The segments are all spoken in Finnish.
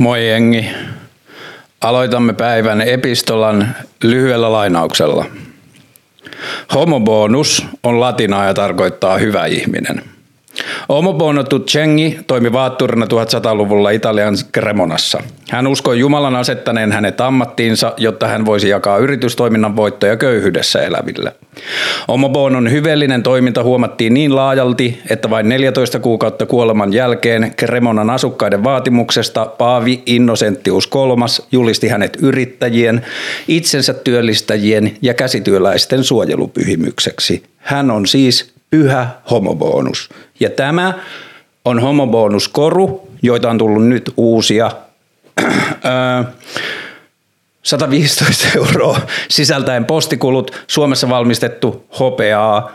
Moi jengi. Aloitamme päivän epistolan lyhyellä lainauksella. Homobonus on latinaa ja tarkoittaa hyvä ihminen. Omobono Tuccengi toimi vaatturina 1100-luvulla Italian Cremonassa. Hän uskoi Jumalan asettaneen hänet ammattiinsa, jotta hän voisi jakaa yritystoiminnan voittoja köyhyydessä eläville. Omobonon hyveellinen toiminta huomattiin niin laajalti, että vain 14 kuukautta kuoleman jälkeen Cremonan asukkaiden vaatimuksesta Paavi Innocentius III julisti hänet yrittäjien, itsensä työllistäjien ja käsityöläisten suojelupyhimykseksi. Hän on siis pyhä homobonus. Ja tämä on homobonuskoru, joita on tullut nyt uusia. 115 euroa sisältäen postikulut, Suomessa valmistettu hopeaa,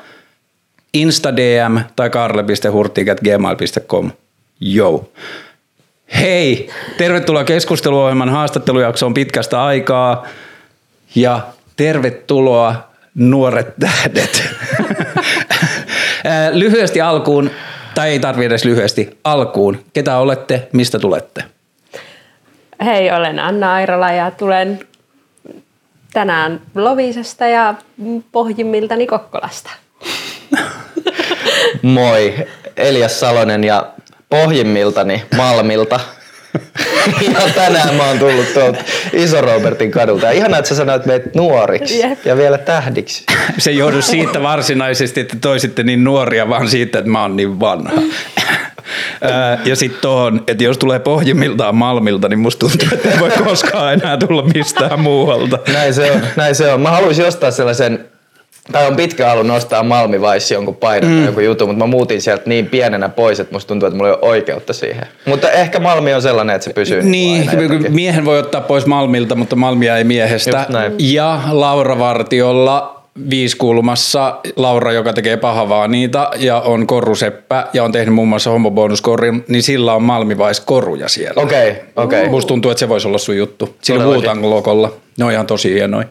instadm tai karle.hurtikat.gmail.com. Joo. Hei, tervetuloa keskusteluohjelman haastattelujaksoon pitkästä aikaa ja tervetuloa nuoret tähdet. lyhyesti alkuun, tai ei tarvitse edes lyhyesti, alkuun. Ketä olette, mistä tulette? Hei, olen Anna Airola ja tulen tänään Lovisesta ja pohjimmiltani Kokkolasta. Moi, Elias Salonen ja pohjimmiltani Malmilta. ja tänään mä oon tullut tuolta Iso Robertin kadulta. Ja ihanaa, että sä sanoit meitä nuoriksi Jep. ja vielä tähdiksi. Se ei johdu siitä varsinaisesti, että toisitte niin nuoria, vaan siitä, että mä oon niin vanha. Ja sitten tuohon, että jos tulee pohjimmiltaan Malmilta, niin musta tuntuu, että ei voi koskaan enää tulla mistään muualta. Näin se on, näin se on. Mä haluaisin ostaa sellaisen tai on pitkä halu nostaa Malmi Vice jonkun painon mm. tai joku juttu, mutta mä muutin sieltä niin pienenä pois, että musta tuntuu, että mulla ei ole oikeutta siihen. Mutta ehkä Malmi on sellainen, että se pysyy. Niin, niin miehen voi ottaa pois Malmilta, mutta Malmia ei miehestä. Ja Laura Vartiolla viiskulmassa Laura, joka tekee pahavaa niitä ja on koruseppä ja on tehnyt muun muassa homobonuskorin, niin sillä on malmivaiskoruja siellä. Okei, okay, okei. Okay. Musta tuntuu, että se voisi olla sun juttu. Sillä Wu-Tang-lokolla. Ne on ihan tosi hienoja.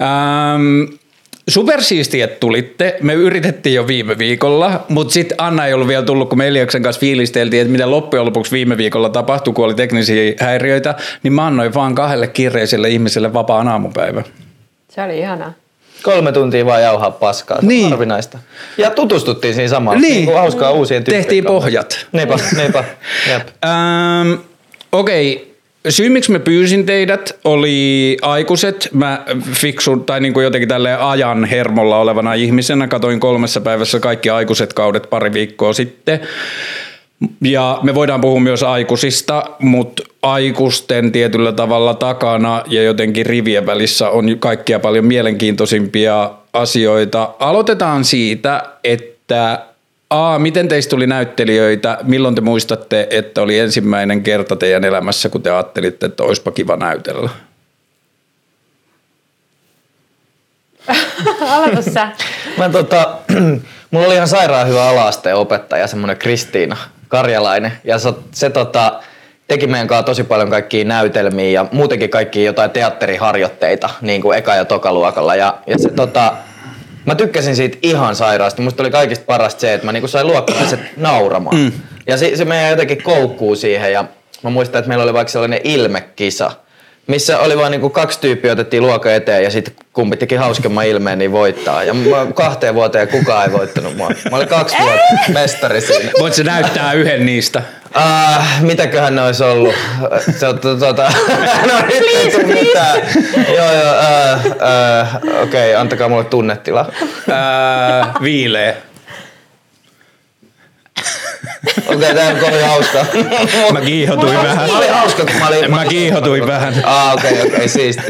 Ähm, Supersiistiä, että tulitte. Me yritettiin jo viime viikolla, mutta sitten Anna ei ollut vielä tullut, kun me Eliaksen kanssa fiilisteltiin, että mitä loppujen lopuksi viime viikolla tapahtui, kun oli teknisiä häiriöitä, niin mä annoin vaan kahdelle kirjeiselle ihmiselle vapaan aamupäivän. Se oli ihanaa. Kolme tuntia vaan jauhaa paskaa. Niin. Arvinaista. Ja tutustuttiin siinä samalla. Niin. niin hauskaa uusien Tehtiin pohjat. Niinpä, niinpä. ähm, Okei, okay. Syy, miksi mä pyysin teidät, oli aikuiset. Mä fiksun, tai niin kuin jotenkin tälle ajan hermolla olevana ihmisenä, katoin kolmessa päivässä kaikki aikuiset kaudet pari viikkoa sitten. Ja me voidaan puhua myös aikuisista, mutta aikuisten tietyllä tavalla takana ja jotenkin rivien välissä on kaikkia paljon mielenkiintoisimpia asioita. Aloitetaan siitä, että A, miten teistä tuli näyttelijöitä? Milloin te muistatte, että oli ensimmäinen kerta teidän elämässä, kun te ajattelitte, että olisipa kiva näytellä? Aloita sä. Mä tota, mulla oli ihan sairaan hyvä alaasteen opettaja, semmoinen Kristiina Karjalainen. Ja se, se tota, teki meidän kanssa tosi paljon kaikkia näytelmiä ja muutenkin kaikkia jotain teatteriharjoitteita niin kuin eka- ja tokaluokalla. Ja, ja se tota, Mä tykkäsin siitä ihan sairaasti. Musta oli kaikista parasta se, että mä niinku sain luokkalaiset nauramaan. Mm. Ja se, se meidän jotenkin koukkuu siihen. Ja mä muistan, että meillä oli vaikka sellainen ilmekisa, missä oli vain niinku kaksi tyyppiä otettiin luokan eteen ja sitten kumpi teki hauskemman ilmeen, niin voittaa. Ja mä kahteen vuoteen kukaan ei voittanut mua. Mä olin kaksi vuotta mestari siinä. Voit se näyttää yhden niistä? Uh, mitäköhän ne olisi ollut? Se, tuota, no nyt ei mitään. joo, joo, uh, uh, okei, okay, antakaa mulle tunnetila. Uh, viileä. Okei, okay, tämä on kovin hauska. Mä kiihotuin mä vähän. Mä olin hauska, kun mä olin... Mä kiihotuin vähän. Ah, okei, okay, okei, okay, siisti.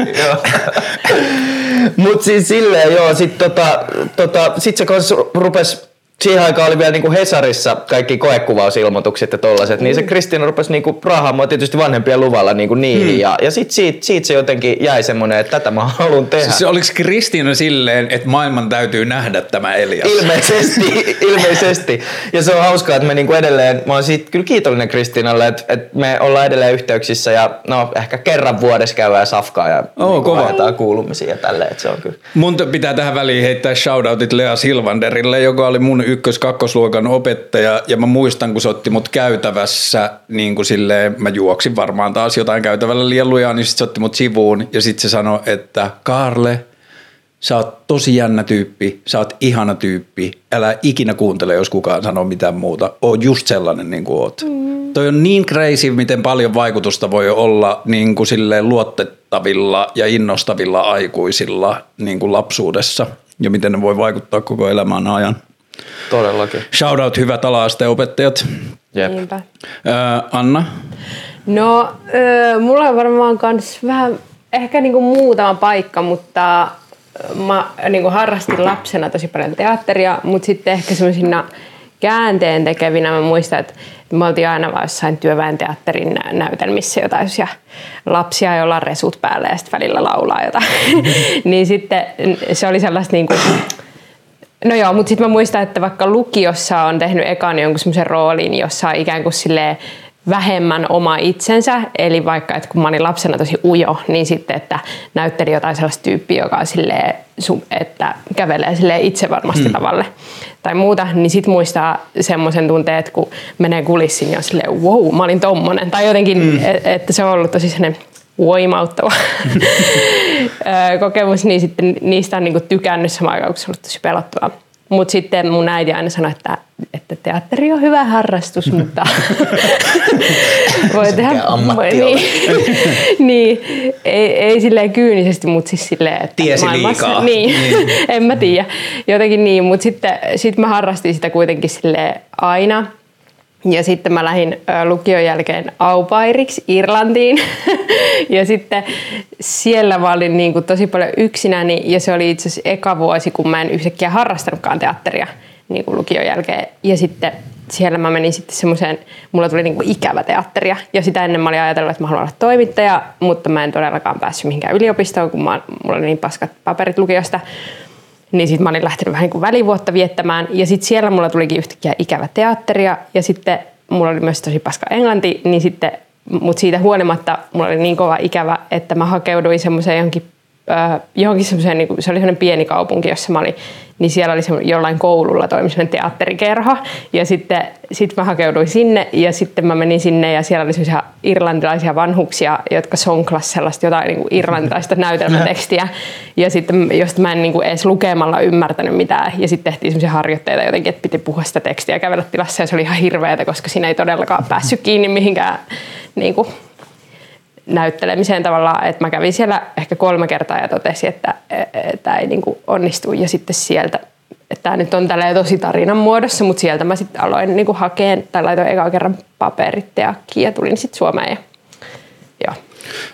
Mut siis silleen, joo, sit tota, tota, sit se rupes siihen aikaan oli vielä niinku Hesarissa kaikki koekuvausilmoitukset ja tollaset, mm. niin se mm. Kristiina rupesi niinku rahaamaan tietysti vanhempien luvalla niinku niihin. Mm. Ja, ja sitten siitä, siitä, se jotenkin jäi semmoinen, että tätä mä haluan tehdä. Siis oliko Kristiina silleen, että maailman täytyy nähdä tämä Elias? Ilmeisesti, ilmeisesti. Ja se on hauskaa, että me niinku edelleen, mä oon siitä kyllä kiitollinen Kristiinalle, että, että me ollaan edelleen yhteyksissä ja no ehkä kerran vuodessa käydään safkaa ja oh, niinku kova. kuulumisia ja tälleen, että se on kyllä. Mun pitää tähän väliin heittää shoutoutit Lea Silvanderille, joka oli mun ykkös-kakkosluokan opettaja ja mä muistan, kun se otti mut käytävässä, niin kuin silleen, mä juoksin varmaan taas jotain käytävällä liian lujaa, niin sit se otti mut sivuun ja sitten se sanoi, että Karle, sä oot tosi jännä tyyppi, sä oot ihana tyyppi, älä ikinä kuuntele, jos kukaan sanoo mitään muuta, oo just sellainen niin kuin oot. Mm. Toi on niin crazy, miten paljon vaikutusta voi olla niin kuin silleen luotettavilla ja innostavilla aikuisilla niin kuin lapsuudessa ja miten ne voi vaikuttaa koko elämän ajan. Todellakin. Shoutout hyvät ala-asteen opettajat. Jep. Niinpä. Öö, Anna, No, öö, mulla on varmaan kans vähän ehkä niinku muutama paikka, mutta mä niinku harrastin lapsena tosi paljon teatteria, mutta sitten ehkä semmoisina käänteen tekevinä mä muistan, että me oltiin aina vaan jossain työväen teatterin nä- näytelmissä jotain sellaisia lapsia, joilla on resut päällä ja sitten välillä laulaa jotain. niin sitten se oli sellaista niinku, No joo, mutta sitten mä muistan, että vaikka lukiossa on tehnyt ekan jonkun semmoisen roolin, jossa on ikään kuin silleen vähemmän oma itsensä, eli vaikka että kun mä olin lapsena tosi ujo, niin sitten, että näytteli jotain sellaista tyyppiä, joka on silleen, että kävelee silleen itse varmasti hmm. lavalle tai muuta, niin sit muistaa semmoisen tunteen, että kun menee kulissiin ja on silleen, wow, mä olin tommonen. Tai jotenkin, hmm. että se on ollut tosi sellainen voimauttava kokemus, niin sitten niistä on niinku tykännyt samaan aikaan, kun se on ollut tosi pelottavaa. Mutta sitten mun äiti aina sanoi, että, että teatteri on hyvä harrastus, mutta voi tehdä... voi- niin, niin, ei, ei silleen kyynisesti, mutta siis silleen, että Tiesi maailmassa- liikaa. Niin, en mä tiedä. Jotenkin niin, mutta sitten sit mä harrastin sitä kuitenkin silleen aina. Ja sitten mä lähdin lukion jälkeen aupairiksi Irlantiin. ja sitten siellä mä olin niin kuin tosi paljon yksinäni. Ja se oli itse asiassa eka vuosi, kun mä en yhtäkkiä harrastanutkaan teatteria niin kuin lukion jälkeen. Ja sitten siellä mä menin sitten semmoiseen, mulla tuli niin kuin ikävä teatteria. Ja sitä ennen mä olin ajatellut, että mä haluan olla toimittaja, mutta mä en todellakaan päässyt mihinkään yliopistoon, kun mä, mulla oli niin paskat paperit lukiosta. Niin sitten mä olin lähtenyt vähän niin kuin välivuotta viettämään. Ja sitten siellä mulla tulikin yhtäkkiä ikävä teatteria. Ja sitten mulla oli myös tosi paska englanti. Niin sitten, mutta siitä huolimatta mulla oli niin kova ikävä, että mä hakeuduin semmoiseen johonkin, äh, johonkin semmoiseen, niin kuin, se oli semmoinen pieni kaupunki, jossa mä olin. Niin siellä oli jollain koululla toimi semmoinen teatterikerho. Ja sitten sit mä hakeuduin sinne ja sitten mä menin sinne ja siellä oli semmoisia irlantilaisia vanhuksia, jotka sonklas sellaista jotain niin kuin irlantilaista näytelmätekstiä. Ja sitten, josta mä en niin kuin edes lukemalla ymmärtänyt mitään. Ja sitten tehtiin semmoisia harjoitteita jotenkin, että piti puhua sitä tekstiä ja kävellä tilassa. Ja se oli ihan hirveätä, koska siinä ei todellakaan päässyt kiinni mihinkään niin kuin näyttelemiseen tavallaan, että mä kävin siellä ehkä kolme kertaa ja totesin, että tämä ei niin kuin onnistu ja sitten sieltä, että tämä nyt on tälleen tosi tarinan muodossa, mutta sieltä mä sitten aloin niin kuin hakeen tai laitoin eka kerran paperit ja tulin sitten Suomeen ja.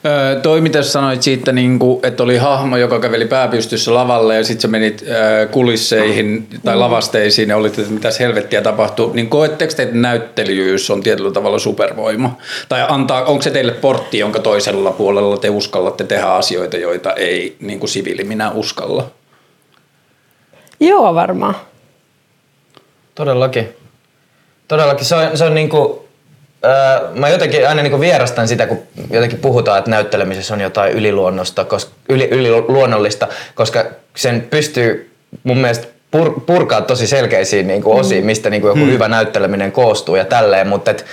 Öö, toi mitä sanoit siitä, niin kuin, että oli hahmo, joka käveli pääpystyssä lavalle ja sitten sä menit öö, kulisseihin tai lavasteisiin ja olit, että mitäs helvettiä tapahtuu, niin koetteko te, että näyttelijyys on tietyllä tavalla supervoima? Tai antaa, onko se teille portti, jonka toisella puolella te uskallatte tehdä asioita, joita ei niin kuin siviili minä uskalla? Joo varmaan. Todellakin. Todellakin. Se on, se on niinku, ää, mä jotenkin aina niinku vierastan sitä, kun jotenkin puhutaan, että näyttelemisessä on jotain yliluonnosta, koska, yli, yliluonnollista, koska sen pystyy mun mielestä pur, purkaa tosi selkeisiin niinku osiin, mistä niinku joku hyvä näytteleminen koostuu ja tälleen, mutta et,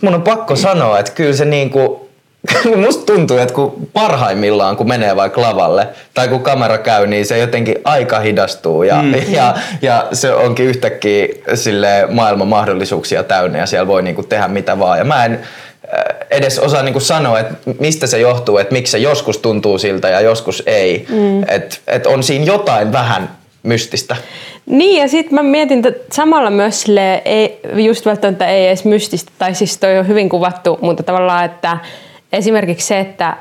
mun on pakko sanoa, että kyllä se niinku, musta tuntuu, että kun parhaimmillaan kun menee vaikka lavalle tai kun kamera käy, niin se jotenkin aika hidastuu ja, mm. ja, ja se onkin yhtäkkiä sille maailman mahdollisuuksia täynnä ja siellä voi niinku tehdä mitä vaan. Ja mä en äh, edes osaa niinku sanoa, että mistä se johtuu, että miksi se joskus tuntuu siltä ja joskus ei. Mm. Että et on siinä jotain vähän mystistä. Niin ja sitten mä mietin että samalla myös silleen, ei, just välttämättä ei edes mystistä, tai siis toi on hyvin kuvattu, mutta tavallaan, että esimerkiksi se, että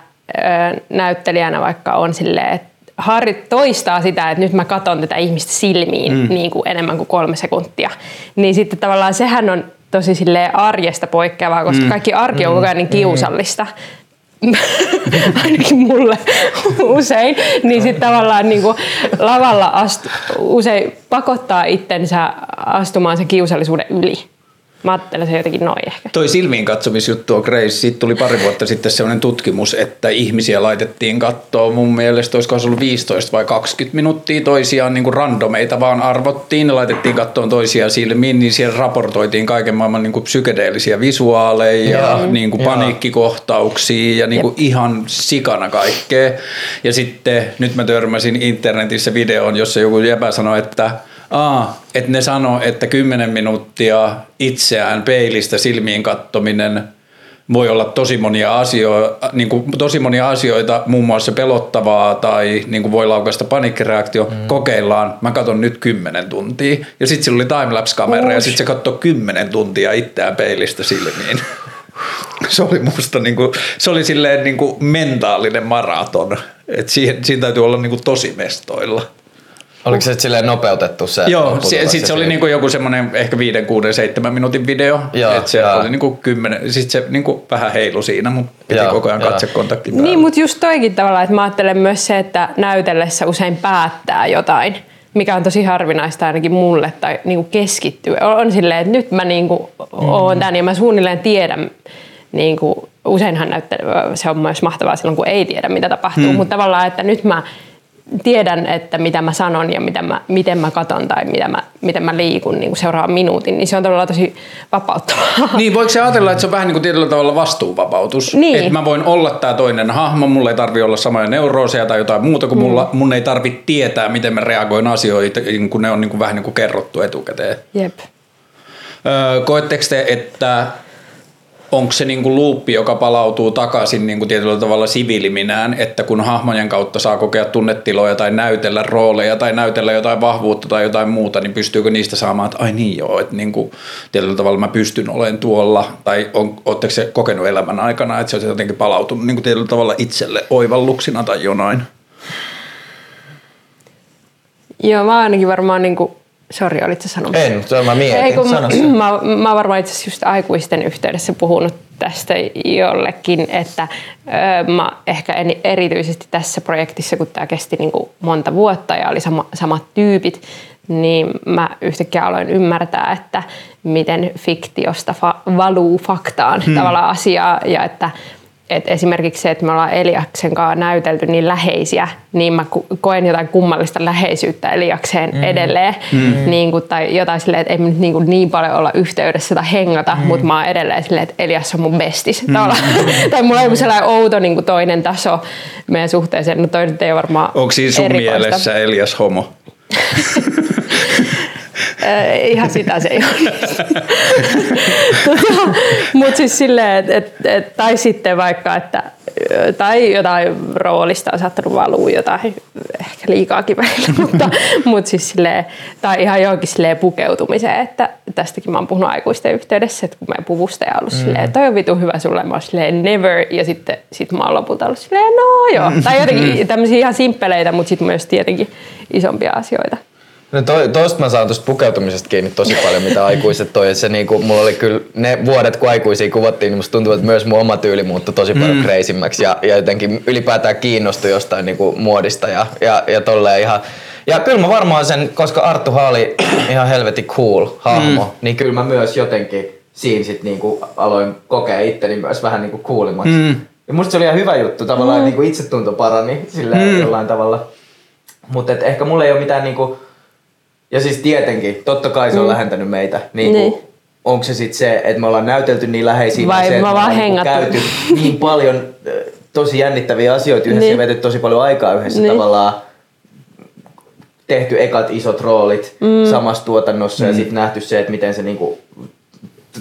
näyttelijänä vaikka on silleen, että Harri toistaa sitä, että nyt mä katon tätä ihmistä silmiin mm. niin kuin enemmän kuin kolme sekuntia, niin sitten tavallaan sehän on tosi silleen arjesta poikkeavaa, koska mm. kaikki arki on koko ajan niin kiusallista. ainakin mulle usein, niin sitten tavallaan niin kuin lavalla astu, usein pakottaa itsensä astumaan sen kiusallisuuden yli. Mä ajattelen se jotenkin noin ehkä. Toi silmiin katsomisjuttu on crazy. Siitä tuli pari vuotta sitten sellainen tutkimus, että ihmisiä laitettiin kattoon. Mun mielestä olisiko se ollut 15 vai 20 minuuttia toisiaan niin kuin randomeita vaan arvottiin. Ne laitettiin kattoon toisiaan silmiin, niin siellä raportoitiin kaiken maailman niin kuin psykedeellisiä visuaaleja ja niin kuin paniikkikohtauksia ja niin kuin ihan sikana kaikkea. Ja sitten nyt mä törmäsin internetissä videoon, jossa joku jäpä sanoi, että Aa, että ne sanoo, että 10 minuuttia itseään peilistä silmiin kattominen voi olla tosi monia, asioita, niin kuin, tosi monia asioita, muun muassa pelottavaa tai niin kuin voi laukaista panikkireaktio. Mm. Kokeillaan, mä katson nyt 10 tuntia. Ja sitten sillä oli timelapse-kamera ja sitten se katsoi 10 tuntia itseään peilistä silmiin. se oli musta niin kuin, se oli silleen niin kuin mentaalinen maraton. Et siihen, siinä täytyy olla niin kuin tosi mestoilla. Oliko se silleen nopeutettu se? Joo, sitten se, se oli niinku joku semmoinen ehkä 5, 6, 7 minuutin video. Joo, että se joo. oli niinku 10, sitten se niinku vähän heilu siinä, mutta piti joo, koko ajan katsekontakti päällä. Niin, mutta just toikin tavalla, että mä ajattelen myös se, että näytellessä usein päättää jotain mikä on tosi harvinaista ainakin mulle, tai niinku keskittyy. On silleen, että nyt mä niinku mm. oon tän ja mä suunnilleen tiedän, niinku, useinhan näyttely, se on myös mahtavaa silloin, kun ei tiedä, mitä tapahtuu, mm. mutta tavallaan, että nyt mä tiedän, että mitä mä sanon ja mitä mä, miten mä katon tai mitä mä, miten mä liikun niin kuin seuraavan minuutin, niin se on todella tosi vapauttavaa. Niin, voiko se ajatella, että se on vähän niin kuin tietyllä tavalla vastuuvapautus? Niin. Että mä voin olla tämä toinen hahmo, mulla ei tarvi olla samoja neurooseja tai jotain muuta kuin mm. mulla, mun ei tarvi tietää, miten mä reagoin asioihin, kun ne on niin kuin vähän niin kuin kerrottu etukäteen. Jep. Öö, koetteko te, että onko se niinku luuppi, joka palautuu takaisin niinku tietyllä tavalla siviiliminään, että kun hahmojen kautta saa kokea tunnetiloja tai näytellä rooleja tai näytellä jotain vahvuutta tai jotain muuta, niin pystyykö niistä saamaan, että ai niin joo, että niinku, tietyllä tavalla mä pystyn olemaan tuolla, tai on, ootteko se kokenut elämän aikana, että se on jotenkin palautunut niinku tietyllä tavalla itselle oivalluksina tai jonain? Joo, mä ainakin varmaan niinku Sori, olit sä sanomassa? En, se mä mietin. Ei, kun mä, mä varmaan itse asiassa just aikuisten yhteydessä puhunut tästä jollekin, että ö, mä ehkä en, erityisesti tässä projektissa, kun tämä kesti niin kuin monta vuotta ja oli sama, samat tyypit, niin mä yhtäkkiä aloin ymmärtää, että miten fiktiosta fa- valuu faktaan hmm. tavallaan asiaa ja että et esimerkiksi se, että me ollaan Eliaksen kanssa näytelty niin läheisiä, niin mä koen jotain kummallista läheisyyttä Eliakseen mm. edelleen. Mm. Niin kuin, tai jotain silleen, että ei nyt niin, kuin niin paljon olla yhteydessä tai hengata, mm. mutta mä oon edelleen silleen, että Elias on mun bestis. Mm. tai mulla on joku sellainen outo niin kuin toinen taso meidän suhteeseen. No toi nyt ei varmaan Onko siinä sun erikoista. mielessä Elias homo? Äh, ihan sitä se ei ole. tota, Mutta siis silleen, et, et, et, tai sitten vaikka, että tai jotain roolista on saattanut valua jotain, ehkä liikaakin välillä, mutta, mutta siis silleen, tai ihan johonkin silleen pukeutumiseen, että tästäkin mä oon puhunut aikuisten yhteydessä, että kun meidän puvusta ja ollut mm. silleen, toi on vitu hyvä sulle, mä oon silleen never, ja sitten sit mä oon lopulta ollut silleen, no joo, tai jotenkin tämmöisiä ihan simppeleitä, mutta sitten myös tietenkin isompia asioita. No to, toista mä saan tuosta pukeutumisesta kiinni tosi paljon, mitä aikuiset toi. Se niinku, mulla oli kyllä ne vuodet, kun aikuisia kuvattiin, niin musta tuntuu, että myös mun oma tyyli muuttui tosi paljon mm. kreisimmäksi ja, ja jotenkin ylipäätään kiinnostui jostain niinku muodista ja, ja, ja tolleen ihan ja kyllä mä varmaan sen, koska Arttu Haali ihan helvetin cool hahmo, mm. niin kyllä mä myös jotenkin siinä sit niinku aloin kokea itteni myös vähän niinku coolimmaksi. Mm. Ja musta se oli ihan hyvä juttu, tavallaan mm. niinku itsetunto parani sillä mm. jollain tavalla. Mutta ehkä mulla ei ole mitään niinku, ja siis tietenkin, totta kai se on mm. lähentänyt meitä. Niin niin. Onko se sitten se, että me ollaan näytelty niin läheisiä, vai se, että me ollaan niinku käyty niin paljon tosi jännittäviä asioita yhdessä niin. ja vetetty tosi paljon aikaa yhdessä niin. tavallaan tehty ekat isot roolit mm. samassa tuotannossa mm. ja sitten nähty se, että miten se niinku,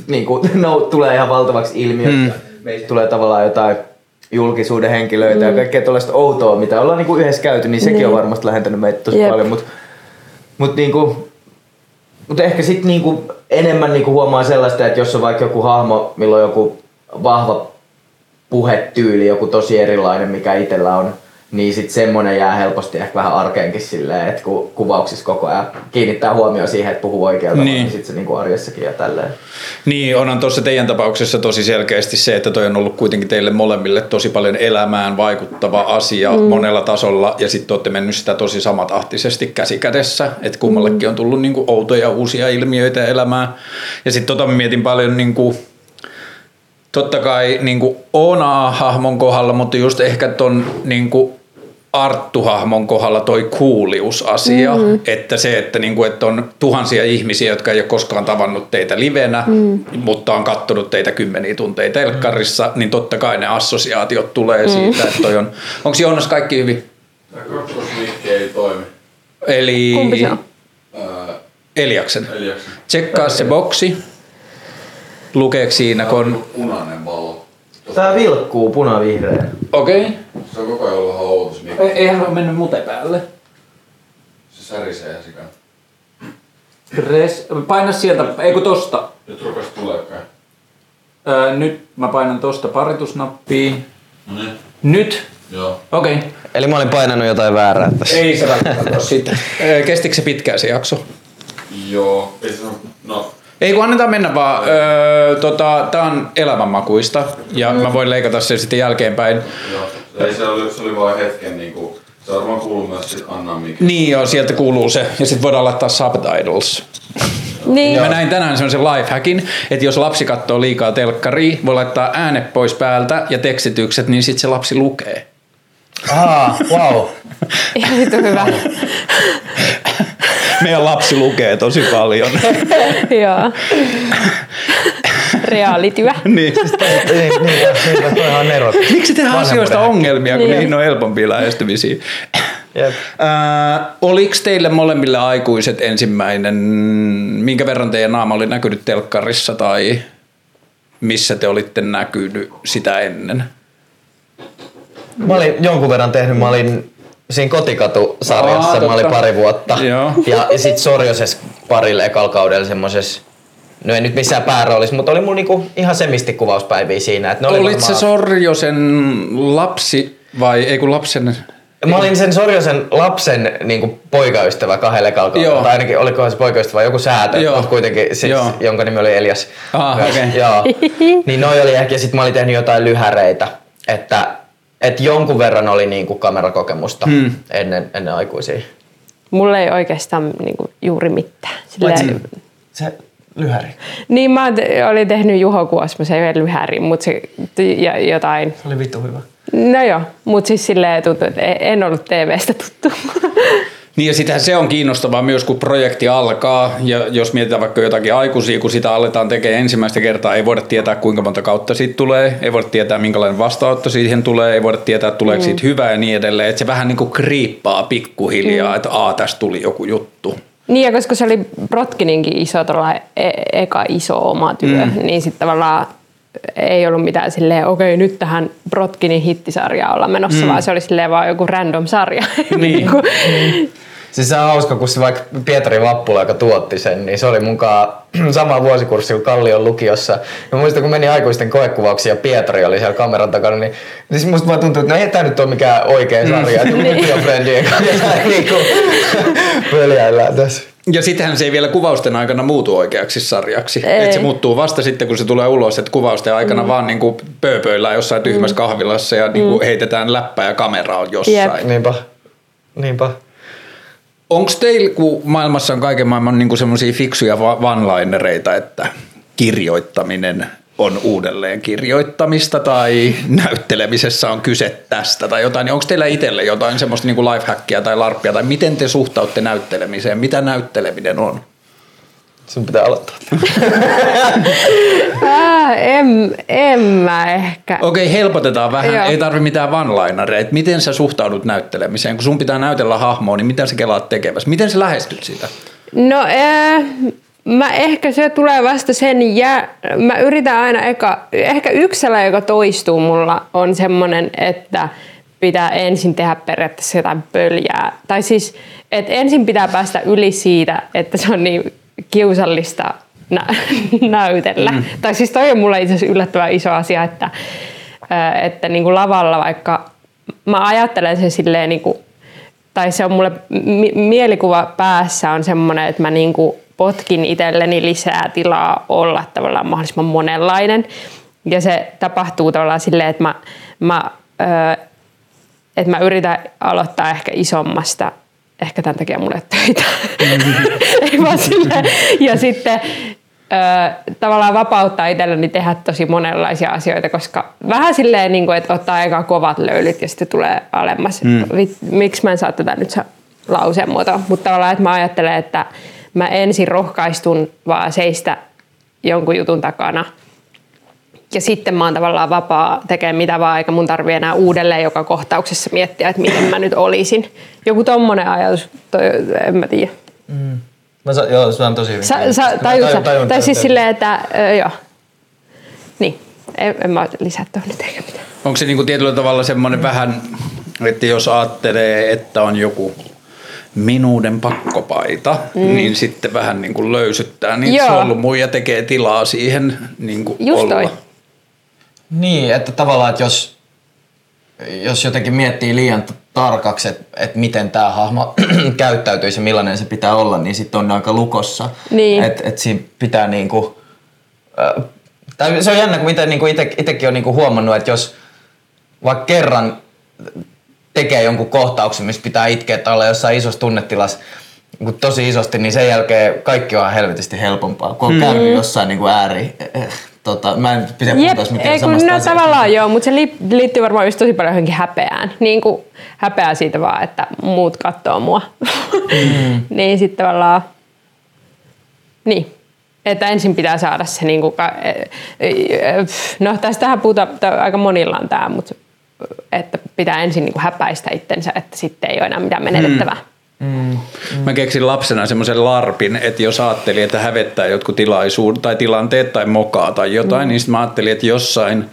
niinku, no, tulee ihan valtavaksi ilmiöksi. Mm. Meistä tulee tavallaan jotain julkisuuden henkilöitä mm. ja kaikkea tuollaista outoa, mitä ollaan niinku yhdessä käyty, niin sekin niin. on varmasti lähentänyt meitä tosi Jep. paljon. Mutta mutta niinku, mut ehkä sitten niinku enemmän niinku huomaa sellaista, että jos on vaikka joku hahmo, milloin joku vahva puhetyyli, joku tosi erilainen, mikä itsellä on, niin sit semmonen jää helposti ehkä vähän arkeenkin silleen, että kun kuvauksissa koko ajan kiinnittää huomioon siihen, että puhuu oikealta, niin, niin sit se niinku arjessakin ja tälleen. Niin, onhan tuossa teidän tapauksessa tosi selkeästi se, että toi on ollut kuitenkin teille molemmille tosi paljon elämään vaikuttava asia mm. monella tasolla, ja sitten olette mennyt sitä tosi samatahtisesti käsi kädessä, että kummallekin on tullut niinku outoja uusia ilmiöitä elämään. Ja sitten tota mietin paljon niinku, totta kai niin Ona-hahmon kohdalla, mutta just ehkä ton niin Arttu-hahmon kohdalla toi kuuliusasia, mm. että se, että, niin kuin, että on tuhansia ihmisiä, jotka ei ole koskaan tavannut teitä livenä, mm. mutta on kattonut teitä kymmeniä tunteja telkkarissa, mm. niin totta kai ne assosiaatiot tulee mm. siitä, että toi on, onko Joonas kaikki hyvin? Tämä ei toimi. Eli... Kumpi se on? Eliaksen. Eliaksen. Tsekkaa se boksi. Lukeeko siinä, kun on... Punainen valo. Tää vilkkuu punavihreän. Okei. Okay. Se on koko ajan ollut ihan se mikki. Eihän ole mennyt mute päälle. Se särisee ihan sikana. Press. Paina sieltä, ei kun tosta. Nyt rupes tuleekaan. Öö, nyt mä painan tosta paritusnappia. No niin. Nyt. Joo. Okei. Okay. Eli mä olin painanut jotain väärää tässä. Ei se välttämättä. Öö, Kestikö se pitkään se jakso? Joo. Ei se. No. Ei kun annetaan mennä vaan. Öö, tota, tää on elämänmakuista ja mä voin leikata sen sitten jälkeenpäin. Joo. Ei se oli, se oli vain hetken niinku... Se varmaan kuuluu myös sit Annan mikki. Niin joo, sieltä kuuluu se. Ja sitten voidaan laittaa subtitles. Niin. Mä näin tänään semmoisen lifehackin, että jos lapsi katsoo liikaa telkkaria, voi laittaa äänet pois päältä ja tekstitykset, niin sitten se lapsi lukee. Ah, wow. Ihan hyvä. Meidän lapsi lukee tosi paljon. Joo. Reaalityö. niin. niin, niin, niin, niin, toi on ero. Miksi tehdään asioista ongelmia, kun Niin. niihin on helpompia lähestymisiä? Jep. Äh, oliko teille molemmille aikuiset ensimmäinen, minkä verran teidän naama oli näkynyt telkkarissa tai missä te olitte näkynyt sitä ennen? Mä olin jonkun verran tehnyt, mä olin siinä kotikatu-sarjassa, Aa, mä olin pari vuotta. Joo. Ja, sit Sorjoses parille ekalla kaudella semmoses, no ei nyt missään pääroolissa, mutta oli mun niinku ihan semisti kuvauspäiviä siinä. Et ne oli Olit se varmaan- Sorjosen lapsi vai ei kun lapsen... Mä olin sen Sorjosen lapsen niin poikaystävä kahdelle kalkaudella. Tai ainakin olikohan se poikaystävä joku säätö, Joo. mutta kuitenkin siis, Joo. jonka nimi oli Elias. Ah, okei. Joo. niin noi oli ehkä, ja sit mä olin tehnyt jotain lyhäreitä, että et jonkun verran oli niinku kamerakokemusta Hmm. ennen, ennen aikuisia. Mulla ei oikeastaan niinku juuri mitään. Silleen, Se lyhäri. niin mä olin tehnyt Juho Kuosmosen yhden lyhärin, mutta se ja jotain. Se oli vittu hyvä. No joo, mutta siis silleen tuntuu, että en ollut TV-stä tuttu. Niin ja sitähän se on kiinnostavaa myös, kun projekti alkaa. Ja jos mietitään vaikka jotakin aikuisia, kun sitä aletaan tekemään ensimmäistä kertaa, ei voida tietää kuinka monta kautta siitä tulee, ei voida tietää minkälainen vastaanotto siihen tulee, ei voida tietää tuleeko siitä hyvää ja niin edelleen, että se vähän niin kuin kriippaa pikkuhiljaa, että aa tästä tuli joku juttu. niin ja koska se oli Brotkininkin iso, e- eka iso oma työ, mm. niin sitten tavallaan ei ollut mitään silleen, okei nyt tähän Brotkinin hittisarjaan olla menossa, mm. vaan se oli silleen vaan joku random sarja. Niin. Niinku, Siis se on hauska, kun se vaikka Pietari Vappula, joka tuotti sen, niin se oli mukaan sama vuosikurssi kuin Kallion lukiossa. Ja muistan, kun meni aikuisten koekuvauksia ja Pietari oli siellä kameran takana, niin siis musta vaan tuntuu, että no ei tämä nyt ole mikään oikea sarja, että lukiofrendien kanssa niin kuin pöljäillään tässä. Ja sittenhän se ei vielä kuvausten aikana muutu oikeaksi sarjaksi. Ei. Et se muuttuu vasta sitten, kun se tulee ulos, että kuvausten aikana mm. vaan niin kuin pööpöillään jossain tyhmässä kahvilassa ja niin kuin heitetään läppää ja kamera on jossain. Jep. Niinpä. Niinpä. Onko teillä, kun maailmassa on kaiken maailman niin semmoisia fiksuja va- one-linereita, että kirjoittaminen on uudelleen kirjoittamista tai näyttelemisessä on kyse tästä tai jotain, niin onko teillä itselle jotain semmoista niin kuin lifehackia tai larppia tai miten te suhtautte näyttelemiseen? Mitä näytteleminen on? Sun pitää aloittaa. Ää, en, en mä ehkä. Okei, helpotetaan vähän. Joo. Ei tarvi mitään one-linereita. Miten sä suhtaudut näyttelemiseen? Kun sun pitää näytellä hahmoa, niin mitä sä kelaat tekevässä? Miten sä lähestyt sitä? No ää, mä ehkä se tulee vasta sen jä... Mä yritän aina eka... Ehkä sellainen, joka toistuu mulla, on semmonen, että pitää ensin tehdä periaatteessa jotain pöljää. Tai siis, että ensin pitää päästä yli siitä, että se on niin kiusallista nä- näytellä. Mm. Tai siis toi on mulle itse asiassa yllättävän iso asia, että, että niin kuin lavalla vaikka mä ajattelen sen silleen niin kuin, tai se on mulle mi- mielikuva päässä on semmoinen, että mä niin kuin potkin itselleni lisää tilaa olla tavallaan mahdollisimman monenlainen. Ja se tapahtuu tavallaan silleen, että mä, mä, öö, että mä yritän aloittaa ehkä isommasta ehkä tämän takia mulle töitä. Ei vaan silleen. Ja sitten ö, tavallaan vapauttaa itselleni tehdä tosi monenlaisia asioita, koska vähän silleen, niin kuin, että ottaa aika kovat löylyt ja sitten tulee alemmas. Mm. Miksi mä en saa tätä nyt lauseen muotoa, mutta tavallaan, että mä ajattelen, että mä ensin rohkaistun vaan seistä jonkun jutun takana – ja sitten mä oon tavallaan vapaa tekemään mitä vaan, eikä mun tarvi enää uudelleen joka kohtauksessa miettiä, että miten mä nyt olisin. Joku tommonen ajatus, toi, en mä tiedä. Mm. Mä sa- joo, se on tosi hyvin. Sä, sä, tajut, tajun, tajun, tai siis silleen, että ö, joo. Niin, en, en mä lisää tuohon nyt eikä mitään. Onko se niinku tietyllä tavalla semmoinen vähän, että jos ajattelee, että on joku minuuden pakkopaita, mm. niin sitten vähän niin kuin löysyttää niitä solmuja ja tekee tilaa siihen niin kuin Just olla. Toi. Niin, että tavallaan, että jos, jos jotenkin miettii liian tarkaksi, että, että miten tämä hahmo käyttäytyisi ja millainen se pitää olla, niin sitten on aika lukossa. Niin. Että et siinä pitää niinku, äh, tai se on jännä, kun miten niinku itsekin on niinku huomannut, että jos vaikka kerran tekee jonkun kohtauksen, missä pitää itkeä tai olla jossain isossa tunnetilassa, niin tosi isosti, niin sen jälkeen kaikki on helvetisti helpompaa, kun on mm. käynyt jossain niin kuin ääri Tota, mä en pidä Jep, taas mikään ei, kun no, tavallaan joo, mutta se liittyy varmaan just tosi paljon johonkin häpeään. Niin kuin häpeää siitä vaan, että muut katsoo mua. Mm. niin sitten tavallaan, niin. Että ensin pitää saada se, niin kuin, e, e, no tästähän puhutaan, aika monilla on tämä, mutta että pitää ensin niin kuin häpäistä itsensä, että sitten ei ole enää mitään menetettävää. Mm. Mm, mm. Mä keksin lapsena semmoisen larpin, että jos ajattelin, että hävettää jotkut tilaisuudet tai tilanteet tai mokaa tai jotain, mm. niin sitten mä ajattelin, että jossain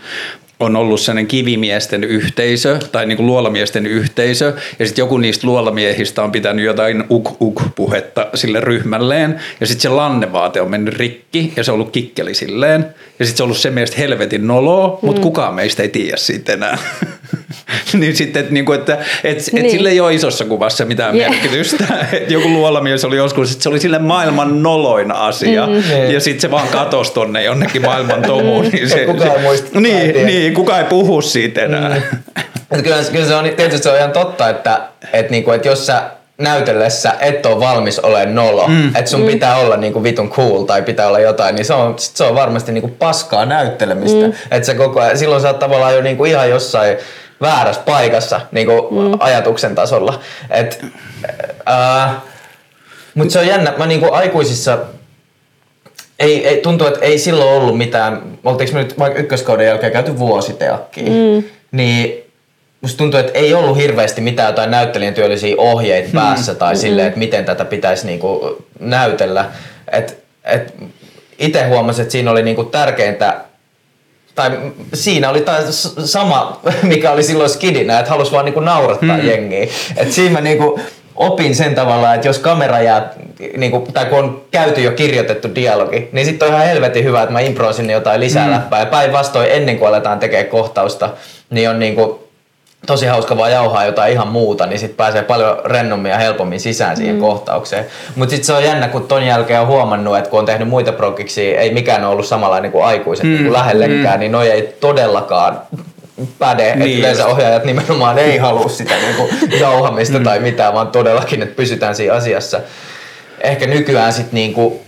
on ollut sellainen kivimiesten yhteisö tai niin kuin luolamiesten yhteisö ja sitten joku niistä luolamiehistä on pitänyt jotain uk-uk-puhetta sille ryhmälleen ja sitten se lannevaate on mennyt rikki ja se on ollut kikkeli silleen ja sitten se on ollut se mielestä helvetin noloa, mutta mm. kukaan meistä ei tiedä siitä enää. niin sitten, että, niin kuin, että, että, niin. että sille ei ole isossa kuvassa mitään yeah. merkitystä. että joku luolamies oli joskus, että se oli sille maailman noloin asia. Mm. Niin. Ja sitten se vaan katosi tonne jonnekin maailman tomuun. Niin, se, kukaan ei muista. Niin, niin, kukaan ei puhu siitä enää. Mm. kyllä, kyllä se on, tietysti se on ihan totta, että, että, niinku, että jos sä näytellessä et ole valmis olemaan nolo, mm. että sun mm. pitää olla niinku vitun cool tai pitää olla jotain, niin se on, se on varmasti niinku paskaa näyttelemistä. Mm. Että se koko ajan, silloin sä oot tavallaan jo niinku ihan jossain väärässä paikassa niin kuin mm. ajatuksen tasolla. Et, äh, mutta se on jännä. Mä niin kuin aikuisissa ei, ei, tuntuu, että ei silloin ollut mitään, oltiinko me nyt vaikka ykköskauden jälkeen käyty vuositeakkiin, mm. niin musta tuntuu, että ei ollut hirveästi mitään jotain näyttelijän työllisiä ohjeita mm. päässä tai mm. silleen, että miten tätä pitäisi niinku näytellä. Et, et itse huomasin, että siinä oli niinku tärkeintä tai siinä oli taas sama, mikä oli silloin skidinä, että halusi vaan niinku naurattaa mm. jengiä. Et siinä mä niinku opin sen tavalla, että jos kamera jää, niinku, tai kun on käyty jo kirjoitettu dialogi, niin sitten on ihan helvetin hyvä, että mä improisin jotain lisää mm. läppää. Ja päinvastoin ennen kuin aletaan tekemään kohtausta, niin on niinku tosi hauska vaan jauhaa jotain ihan muuta, niin sitten pääsee paljon rennommin ja helpommin sisään siihen mm. kohtaukseen. Mutta sitten se on jännä, kun ton jälkeen on huomannut, että kun on tehnyt muita prokiksi, ei mikään ole ollut samanlainen kuin aikuiset mm. niin kuin lähellekään, mm. niin noi ei todellakaan päde, niin että yleensä ohjaajat nimenomaan ei halua sitä niin kuin jauhamista mm. tai mitään, vaan todellakin, että pysytään siinä asiassa. Ehkä nykyään sitten niin kuin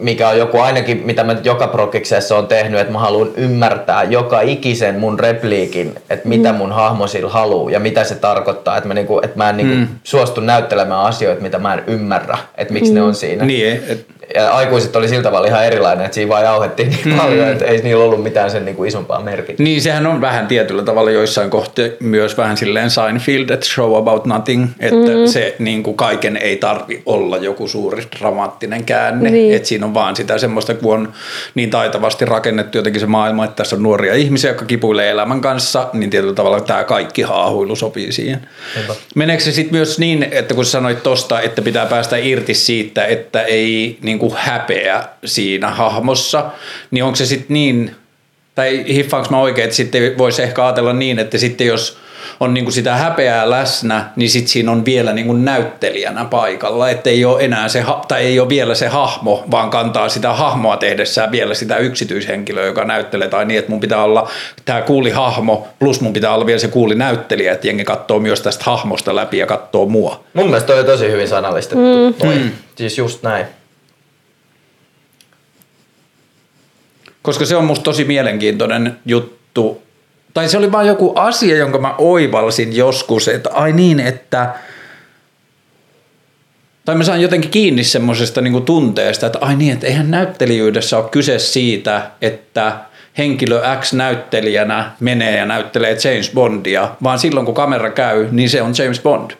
mikä on joku ainakin, mitä mä joka prokiksessa on tehnyt, että mä haluan ymmärtää joka ikisen mun repliikin, että mitä mm. mun hahmo sillä haluaa ja mitä se tarkoittaa, että mä, niinku, että mä en niinku mm. suostu näyttelemään asioita, mitä mä en ymmärrä, että miksi mm. ne on siinä. Niin, et, ja aikuiset oli siltä tavalla ihan erilainen, että siinä vaan jauhettiin niin mm. paljon, että ei niillä ollut mitään sen niin kuin isompaa merkitystä. Niin, sehän on vähän tietyllä tavalla joissain kohti myös vähän silleen Seinfeld, että show about nothing, että mm-hmm. se niin kuin kaiken ei tarvi olla joku suuri dramaattinen käänne, niin. että siinä on vaan sitä semmoista, kun on niin taitavasti rakennettu jotenkin se maailma, että tässä on nuoria ihmisiä, jotka kipuilee elämän kanssa, niin tietyllä tavalla tämä kaikki haahuilu sopii siihen. Meneekö se sitten myös niin, että kun sanoit tosta, että pitää päästä irti siitä, että ei niin kuin häpeä siinä hahmossa, niin onko se sitten niin, tai hiffaanko mä oikein, että sitten voisi ehkä ajatella niin, että sitten jos on niin kuin sitä häpeää läsnä, niin sit siinä on vielä niin kuin näyttelijänä paikalla, että ei ole enää se, ha- tai ei ole vielä se hahmo, vaan kantaa sitä hahmoa tehdessään vielä sitä yksityishenkilöä, joka näyttelee, tai niin, että mun pitää olla tämä kuuli hahmo, plus mun pitää olla vielä se kuuli näyttelijä, että jengi katsoo myös tästä hahmosta läpi ja katsoo mua. Mun mielestä toi on tosi hyvin sanallistettu. Mm. Toi. Siis just näin. Koska se on musta tosi mielenkiintoinen juttu. Tai se oli vaan joku asia, jonka mä oivalsin joskus, että ai niin, että tai mä saan jotenkin kiinni semmoisesta niin tunteesta, että ai niin, että eihän näyttelijöydessä ole kyse siitä, että henkilö X näyttelijänä menee ja näyttelee James Bondia, vaan silloin kun kamera käy, niin se on James Bond.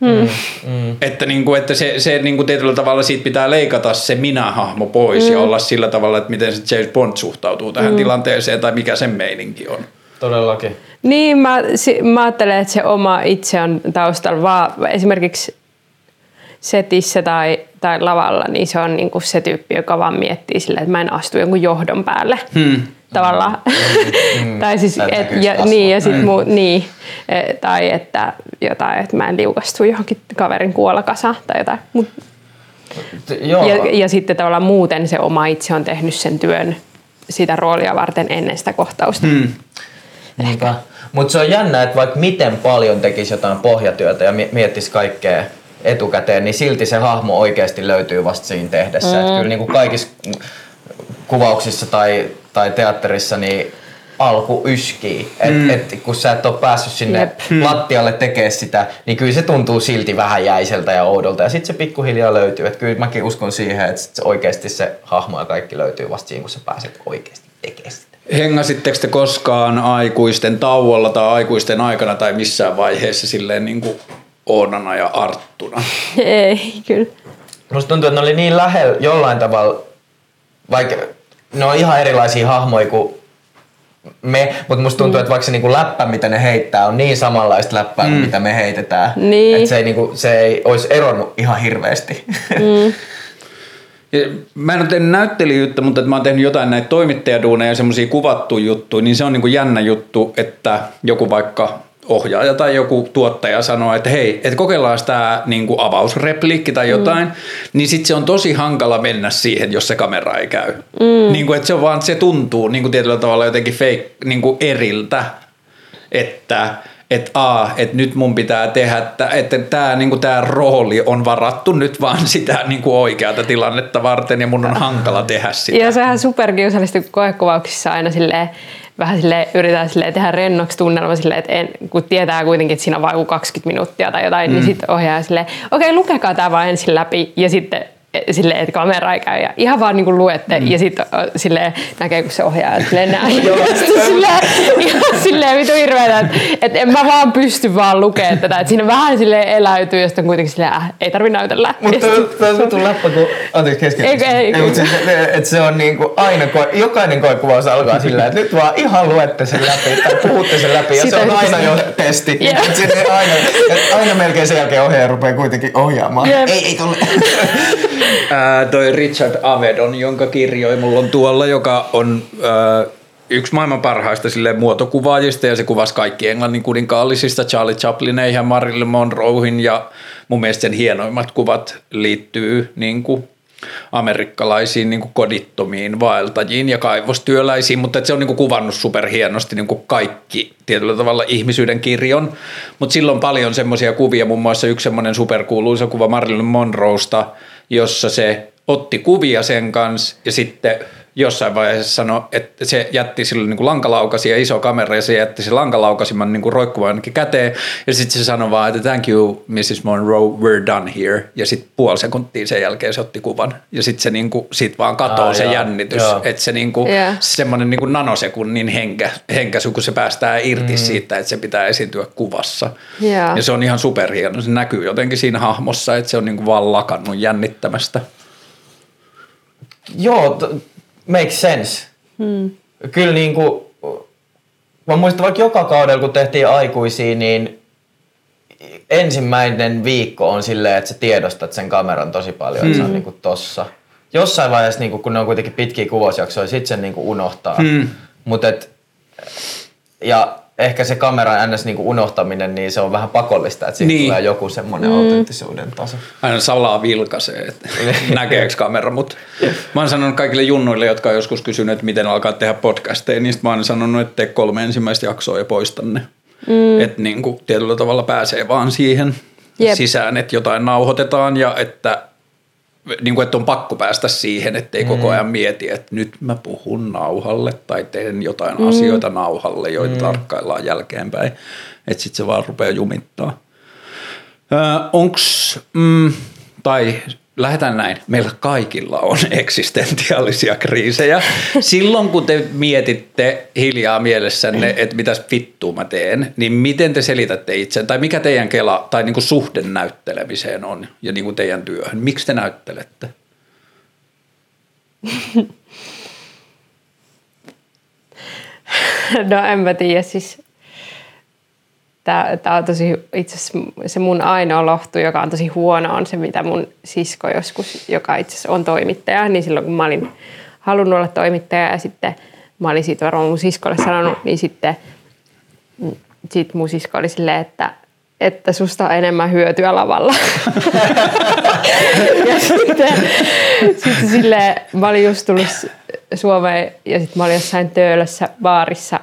Mm. Mm. Että, niin kuin, että se, se niin kuin tietyllä tavalla siitä pitää leikata se minä-hahmo pois mm. ja olla sillä tavalla, että miten se James Bond suhtautuu tähän mm. tilanteeseen tai mikä sen meininki on. Todellakin. Niin, mä, mä ajattelen, että se oma itse on taustalla, vaan esimerkiksi setissä tai, tai lavalla, niin se on niinku se tyyppi, joka vaan miettii silleen, että mä en astu jonkun johdon päälle. Hmm. Tavallaan. Mm. tai siis, et, ja, niin, ja sit mm. muu, niin, e, tai että jotain, että mä en liukastu johonkin kaverin kuolakasaan tai jotain. Mut, Joo. Ja, ja sitten tavallaan muuten se oma itse on tehnyt sen työn sitä roolia varten ennen sitä kohtausta. Hmm. Mutta se on jännä, että vaikka miten paljon tekisi jotain pohjatyötä ja miettisi kaikkea etukäteen, niin silti se hahmo oikeasti löytyy vasta siinä tehdessä. Mm. Että kyllä niin kuin kaikissa kuvauksissa tai, tai teatterissa niin alku yskii. Et, mm. et, kun sä et ole päässyt sinne Jep. Mm. lattialle tekemään sitä, niin kyllä se tuntuu silti vähän jäiseltä ja oudolta. Ja sitten se pikkuhiljaa löytyy. Et kyllä mäkin uskon siihen, että se oikeasti se hahmo ja kaikki löytyy vasta siinä, kun sä pääset oikeasti tekemään sitä. Hengasitteko te koskaan aikuisten tauolla tai aikuisten aikana tai missään vaiheessa silleen niin kuin Oonana ja Arttuna? Ei, kyllä. Musta tuntuu, että ne oli niin lähellä jollain tavalla, vaikka ne on ihan erilaisia hahmoja kuin me, mutta musta tuntuu, mm. että vaikka se niinku läppä, mitä ne heittää, on niin samanlaista läppää mm. kuin mitä me heitetään. Niin. Että se ei, niinku, se ei olisi eronnut ihan hirveästi. Mm. Ja mä en ole tehnyt näyttelijyyttä, mutta että mä oon tehnyt jotain näitä toimittajaduuneja ja semmoisia kuvattuja juttuja, niin se on niin kuin jännä juttu, että joku vaikka ohjaaja tai joku tuottaja sanoo, että hei, että kokeillaan tämä niin kuin avausrepliikki tai jotain, mm. niin sitten se on tosi hankala mennä siihen, jos se kamera ei käy. Mm. Niin kuin, että se on vaan, se tuntuu niin kuin tietyllä tavalla jotenkin fake, niin kuin eriltä, että että a, että nyt mun pitää tehdä, että, että tämä niinku, tää rooli on varattu nyt vaan sitä niinku, oikeata tilannetta varten ja mun on hankala tehdä sitä. Ja sehän superkiusallista koekuvauksissa aina silleen, vähän sille yritetään sille tehdä rennoksi tunnelma sille, että en, kun tietää kuitenkin, että siinä on vain 20 minuuttia tai jotain, niin mm. niin sitten ohjaa silleen, okei, okay, lukekaa tämä vaan ensin läpi ja sitten silleen, että kamera ei käy ja ihan vaan niinku luette mm. ja sitten sille näkee, kun se ohjaa silleen näin. silleen, ihan silleen vitu hirveetä, että, että en mä vaan pysty vaan lukemaan tätä. Että siinä vähän silleen eläytyy ja sitten kuitenkin silleen, äh, ei tarvi näytellä. Mutta tämä on vittu läppä, kun, anteeksi kesken. Ei, ei, ei, mutta se, että se on niinku aina, jokainen koekuvaus alkaa sillä, että nyt vaan ihan luette sen läpi tai puhutte sen läpi ja Sitä se on aina jo testi. Yeah. Että aina, aina melkein sen jälkeen ohjaaja rupeaa kuitenkin ohjaamaan. Yep. Ei, ei tolle. Toi Richard Avedon, jonka kirjoi mulla on tuolla, joka on ää, yksi maailman parhaista sille muotokuvaajista ja se kuvasi kaikki englannin kuninkaallisista. Charlie Chaplineihin ja Marilyn Monroehin ja mun mielestä sen hienoimmat kuvat liittyy niin kuin amerikkalaisiin niin kuin kodittomiin vaeltajiin ja kaivostyöläisiin, mutta se on niin kuin kuvannut superhienosti niin kuin kaikki tietyllä tavalla ihmisyyden kirjon, mutta silloin on paljon semmoisia kuvia, muun muassa yksi semmoinen superkuuluisa kuva Marilyn Monroesta, jossa se otti kuvia sen kanssa ja sitten jossain vaiheessa sanoi, että se jätti sille niin ja iso kamera ja se jätti se lankalaukasimman niin roikkuvan ainakin käteen ja sitten se sanoi vaan, että thank you Mrs. Monroe, we're done here ja sitten puoli sekuntia sen jälkeen se otti kuvan ja sitten se niin kuin, sit vaan katoo ah, se joo, jännitys, että se niin kuin, yeah. semmoinen niin kuin nanosekunnin henkä, henkäsy, kun se päästää irti mm. siitä, että se pitää esiintyä kuvassa yeah. ja se on ihan superhieno, se näkyy jotenkin siinä hahmossa, että se on niin kuin vaan lakannut jännittämästä. Joo, makes sense. Hmm. Kyllä niin kuin, mä muistan vaikka joka kaudella, kun tehtiin aikuisia, niin ensimmäinen viikko on silleen, että sä tiedostat sen kameran tosi paljon, että se on hmm. niin kuin tossa. Jossain vaiheessa, niin kuin, kun ne on kuitenkin pitkiä kuvausjaksoja, sit sen niin kuin unohtaa. Hmm. Mut et, ja ehkä se kameran ns. Niinku unohtaminen, niin se on vähän pakollista, että siihen Niin. tulee joku semmoinen mm. autenttisuuden taso. Aina salaa vilkaisee, että näkeekö kamera, mutta mä oon sanonut kaikille junnuille, jotka on joskus kysynyt, että miten alkaa tehdä podcasteja, niin sit mä oon sanonut, että tee kolme ensimmäistä jaksoa ja poista ne. Mm. Että niin kuin tietyllä tavalla pääsee vaan siihen Jep. sisään, että jotain nauhoitetaan ja että, niin kuin, että on pakko päästä siihen, ettei mm. koko ajan mieti, että nyt mä puhun nauhalle tai teen jotain mm. asioita nauhalle, joita mm. tarkkaillaan jälkeenpäin. Että sitten se vaan rupeaa jumittaa. Öö, onks, mm, tai lähdetään näin, meillä kaikilla on eksistentiaalisia kriisejä. Silloin kun te mietitte hiljaa mielessänne, että mitäs vittua mä teen, niin miten te selitätte itse, tai mikä teidän kela tai niinku suhde näyttelemiseen on ja niinku teidän työhön? Miksi te näyttelette? No en mä tiedä, siis Tämä, on tosi, itse se mun ainoa lohtu, joka on tosi huono, on se, mitä mun sisko joskus, joka itse on toimittaja, niin silloin kun mä olin halunnut olla toimittaja ja sitten mä olin siitä varmaan mun siskolle sanonut, niin sitten sit mun sisko oli silleen, että, että susta on enemmän hyötyä lavalla. ja sitten, sitten silleen, mä olin just tullut Suomeen ja sitten mä olin jossain töölössä baarissa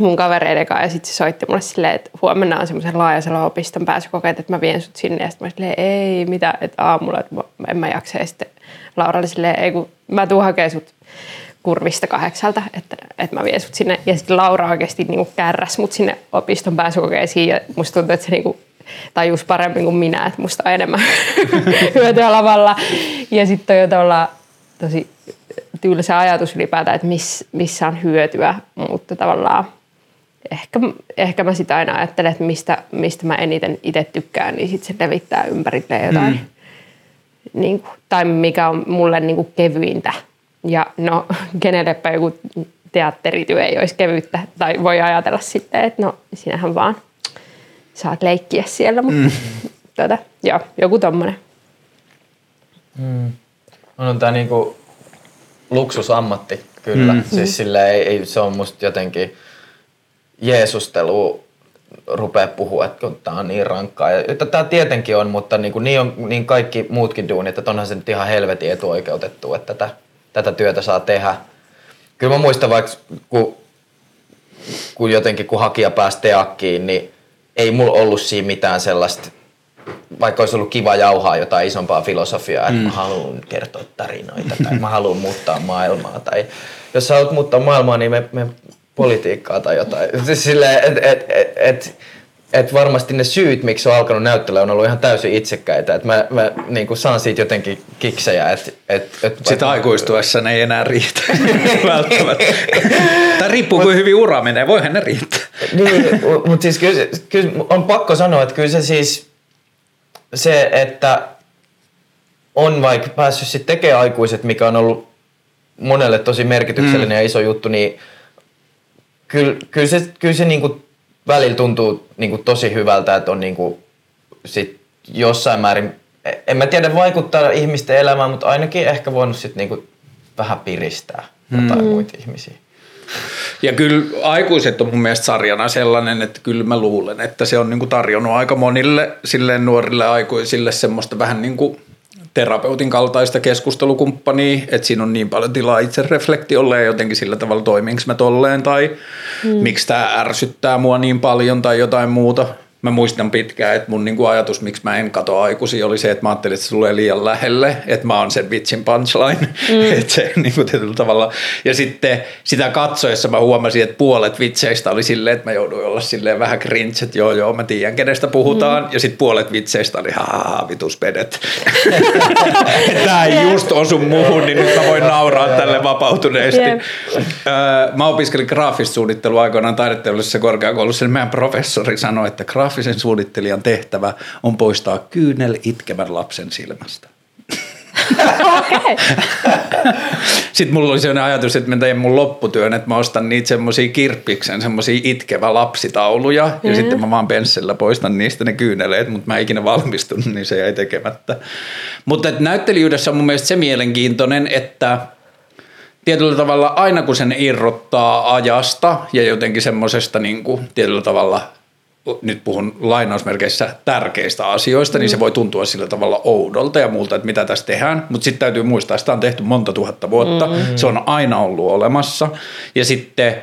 mun kavereiden kanssa ja sitten se soitti mulle silleen, että huomenna on semmoisen laajasella opiston pääsykokeet, että mä vien sut sinne. Ja sitten mä silleen, ei mitä, että aamulla, että mä, en mä jaksa. Ja sitten Laura oli silleen, ei kun mä tuun hakemaan sut kurvista kahdeksalta, että, että mä vien sut sinne. Ja sitten Laura oikeasti niinku kärräs mut sinne opiston pääsykokeisiin ja musta tuntuu, että se niinku tajus paremmin kuin minä, että musta on enemmän hyötyä lavalla. Ja sitten on jo tavallaan tosi tylsä ajatus ylipäätään, että miss, missä on hyötyä, mutta tavallaan ehkä, ehkä mä sitä aina ajattelen, että mistä, mistä mä eniten itse tykkään, niin sitten se levittää ympärille jotain. Mm. Niin kuin, tai mikä on mulle niin kuin kevyintä. Ja no, kenellepä joku teatterityö ei olisi kevyttä. Tai voi ajatella sitten, että no, sinähän vaan saat leikkiä siellä. Mutta mm. tuota, joo, joku tommonen. Mm. On tämä niinku luksusammatti, kyllä. Mm. Siis sille ei, ei, se on musta jotenkin Jeesustelu rupeaa puhua, että kun tämä on niin rankkaa. Ja tämä tietenkin on, mutta niin, kuin niin on niin kaikki muutkin duunit, että onhan se nyt ihan helvetin etuoikeutettu, että tätä, tätä työtä saa tehdä. Kyllä mä muistan vaikka, kun, kun jotenkin kun hakija pääsi teakkiin, niin ei mulla ollut siinä mitään sellaista, vaikka olisi ollut kiva jauhaa jotain isompaa filosofiaa, että mm. mä haluan kertoa tarinoita tai mä haluan muuttaa maailmaa. Tai jos sä haluat muuttaa maailmaa, niin me, me politiikkaa tai jotain. Siis silleen, et, et, et, et, et varmasti ne syyt, miksi on alkanut näyttellä, on ollut ihan täysin itsekkäitä. Et mä, mä niin kuin saan siitä jotenkin kiksejä. Et, et, et Sitä vaikka... aikuistuessa ne ei enää riitä välttämättä. Tai riippuu, kuin hyvin ura menee. Voihan ne riittää. niin, mutta siis kyllä, kyllä on pakko sanoa, että kyllä se siis se, että on vaikka päässyt sitten tekemään aikuiset, mikä on ollut monelle tosi merkityksellinen mm. ja iso juttu, niin kyllä, kyllä se, kyllä se niinku välillä tuntuu niinku tosi hyvältä, että on niinku sit jossain määrin, en mä tiedä vaikuttaa ihmisten elämään, mutta ainakin ehkä voinut sit niinku vähän piristää jotain mm. muita ihmisiä. Ja kyllä aikuiset on mun mielestä sarjana sellainen, että kyllä mä luulen, että se on niinku tarjonnut aika monille silleen nuorille aikuisille semmoista vähän niin kuin terapeutin kaltaista keskustelukumppania, että siinä on niin paljon tilaa itse reflektiolle ja jotenkin sillä tavalla toiminko mä tolleen tai mm. miksi tämä ärsyttää mua niin paljon tai jotain muuta. Mä muistan pitkään, että mun niinku ajatus, miksi mä en kato aikuisia, oli se, että mä ajattelin, että se tulee liian lähelle, että mä oon sen vitsin punchline. Mm. että se, niinku tietyllä tavalla. Ja sitten sitä katsoessa mä huomasin, että puolet vitseistä oli silleen, että mä jouduin olla silleen vähän cringe, että joo joo, mä tiedän kenestä puhutaan. Mm. Ja sitten puolet vitseistä oli ha vitus pedet. Tämä ei just osu muuhun, niin nyt mä voin nauraa tälle vapautuneesti. Yeah. Mä opiskelin graafista suunnittelua aikoinaan taideteollisessa korkeakoulussa, niin meidän professori sanoi, että graafisen suunnittelijan tehtävä on poistaa kyynel itkevän lapsen silmästä. Okay. Sitten mulla oli sellainen ajatus, että mä teen mun lopputyön, että mä ostan niitä semmoisia kirppiksen, semmoisia itkevä lapsitauluja, mm-hmm. ja sitten mä vaan penssellä poistan niistä ne kyyneleet, mutta mä en ikinä valmistunut, niin se jäi tekemättä. Mutta näyttelijöydessä on mun mielestä se mielenkiintoinen, että tietyllä tavalla aina kun sen irrottaa ajasta ja jotenkin semmoisesta niin kuin, tietyllä tavalla nyt puhun lainausmerkeissä tärkeistä asioista, mm. niin se voi tuntua sillä tavalla oudolta ja muulta, että mitä tässä tehdään. Mutta sitten täytyy muistaa, että sitä on tehty monta tuhatta vuotta. Mm. Se on aina ollut olemassa. Ja sitten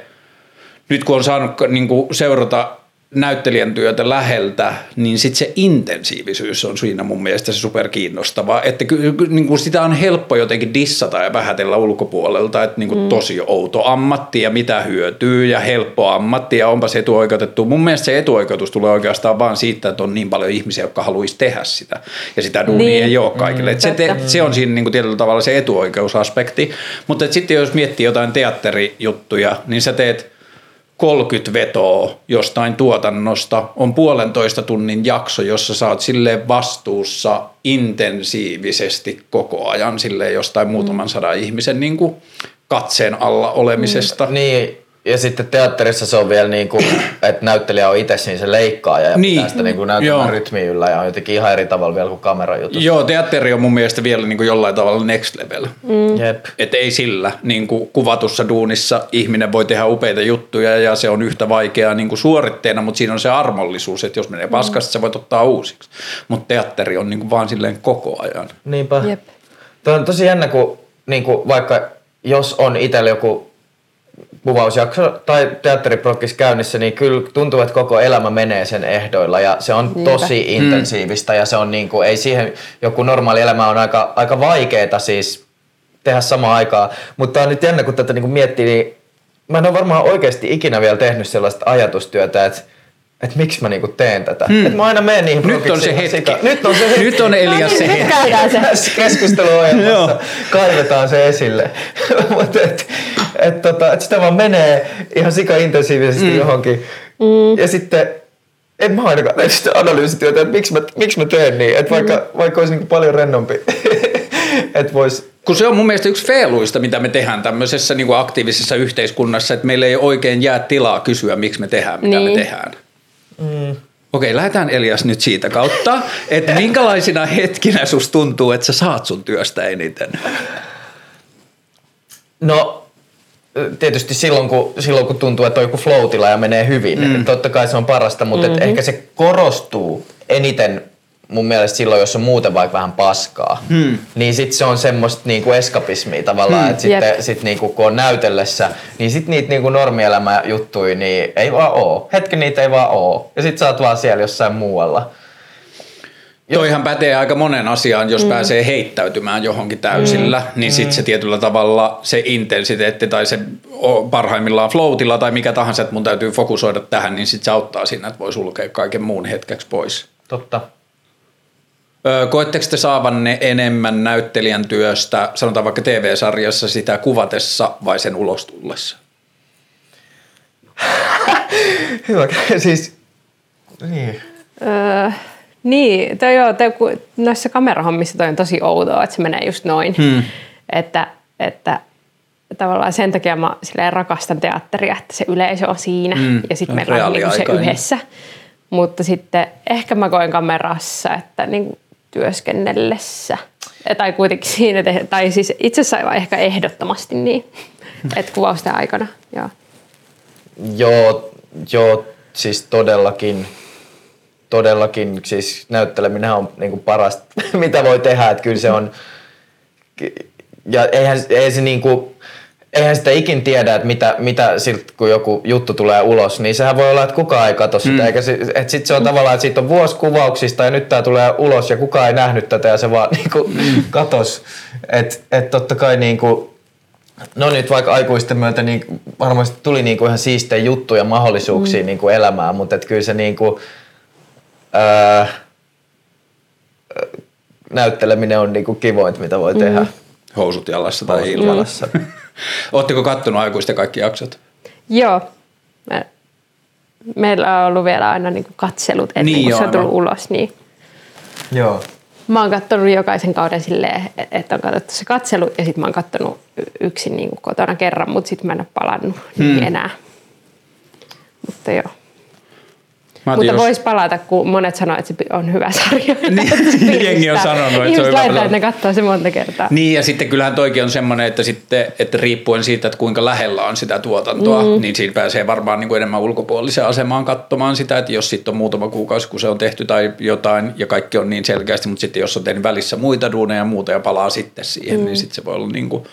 nyt kun on saanut niin kuin seurata näyttelijän työtä läheltä, niin sitten se intensiivisyys on siinä mun mielestä se super kiinnostavaa. Että ky- ky- niin kuin sitä on helppo jotenkin dissata ja vähätellä ulkopuolelta, että niin kuin mm. tosi outo ammatti ja mitä hyötyy ja helppo ammatti ja onpa se etuoikeutettu. Mun mielestä se etuoikeutus tulee oikeastaan vaan siitä, että on niin paljon ihmisiä, jotka haluaisi tehdä sitä ja sitä duunia niin. ei ole kaikille. Mm, se, te- se on siinä niin kuin tietyllä tavalla se etuoikeusaspekti, mutta sitten jos miettii jotain teatterijuttuja, niin sä teet – 30 vetoa jostain tuotannosta, on puolentoista tunnin jakso, jossa sä oot silleen vastuussa intensiivisesti koko ajan silleen jostain muutaman sadan ihmisen niin kuin katseen alla olemisesta. Mm. Niin, ja sitten teatterissa se on vielä niin kuin, että näyttelijä on itse siinä se leikkaaja ja niin. pitää sitä niin kuin näytelmän rytmiä yllä ja on jotenkin ihan eri tavalla vielä kuin kamerajutussa. Joo, teatteri on mun mielestä vielä niin kuin jollain tavalla next level. Mm. Jep. Et ei sillä niin kuin kuvatussa duunissa ihminen voi tehdä upeita juttuja ja se on yhtä vaikeaa niin kuin suoritteena, mutta siinä on se armollisuus, että jos menee paskasta, mm. sä voit ottaa uusiksi. Mutta teatteri on niin kuin vaan silleen koko ajan. Niinpä. Jep. Tuo on tosi jännä, kun niin kuin vaikka jos on itsellä joku kuvausjakso tai teatteriprokkis käynnissä, niin kyllä tuntuu, että koko elämä menee sen ehdoilla ja se on Niinpä. tosi mm. intensiivistä ja se on niin kuin, ei siihen, joku normaali elämä on aika, aika vaikeeta siis tehdä samaan aikaa, mutta on nyt jännä, kun tätä niin kuin miettii, niin mä en ole varmaan oikeasti ikinä vielä tehnyt sellaista ajatustyötä, että että miksi mä niinku teen tätä. Hmm. Että mä aina menen niihin Nyt on se hetki. Sitä. Nyt on se hetki. Nyt on Elias no, niin, se hetki. Tässä keskusteluohjelmassa kaivetaan se esille. Mutta et, et, tota, et sitä vaan menee ihan sika-intensiivisesti hmm. johonkin. Hmm. Ja sitten en mä ainakaan tee sitä analyysityötä, että miksi mä, miksi mä teen niin. Että vaikka, hmm. vaikka olisi niinku paljon rennompi. että vois, kun se on mun mielestä yksi feiluista, mitä me tehdään tämmöisessä niin kuin aktiivisessa yhteiskunnassa, että meillä ei oikein jää tilaa kysyä, miksi me tehdään, mitä niin. me tehdään. Mm. Okei, lähdetään Elias nyt siitä kautta, että minkälaisina hetkinä sus tuntuu, että sä saat sun työstä eniten? No tietysti silloin kun, silloin kun tuntuu, että on joku floatilla ja menee hyvin, mm. totta kai se on parasta, mutta mm-hmm. ehkä se korostuu eniten mun mielestä silloin, jos on muuten vaikka vähän paskaa, hmm. niin sit se on semmoista niinku eskapismia tavallaan, hmm. että sitten yep. sit niinku, kun on näytellessä, niin sit niitä niinku normielämä juttui, niin ei vaan oo. Hetken niitä ei vaan oo. Ja sit sä oot vaan siellä jossain muualla. Toihan pätee aika monen asiaan, jos mm. pääsee heittäytymään johonkin täysillä, mm. niin sitten se tietyllä tavalla se intensiteetti tai se parhaimmillaan floatilla tai mikä tahansa, että mun täytyy fokusoida tähän, niin sitten se auttaa siinä, että voi sulkea kaiken muun hetkeksi pois. Totta. Koetteko te saavanne enemmän näyttelijän työstä, sanotaan vaikka TV-sarjassa sitä kuvatessa vai sen ulostullessa? Hyvä, siis niin. Öö, niin, toi joo, toi, noissa kamerahommissa toi on tosi outoa, että se menee just noin. Hmm. Että, että tavallaan sen takia mä rakastan teatteria, että se yleisö on siinä hmm. ja sitten meillä on niin se yhdessä. Mutta sitten ehkä mä koen kamerassa, että niin työskennellessä. Tai kuitenkin siinä, tai siis itse asiassa ehkä ehdottomasti niin, että kuvausten aikana. Joo. Joo, joo, siis todellakin, todellakin, siis näytteleminen on niin kuin parasta, mitä voi tehdä, että kyllä se on, ja eihän, eihän se niin kuin, eihän sitä ikin tiedä, että mitä, mitä siltä, kun joku juttu tulee ulos, niin sehän voi olla, että kukaan ei katso sitä, mm. eikä se, että sit se on tavallaan, että siitä on vuosi kuvauksista ja nyt tämä tulee ulos ja kukaan ei nähnyt tätä ja se vaan niin kuin, mm. katos. Että et totta kai niin kuin, no nyt vaikka aikuisten myötä niin varmasti tuli niin kuin ihan siistejä juttuja mahdollisuuksia mm. niin kuin elämään, mutta et kyllä se niin kuin, ää, näytteleminen on niin kuin kivointa, mitä voi mm. tehdä. Housut jalassa tai ilman. Oletteko kattonut aikuisten kaikki jaksot? Joo. Me, meillä on ollut vielä aina niin katselut ennen niin kuin se on tullut no. ulos. Niin. Joo. Mä oon katsonut jokaisen kauden silleen, että on katsottu se katselu ja sitten mä oon katsonut yksin niin kuin kotona kerran, mutta sitten mä en ole palannut hmm. niin enää. Mutta joo. Mutta jos- vois palata, kun monet sanoo, että se on hyvä sarja. Niin, jengi on sanonut, että se on Ihmiset hyvä laittaa, että ne katsoo se monta kertaa. Niin ja sitten kyllähän toikin on semmoinen, että, sitten, että riippuen siitä, että kuinka lähellä on sitä tuotantoa, mm. niin siinä pääsee varmaan niin kuin enemmän ulkopuoliseen asemaan katsomaan sitä, että jos sitten on muutama kuukausi, kun se on tehty tai jotain ja kaikki on niin selkeästi, mutta sitten jos on tehnyt välissä muita duuneja ja muuta ja palaa sitten siihen, mm. niin sitten se voi olla niin kuin,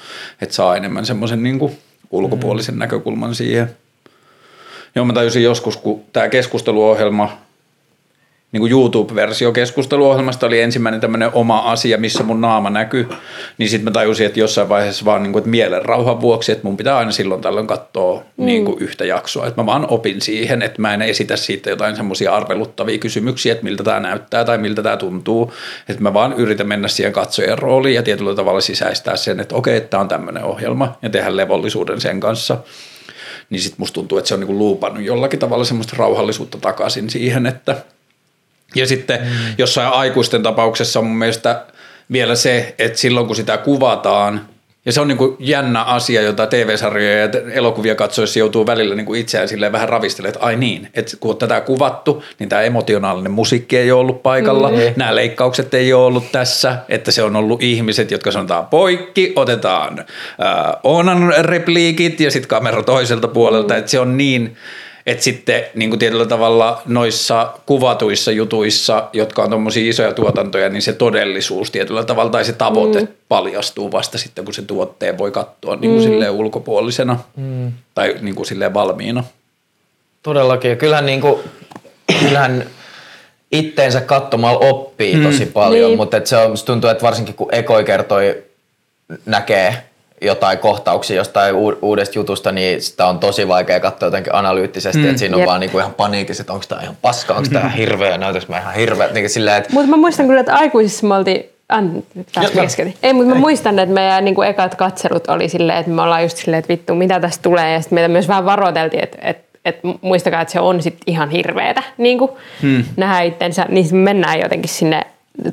että saa enemmän semmoisen niin kuin ulkopuolisen mm. näkökulman siihen. Joo, mä tajusin joskus, kun tämä keskusteluohjelma, niin kuin YouTube-versio keskusteluohjelmasta oli ensimmäinen tämmöinen oma asia, missä mun naama näkyy, niin sitten mä tajusin, että jossain vaiheessa vaan niin kuin, että mielenrauhan vuoksi, että mun pitää aina silloin tällöin katsoa mm. niin kuin yhtä jaksoa, että mä vaan opin siihen, että mä en esitä siitä jotain semmoisia arveluttavia kysymyksiä, että miltä tämä näyttää tai miltä tämä tuntuu, että mä vaan yritän mennä siihen katsojen rooliin ja tietyllä tavalla sisäistää sen, että okei, että tämä on tämmöinen ohjelma ja tehdä levollisuuden sen kanssa niin sitten musta tuntuu, että se on niinku luupannut jollakin tavalla semmoista rauhallisuutta takaisin siihen, että ja sitten mm. jossain aikuisten tapauksessa on mun mielestä vielä se, että silloin kun sitä kuvataan, ja se on niin kuin jännä asia, jota TV-sarjoja ja elokuvia katsoessa joutuu välillä niin kuin itseään silleen vähän ravistelemaan, että ai niin, että kun on tätä kuvattu, niin tämä emotionaalinen musiikki ei ole ollut paikalla, mm. nämä leikkaukset ei ole ollut tässä, että se on ollut ihmiset, jotka sanotaan poikki, otetaan äh, Oonan repliikit ja sitten kamera toiselta puolelta, mm. että se on niin, että sitten niin kuin tietyllä tavalla noissa kuvatuissa jutuissa, jotka on tuommoisia isoja tuotantoja, niin se todellisuus tietyllä tavalla tai se tavoite mm. paljastuu vasta sitten, kun se tuotteen voi katsoa niin kuin mm. ulkopuolisena mm. tai niin kuin silleen valmiina. Todellakin. Ja kyllähän, niinku, kyllähän itteensä katsomalla oppii tosi paljon, Niin. mutta et se on, tuntuu, että varsinkin kun Ekoi kertoi, näkee jotain kohtauksia jostain uudesta jutusta, niin sitä on tosi vaikea katsoa jotenkin analyyttisesti, mm. että siinä on Jep. vaan niinku ihan paniikissa, että onko tämä ihan paska, onko tämä hirveä, näytäks mä ihan hirveä, niin silleen, että Mutta mä muistan kyllä, että aikuisissa me oltiin, an, taas. Ei, mutta mä muistan, että meidän niin kuin ekat katselut oli silleen, että me ollaan just silleen, että vittu, mitä tästä tulee. Ja sitten meitä myös vähän varoiteltiin, että, että, että muistakaa, että se on sit ihan hirveetä niin kuin hmm. nähdä itsensä. Niin mennään jotenkin sinne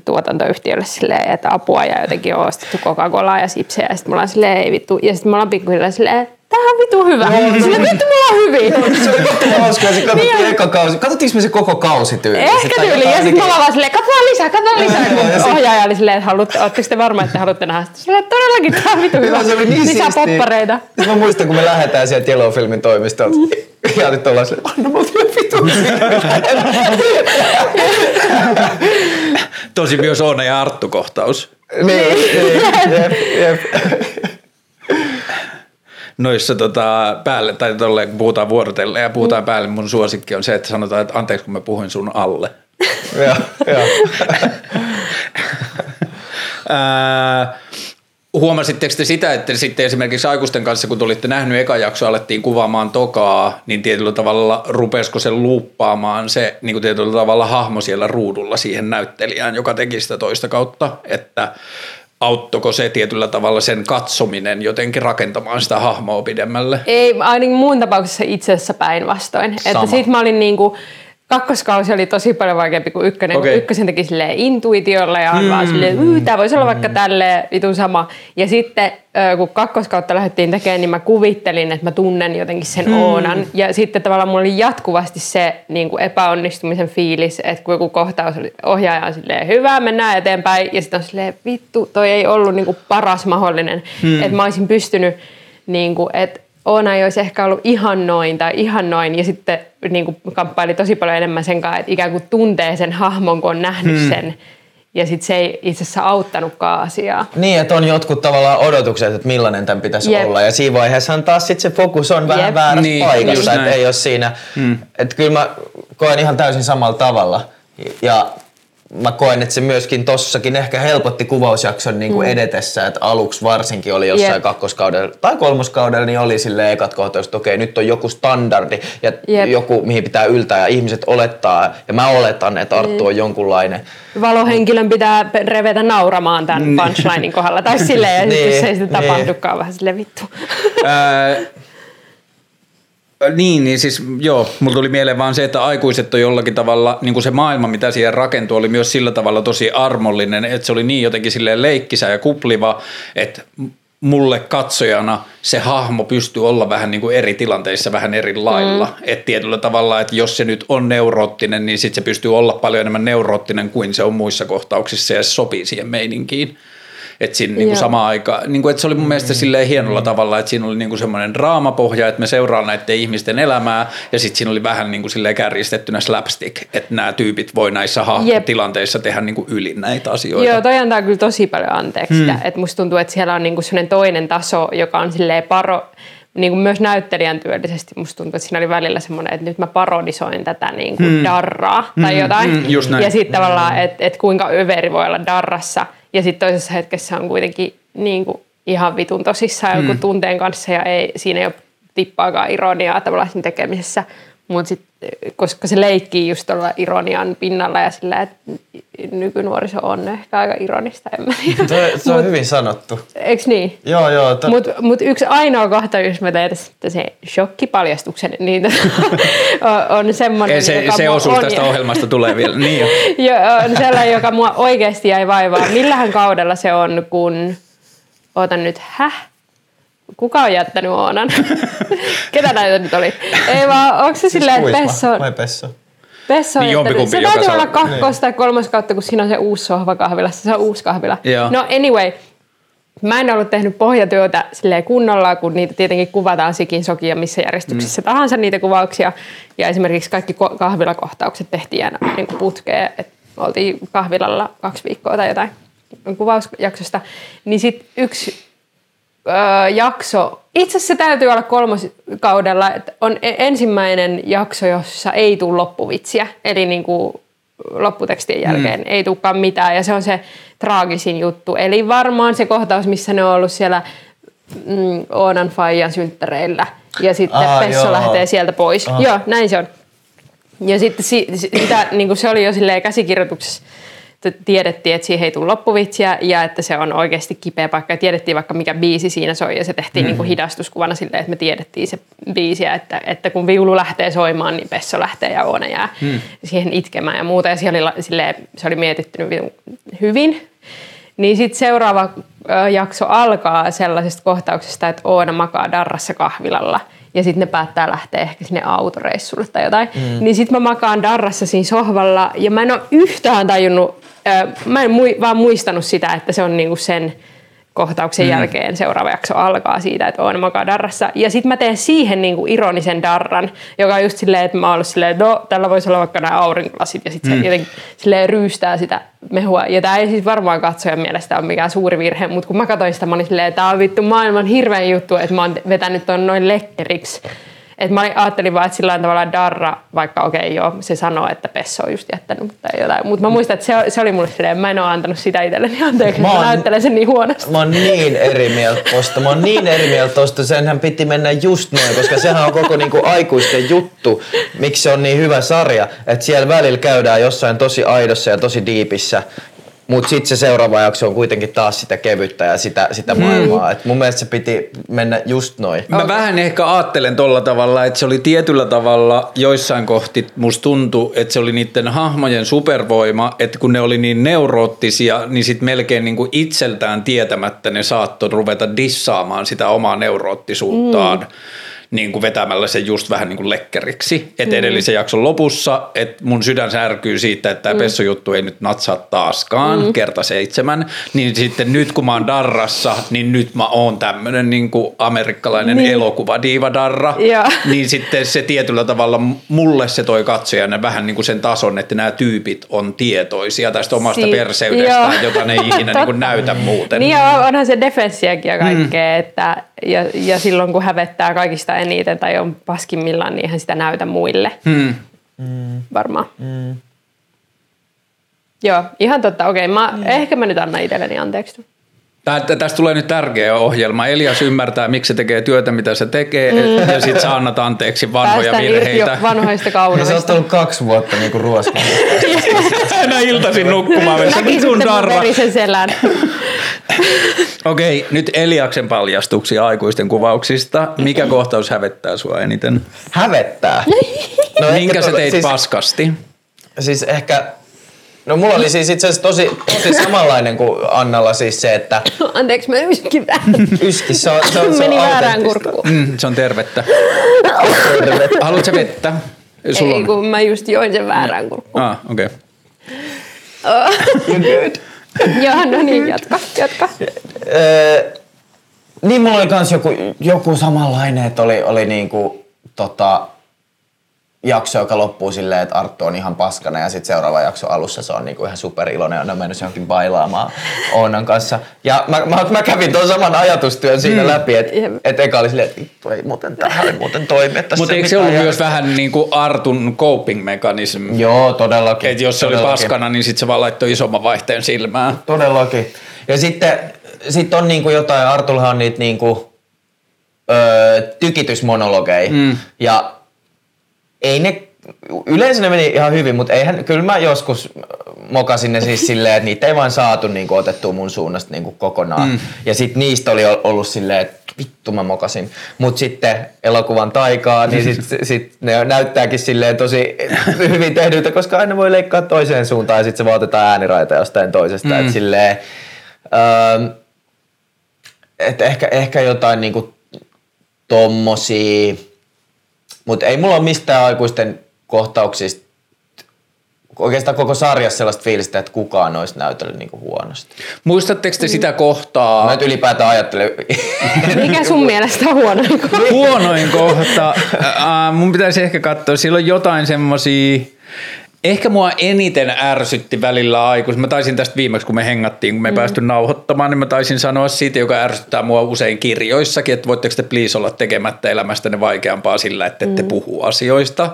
tuotantoyhtiölle silleen, että apua ja jotenkin on ostettu Coca-Colaa ja sipsejä. Ja sitten me ollaan silleen, ei vittu. Ja sitten me ollaan pikkuhiljaa silleen, tämähän on vitu hyvä. Silleen, vittu, me ollaan hyvin. se oli tosi hauskaa, se katsottiin Niin. eka kausi. Katsottiinko me se koko kausi tyyli? Ehkä tyyli. Ja sitten me ollaan vaan silleen, katsotaan lisää, katsotaan lisää. Joo, Kun ohjaaja oli silleen, että haluatte, ootteko te varma, että haluatte nähdä sitä? Silleen, että todellakin, tämä on vitu hyvä. Joo, se oli niin lisää poppareita. Siis mä muistan, kun me lähdetään sieltä Yellow-filmin toimistolta. Ja nyt ollaan silleen, anna mut vielä vitu. Tosi myös Oona ja Arttu kohtaus. niin, niin, jep, jep. Noissa tota, päälle, tai tolleen, kun puhutaan vuorotellen ja puhutaan päälle, mun suosikki on se, että sanotaan, että anteeksi kun mä puhuin sun alle. Joo, joo. Huomasitteko te sitä, että sitten esimerkiksi aikuisten kanssa, kun tulitte nähnyt eka jakso, alettiin kuvaamaan tokaa, niin tietyllä tavalla rupesiko se luuppaamaan se niin kuin tietyllä tavalla hahmo siellä ruudulla siihen näyttelijään, joka teki sitä toista kautta, että auttoko se tietyllä tavalla sen katsominen jotenkin rakentamaan sitä hahmoa pidemmälle? Ei, ainakin muun tapauksessa itse asiassa päinvastoin. Että sit mä olin niinku, kakkoskausi oli tosi paljon vaikeampi kuin ykkönen. Okay. Ykkösen teki silleen intuitiolla ja mm. vaan silleen, "Yy, tää voisi olla vaikka tälleen vitun sama. Ja sitten kun kakkoskautta lähdettiin tekemään, niin mä kuvittelin, että mä tunnen jotenkin sen mm. Oonan. Ja sitten tavallaan mulla oli jatkuvasti se niin kuin epäonnistumisen fiilis, että kun joku kohtaus oli ohjaaja on silleen, hyvä, mennään eteenpäin. Ja sitten on silleen, vittu, toi ei ollut niin kuin paras mahdollinen. Mm. Että mä olisin pystynyt, niin kuin, että Oona ei olisi ehkä ollut ihan noin tai ihan noin. Ja sitten niin kuin kamppaili tosi paljon enemmän sen kanssa, että ikään kuin tuntee sen hahmon, kun on nähnyt hmm. sen. Ja sitten se ei itse asiassa auttanutkaan asiaa. Niin, että on jotkut tavallaan odotukset, että millainen tämän pitäisi Jep. olla. Ja siinä vaiheessa taas sit se fokus on vähän Jep. väärässä Niin, paikassa, että ei ole siinä. Mm. Että kyllä mä koen ihan täysin samalla tavalla. Ja mä koen, että se myöskin tossakin ehkä helpotti kuvausjakson niin kuin edetessä, että aluksi varsinkin oli jossain Jep. kakkoskaudella tai kolmoskaudella, niin oli sille ekat kohtaukset, että okei, nyt on joku standardi ja Jep. joku, mihin pitää yltää ja ihmiset olettaa, ja mä oletan, että Arttu on jonkunlainen. Valohenkilön pitää revetä nauramaan tämän punchlinein kohdalla. Tai silleen, ja sitten Niin, jos ei sitä niin. tapahdukaan vähän silleen vittu. Niin, niin siis joo, mulla tuli mieleen vaan se, että aikuiset on jollakin tavalla, niin kuin se maailma, mitä siihen rakentui, oli myös sillä tavalla tosi armollinen, että se oli niin jotenkin silleen leikkisä ja kupliva, että mulle katsojana se hahmo pystyy olla vähän niin kuin eri tilanteissa vähän eri lailla. Mm. Että tietyllä tavalla, että jos se nyt on neuroottinen, niin sitten se pystyy olla paljon enemmän neuroottinen kuin se on muissa kohtauksissa ja se sopii siihen meininkiin. Että siinä niin kuin sama aika, niin kuin, että se oli mun mielestä silleen hienolla tavalla, että siinä oli niin kuin semmoinen draamapohja, että me seuraan näiden ihmisten elämää ja sitten siinä oli vähän niin kuin silleen kärjistettynä slapstick, että nämä tyypit voi näissä tilanteissa tehdä niin kuin yli näitä asioita. Joo, toi antaa kyllä tosi paljon anteeksi hmm. Että musta tuntuu, että siellä on niinku sellainen toinen taso, joka on silleen paro, niin kuin myös näyttelijän työllisesti musta tuntuu, että siinä oli välillä semmoinen, että nyt mä parodisoin tätä niin kuin hmm. darraa tai jotain. hmm, just näin. Ja sitten tavallaan, että et kuinka överi voi olla darrassa. Ja sitten toisessa hetkessä on kuitenkin niin kuin ihan vitun tosissaan joku tunteen kanssa ja ei, siinä ei ole tippaakaan ironiaa tavallaan siinä tekemisessä. Mutta sitten, koska se leikkii just tuolla ironian pinnalla ja sillä, että nykynuoriso on ehkä aika ironista, en mä tiedä. Se, se on hyvin sanottu. Eiks niin? Joo, joo. To... Mutta mut yksi ainoa kohta, jos mä teen tästä se shokkipaljastuksen, niin on- semmoinen, Ei, se, se mua osuus on- tästä ohjelmasta tulee vielä. Niin jo. jo, on sellainen, joka mua oikeasti jäi vaivaan. Millähän kaudella se on, kun... Ootan nyt, häh? Kuka on jättänyt Oonan? Ketä näitä nyt oli? Ei vaan, onko se silleen, että Pesso, vai Pesso? Pesso on Niin jättänyt. jompikumpi, Se joka täytyy saa- olla kakkos tai kolmas kautta, kun siinä on se uusi sohva kahvilassa. Se on uusi kahvila. Joo. No anyway, Mä en ollut tehnyt pohjatyötä silleen kunnolla, kun niitä tietenkin kuvataan sikin sokia missä järjestyksessä mm. tahansa niitä kuvauksia. Ja esimerkiksi kaikki ko- kahvilakohtaukset tehtiin aina niin kuin putkeen, että oltiin kahvilalla kaksi viikkoa tai jotain kuvausjaksosta. Niin sitten yksi öö, jakso, itse asiassa se täytyy olla kolmoskaudella, että on e- ensimmäinen jakso, jossa ei tule loppuvitsiä. Eli niin kuin lopputekstien jälkeen mm. ei tulekaan mitään ja se on se traagisin juttu. Eli varmaan se kohtaus, missä ne on ollut siellä mm, Oonan Fajan synttäreillä ja sitten Aa, Pesso joo. lähtee sieltä pois. Ah. Joo, näin se on. Ja sitten si, si- sitä, niin kuin se oli jo käsikirjoituksessa, tiedettiin, että siihen ei tule loppuvitsiä ja että se on oikeasti kipeä paikka. Ja tiedettiin vaikka mikä biisi siinä soi ja se tehtiin mm. niin kuin hidastuskuvana silleen, että me tiedettiin se biisi ja että, että kun viulu lähtee soimaan, niin Pesso lähtee ja Oona jää mm. siihen itkemään ja muuta. Ja se oli, silleen, se oli mietitty vitun hyvin. Niin sitten seuraava jakso alkaa sellaisesta kohtauksesta, että Oona makaa darrassa kahvilalla ja sitten ne päättää lähteä ehkä sinne autoreissulle tai jotain. Mm. Niin sitten mä makaan darrassa siinä sohvalla ja mä en ole yhtään tajunnut, mä en mui, vaan muistanut sitä, että se on niinku sen kohtauksen mm. jälkeen seuraava jakso alkaa siitä, että Oona makaa darrassa. Ja sitten mä teen siihen niinku ironisen darran, joka on just silleen, että mä oon ollut silleen, no tällä voisi olla vaikka nämä aurinkolasit ja sitten mm. se jotenkin silleen ryystää sitä mehua. Ja tämä ei siis varmaan katsojan mielestä ole mikään suuri virhe, mutta kun mä katsoin sitä, mä olin silleen, että tämä on vittu maailman hirveän juttu, että mä oon vetänyt ton noin lekkeriksi. Et mä ajattelin vaan, että sillä tavalla Darra, vaikka okei okay, joo, se sanoo, että Pesso on just jättänyt mutta jotain. Mutta mä muistan, että se, se oli mulle silleen, mä en ole antanut sitä itselleni anteeksi, Mä mä, mä oon- näyttelen sen niin huonosti. Mä oon niin eri mieltä tosta. Mä oon niin eri mieltä tosta. Senhän piti mennä just noin, koska sehän on koko niinku aikuisten juttu, miksi se on niin hyvä sarja. Että siellä välillä käydään jossain tosi aidossa ja tosi diipissä. Mutta sitten se seuraava jakso on kuitenkin taas sitä kevyttä ja sitä, sitä maailmaa. Et mun mielestä se piti mennä just noin. Mä vähän ehkä ajattelen tolla tavalla, että se oli tietyllä tavalla joissain kohti, musta tuntui, että se oli niiden hahmojen supervoima, että kun ne oli niin neuroottisia, niin sit melkein niin kuin itseltään tietämättä ne saattoi ruveta dissaamaan sitä omaa neuroottisuuttaan. Mm niin kuin vetämällä sen just vähän niin kuin lekkeriksi. Et edellisen jakson lopussa, että mun sydän särkyy siitä, että tämä mm. Pesso-juttu ei nyt natsaa taaskaan, mm. kerta seitsemän. Niin sitten nyt kun mä oon darrassa, niin nyt mä oon tämmönen niin kuin amerikkalainen niin. elokuva diiva darra. Joo. Niin sitten se tietyllä tavalla, mulle se toi katsojanne vähän niin kuin sen tason, että nämä tyypit on tietoisia tästä omasta Si- perseydestään, joo. jota ne ei ikinä niin kuin näytä muuten. Niin ja onhan se defenssiäkin ja kaikkea, mm. että ja, ja silloin kun hävettää kaikista eniten tai on paskimmillaan, niin eihän sitä näytä muille. Hmm. Varmaan. Mm. Joo, ihan totta. Okei, mä, ehkä mä nyt annan itselleni anteeksi. Tää, tä- tästä tulee nyt tärkeä ohjelma. Elias ymmärtää, miksi se tekee työtä, mitä se tekee, mm. ja sitten sä annat anteeksi vanhoja Päästään irti jo virheitä. vanhoista Ja sä kaunoista. oot ollut kaksi vuotta niinku ruoskinut. Aina iltaisin nukkumaan. Mä Näki vitun sitten mun darra. verisen selän. Okei, nyt Eliaksen paljastuksia aikuisten kuvauksista. Mikä kohtaus hävettää sua eniten? Hävettää. No Minkä ehkä sä tuota- teit siis, paskasti? Siis ehkä No mulla oli siis itse asiassa tosi, tosi samanlainen kuin Annalla siis se, että Anteeksi, mä yskin vähän. yski, se on, se on, se on Meni väärään kurkkuun. Mm, se on tervettä. Haluatko vettä? Sulla Ei, on. kun mä just join sen väärään kurkkuun. Ah, okei. Joo, no niin, jatka, jatka. Niin mulla oli kans joku, joku samanlainen, että oli, oli niinku, tota, jakso, joka loppuu silleen, että Arttu on ihan paskana ja sitten seuraava jakso alussa se on niinku ihan superiloinen ja on mennyt johonkin bailaamaan Oonan kanssa. Ja mä, mä, mä kävin tuon saman ajatustyön siinä läpi, että et eka oli silleen, että vittu ei muuten tähän ei muuten toimi. Mutta ei eikö se ollut myös vähän niin kuin Artun coping mekanism? Joo, todellakin. Että jos se oli todellakin. paskana, niin sitten se vaan laittoi isomman vaihteen silmään. Todellakin. Ja sitten sit on niinku jotain, Artulhan on niitä niinku, öö, tykitysmonologeja. Mm. Ja ei ne, yleensä ne meni ihan hyvin, mutta eihän, kyllä mä joskus mokasin ne siis silleen, että niitä ei vaan saatu niinku otettua mun suunnasta niinku kokonaan. Mm. Ja sitten niistä oli ollut silleen, että vittu mä mokasin. Mutta sitten elokuvan taikaa, niin sitten sit ne näyttääkin silleen tosi hyvin tehdyltä, koska aina voi leikkaa toiseen suuntaan ja sitten se vaan otetaan ääniraita jostain toisesta. Mm. Et silleen, öö, et ehkä, ehkä jotain niinku tommosia, mutta ei mulla ole mistään aikuisten kohtauksista oikeastaan koko sarjassa sellaista fiilistä, että kukaan olisi näytellyt niinku huonosti. Muistatteko te sitä kohtaa? Mä nyt ylipäätään ajattelen, Mikä sun mielestä on huono? Huonoin kohta. Äh, mun pitäisi ehkä katsoa. Siellä on jotain semmosia... Ehkä mua eniten ärsytti välillä aikuis. Mä taisin tästä viimeksi, kun me hengattiin, kun me ei päästy nauhoittamaan, niin mä taisin sanoa siitä, joka ärsyttää mua usein kirjoissakin, että voitteko te please olla tekemättä elämästäne vaikeampaa sillä, että ette puhu asioista.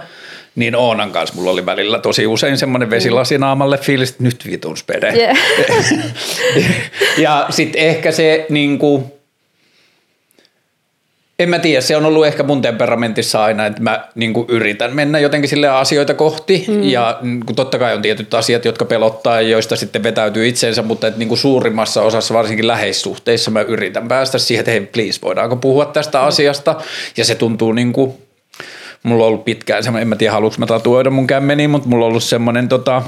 Niin Oonan kanssa mulla oli välillä tosi usein semmoinen vesilasi-naamalle fiilis, että nyt vitun spede. Yeah. ja sitten ehkä se niinku, en mä tiedä, se on ollut ehkä mun temperamentissa aina, että mä niinku yritän mennä jotenkin sille asioita kohti mm. ja niinku totta kai on tietyt asiat, jotka pelottaa ja joista sitten vetäytyy itseensä, mutta et niinku suurimmassa osassa varsinkin läheissuhteissa mä yritän päästä siihen, että hei please, voidaanko puhua tästä mm. asiasta ja se tuntuu niinku, mulla on ollut pitkään semmoinen, en mä tiedä haluanko mä tatuoida mun kämmeniin, mutta mulla on ollut semmoinen tota,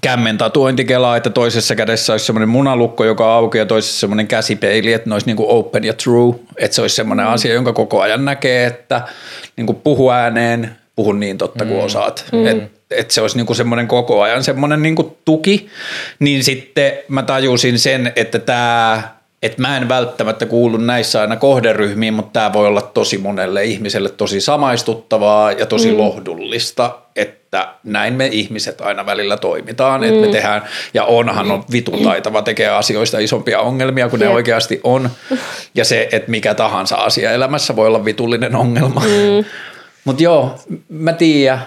kämmen tatuointikela, että toisessa kädessä olisi semmoinen munalukko, joka auki ja toisessa semmoinen käsipeili, että ne olisi niinku open ja true, että se olisi semmoinen mm. asia, jonka koko ajan näkee, että niinku puhu ääneen, puhu niin totta kuin osaat. Mm. Että et se olisi niinku semmoinen koko ajan semmoinen niinku tuki, niin sitten mä tajusin sen, että tämä että mä en välttämättä kuulu näissä aina kohderyhmiin, mutta tämä voi olla tosi monelle ihmiselle tosi samaistuttavaa ja tosi mm. lohdullista, että näin me ihmiset aina välillä toimitaan, mm. että me tehdään, ja onhan on vitun taitava tekee asioista isompia ongelmia kuin ne Jep. oikeasti on, ja se, että mikä tahansa asia elämässä voi olla vitullinen ongelma. Mm. Mutta joo, mä tiedän,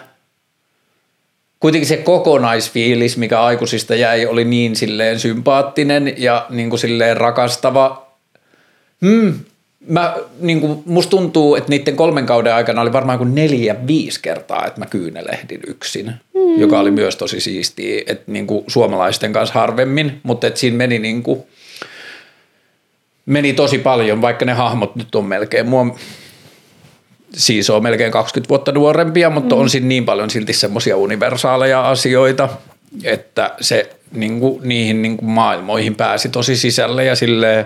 kuitenkin se kokonaisfiilis, mikä aikuisista jäi, oli niin silleen sympaattinen ja niin kuin silleen rakastava. Hmm. Mä, niin kuin, musta tuntuu, että niiden kolmen kauden aikana oli varmaan kuin neljä, viisi kertaa, että mä kyynelehdin yksin, mm. joka oli myös tosi siistiä, että niin kuin suomalaisten kanssa harvemmin, mutta että siinä meni niin kuin, meni tosi paljon, vaikka ne hahmot nyt on melkein mua siis on melkein 20 vuotta nuorempia, mutta mm. on siinä niin paljon silti semmoisia universaaleja asioita, että se niin kuin, niihin niin kuin maailmoihin pääsi tosi sisälle ja silleen,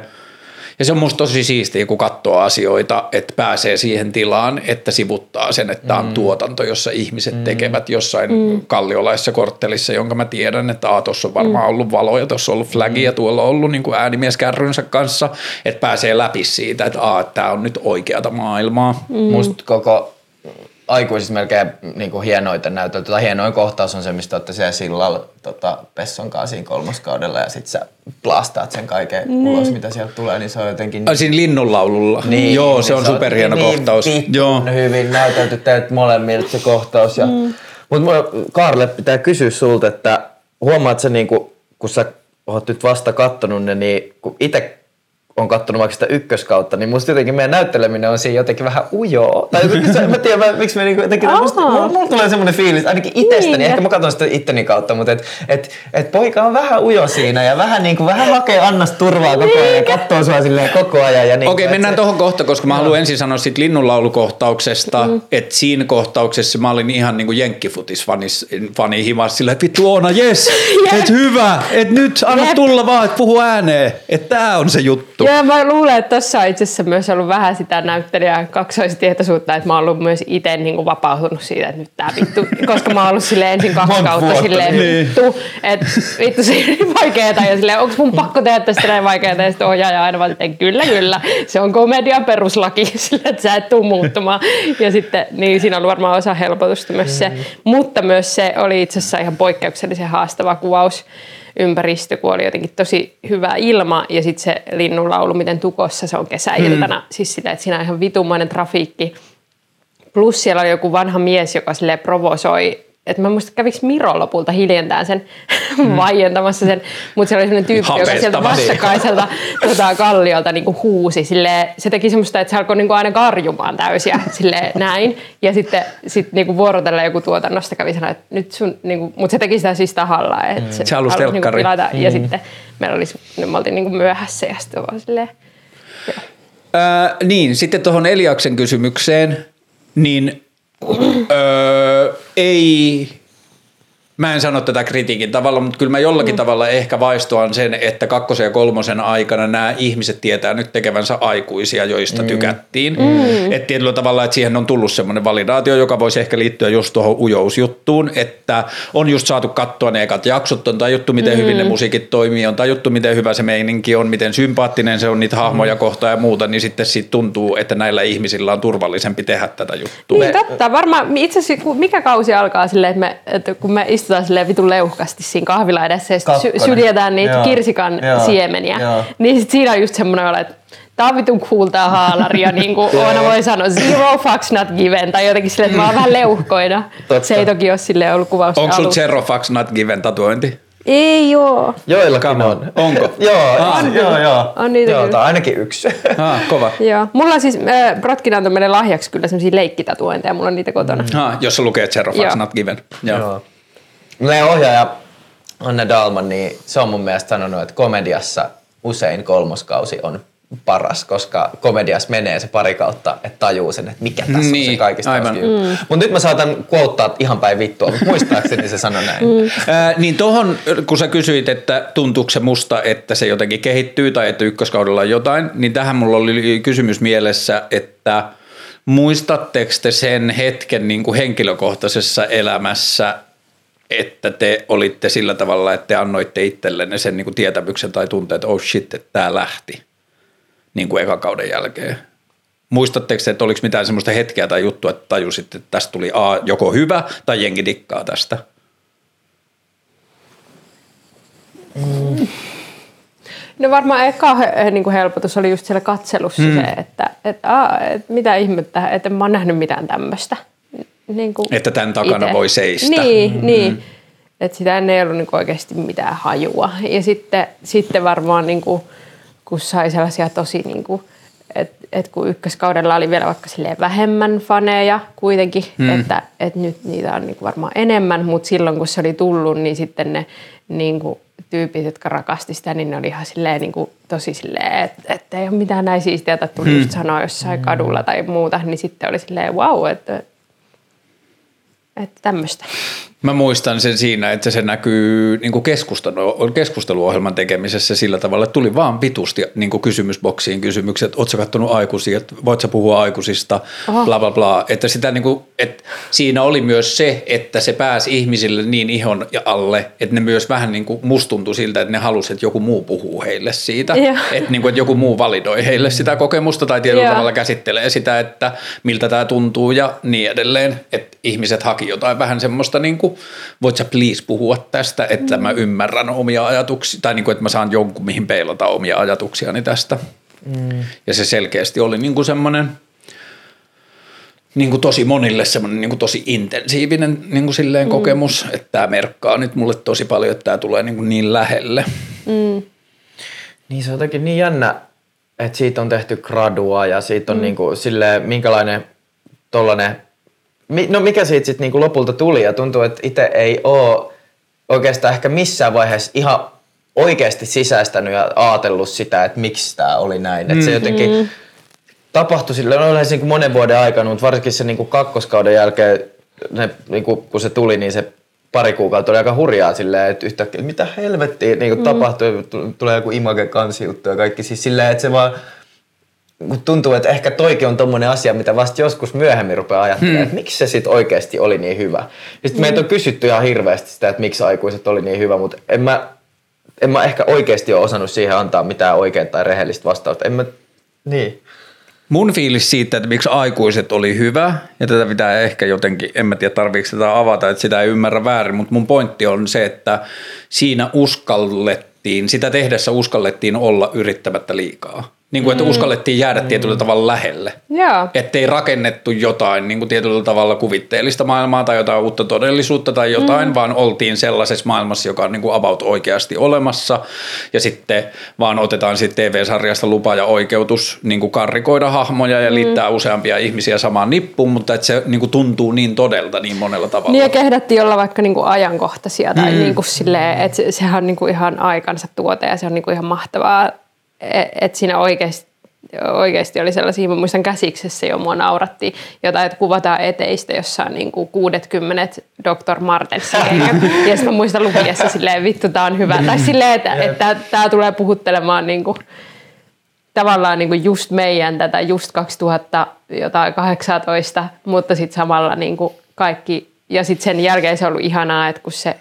ja se on musta tosi siistiä, kun katsoo asioita, että pääsee siihen tilaan, että sivuttaa sen, että tämä on tuotanto, jossa ihmiset mm. tekevät jossain mm. kalliolaisessa korttelissa, jonka mä tiedän, että tuossa on varmaan mm. ollut valoja, tuossa on ollut flagi ja tuolla on ollut niin kuin äänimies kärrynsä kanssa, että pääsee läpi siitä, että tämä on nyt oikeata maailmaa. Mm. Musta koko aikuisista melkein niin kuin hienoita näytöltä. Tota, hienoin kohtaus on se, mistä olette siellä sillalla tota, Pesson kanssa siinä kolmoskaudella ja sit sä blastaat sen kaiken mm. ulos, mitä sieltä tulee, niin se on jotenkin... Ai siinä linnunlaululla. Niin, Joo, se on superhieno niin kohtaus. Niin Joo. hyvin näytelty teiltä molemmilta se kohtaus. Ja, mm. Mutta Karle pitää kysyä sulta, että huomaat sä niinku, kun sä oot nyt vasta kattonut ne, niin kun itse on kattonut vaikka sitä ykköskautta, niin musta jotenkin meidän näytteleminen on siinä jotenkin vähän ujoa. Tai jotenkin se, en mä tiedä, mä- miksi me niinku jotenkin, musta, mulla, mulla tulee semmoinen fiilis, ainakin itsestäni, Niin. ehkä mä katson sitä itteni kautta, mutta et, et, et poika on vähän ujo siinä ja vähän, niinku, vähän hakee Annasta turvaa koko ajan ja katsoo sua silleen koko ajan. Ja niinku, Okei, et mennään se- tuohon kohta, koska mä haluan ensin sanoa siitä linnunlaulukohtauksesta, mm. että siinä kohtauksessa mä olin ihan niinku jenkkifutis fanis, fani himas sillä, että vittu Oona, jes, et hyvä, et nyt anna Jep. tulla vaan, että puhu ääneen, että tää on se juttu. Joo, mä luulen, että tuossa on itse asiassa myös ollut vähän sitä näyttelijää kaksoistietoisuutta, että mä oon ollut myös itse niin vapautunut siitä, että nyt tää vittu, koska mä oon ollut silleen ensin kaksi Monta kautta vuotta, silleen niin. vittu, että vittu se on niin vaikeeta ja silleen, onko mun pakko tehdä tästä näin vaikeeta? Ja sitten ohjaaja aina vaan, että kyllä, kyllä, se on komedian peruslaki, silleen, että sä et tuu muuttumaan. Ja sitten, niin siinä on varmaan osa helpotusta myös se, mutta myös se oli itse asiassa ihan poikkeuksellisen haastava kuvaus ympäristö, kun oli jotenkin tosi hyvä ilma ja sitten se linnunlaulu, miten tukossa se on kesäiltana. Mm. Siis sitä, että siinä on ihan vitumainen trafiikki. Plus siellä oli joku vanha mies, joka sille provosoi, että mä en muista, kävikö Miro lopulta hiljentää sen, mm. vaientamassa sen, mutta siellä oli sellainen tyyppi, joka sieltä Hapettamassa. vastakkaiselta tota, kalliolta niin huusi. Silleen, se teki semmoista, että se alkoi niin aina karjumaan täysiä silleen, näin. Ja sitten sit, niin vuorotella joku tuotannosta kävi sanoa, että nyt sun, niin kuin, mutta se teki sitä siis tahalla. Että se Se halusi niinku pilata. Ja sitten meillä oli, me oltiin niin myöhässä ja sitten vaan silleen, Ää, niin, sitten tuohon Eliaksen kysymykseen, niin öö, ei, mä en sano tätä kritiikin tavalla, mutta kyllä mä jollakin mm. tavalla ehkä vaistoan sen, että kakkosen ja kolmosen aikana nämä ihmiset tietää nyt tekevänsä aikuisia, joista mm. tykättiin. Mm. Että tietyllä tavalla, että siihen on tullut semmoinen validaatio, joka voisi ehkä liittyä just tuohon ujousjuttuun, että on just saatu katsoa ne ekat jaksot, on tajuttu, miten mm. hyvin ne musiikit toimii, on tajuttu, miten hyvä se meininki on, miten sympaattinen se on niitä hahmoja mm. kohtaan ja muuta, niin sitten siitä tuntuu, että näillä ihmisillä on turvallisempi tehdä tätä juttua. Niin totta, varmaan itse asiassa mikä kausi alkaa silleen, että, me, että kun me istutaan silleen vitun leuhkasti siinä kahvila edessä ja sy- syljetään niitä Joo. kirsikan Joo. siemeniä, Joo. niin sit siinä on just semmoinen olo, että tää on vitun cool tää haalari ja niin kuin Oona voi sanoa zero fucks not given tai jotenkin silleen, että mä oon vähän leuhkoina. Totta. Se ei toki ole silleen ollut kuvaus Onko sulla. Zero Fucks Not Given tatuointi? Ei oo. Joillakin on. on. Onko? joo, Ah. on, joo, joo. On niitä joo kyllä. tai ainakin yksi. Ah, kova. Joo. Mulla on siis, äh, Brotkin antoi meille lahjaksi kyllä semmosia leikkitatuointeja, mulla on niitä kotona. Ah, jossa lukee Zero Fucks Joo. Not Given. Joo. Joo. Meidän ohjaaja Anne Dalman, niin se on mun mielestä sanonut, että komediassa usein kolmoskausi on paras, koska komediassa menee se pari kautta, että tajuu sen, että mikä tässä on Niin, se kaikista aivan. mm. Mutta nyt mä saatan quotea ihan päin vittua, mutta muistaakseni se sanoi näin. Mm. Ää, niin tohon, kun sä kysyit, että tuntuuko se musta, että se jotenkin kehittyy tai että ykköskaudella on jotain, niin tähän mulla oli kysymys mielessä, että muistatteko te sen hetken niin kuin henkilökohtaisessa elämässä, että te olitte sillä tavalla, että te annoitte itsellenne sen niin kuin tietämyksen tai tunteen, että oh shit, että tämä lähti niin kuin ekan kauden jälkeen. Muistatteko, että oliko mitään semmoista hetkeä tai juttua, että tajusitte, että tästä tuli A, joko hyvä tai jengi dikkaa tästä? No varmaan eka he- niin kuin helpotus oli just siellä katselussa mm. se, että et, aa, et mitä ihmettä, että en mä oon nähnyt mitään tämmöistä. Niin kuin Että tämän takana voi seistä. Niin, mm. niin. Että sitä ennen ei ollut niin oikeasti mitään hajua. Ja sitten, sitten varmaan niin kuin, kun sai sellaisia tosi, niin kuin, että et kun ykköskaudella oli vielä vaikka silleen vähemmän faneja kuitenkin, mm. että et nyt niitä on niin kuin varmaan enemmän, mutta silloin kun se oli tullut, niin sitten ne niin kuin, tyypit, jotka rakasti sitä, niin ne oli ihan silleen, niin kuin, tosi silleen, että et ei ole mitään näin siistiä, että tuli mm. just sanoa jossain kadulla tai muuta, niin sitten oli silleen wow, että, että tämmöistä. Mä muistan sen siinä, että se näkyy niin kuin keskustelu, keskusteluohjelman tekemisessä sillä tavalla, että tuli vaan vitusti niin kuin kysymysboksiin kysymykset, ootko kattonut aikuisia, että voit sä puhua aikuisista, Oho. bla bla bla. Että sitä niin kuin, että siinä oli myös se, että se pääsi ihmisille niin ihon ja alle, että ne myös vähän niin kuin musta tuntui siltä, että ne halusivat, että joku muu puhuu heille siitä. Että, niin kuin, että joku muu validoi heille sitä kokemusta tai tietyllä Joo. tavalla käsittelee sitä, että miltä tämä tuntuu ja niin edelleen. Että ihmiset haki jotain vähän semmoista, niin kuin, voit sä please puhua tästä, että mä ymmärrän omia ajatuksia, tai niin kuin, että mä saan jonkun, mihin peilata omia ajatuksiani tästä. Mm. Ja se selkeästi oli niin kuin semmoinen, niin kuin tosi monille semmoinen niin kuin tosi intensiivinen niin kuin silleen mm. kokemus, että tämä merkkaa nyt mulle tosi paljon, että tämä tulee niin, kuin niin lähelle. Niin se on jotenkin niin jännä, että siitä on tehty gradua ja siitä on mm. niinku, silleen, minkälainen tollanen, mi, no mikä siitä sitten niinku lopulta tuli ja tuntuu, että itse ei ole oikeastaan ehkä missään vaiheessa ihan oikeasti sisäistänyt ja ajatellut sitä, että miksi tämä oli näin. Mm. Että se jotenkin mm. tapahtui sille, no niin kuin monen vuoden aikana, mutta varsinkin se niin kuin kakkoskauden jälkeen, ne, niin kuin, kun se tuli, niin se pari kuukautta oli aika hurjaa silleen, että yhtäkkiä, mitä helvettiä niin kuin mm. tapahtui, tulee joku image kansijuttu ja kaikki. Siis silleen, että se vaan kun tuntuu, että ehkä toikin on tommonen asia, mitä vasta joskus myöhemmin rupeaa ajattelemaan, hmm. että miksi se sitten oikeasti oli niin hyvä. Sitten hmm. meitä on kysytty ihan hirveästi sitä, että miksi aikuiset oli niin hyvä, mutta en mä, en mä ehkä oikeasti ole osannut siihen antaa mitään oikein tai rehellistä vastausta. En mä, niin. Mun fiilis siitä, että miksi aikuiset oli hyvä, ja tätä pitää ehkä jotenkin, en mä tiedä tarviiko tätä avata, että sitä ei ymmärrä väärin, mutta mun pointti on se, että siinä uskallettiin, sitä tehdessä uskallettiin olla yrittämättä liikaa. Niin kuin, että mm. uskallettiin jäädä tietyllä tavalla lähelle. Joo. Ettei rakennettu jotain niin kuin tietyllä tavalla kuvitteellista maailmaa tai jotain uutta todellisuutta tai jotain, mm. vaan oltiin sellaisessa maailmassa, joka on niin kuin about oikeasti olemassa. Ja sitten vaan otetaan sitten TV-sarjasta lupa ja oikeutus niin kuin karrikoida hahmoja ja mm. liittää useampia ihmisiä samaan nippuun, mutta että se niin kuin tuntuu niin todelta niin monella tavalla. Niin ja kehdattiin olla vaikka niin kuin ajankohtaisia tai mm. niin kuin silleen, että sehän on niin kuin ihan aikansa tuote ja se on niin kuin ihan mahtavaa että siinä oikeasti oikeasti oli sellaisia, mä muistan käsiksessä jo mua nauratti jotain, että kuvataan eteistä jossain niin kuin 60 Dr. Martensin Ja sitten mä muistan lukiessa silleen, vittu tää on hyvä. Tai silleen, että, että tää tulee puhuttelemaan niin kuin, tavallaan niin kuin just meidän tätä, just 2018, mutta sitten samalla niin kuin kaikki, ja sitten sen jälkeen se on ollut ihanaa, että kun se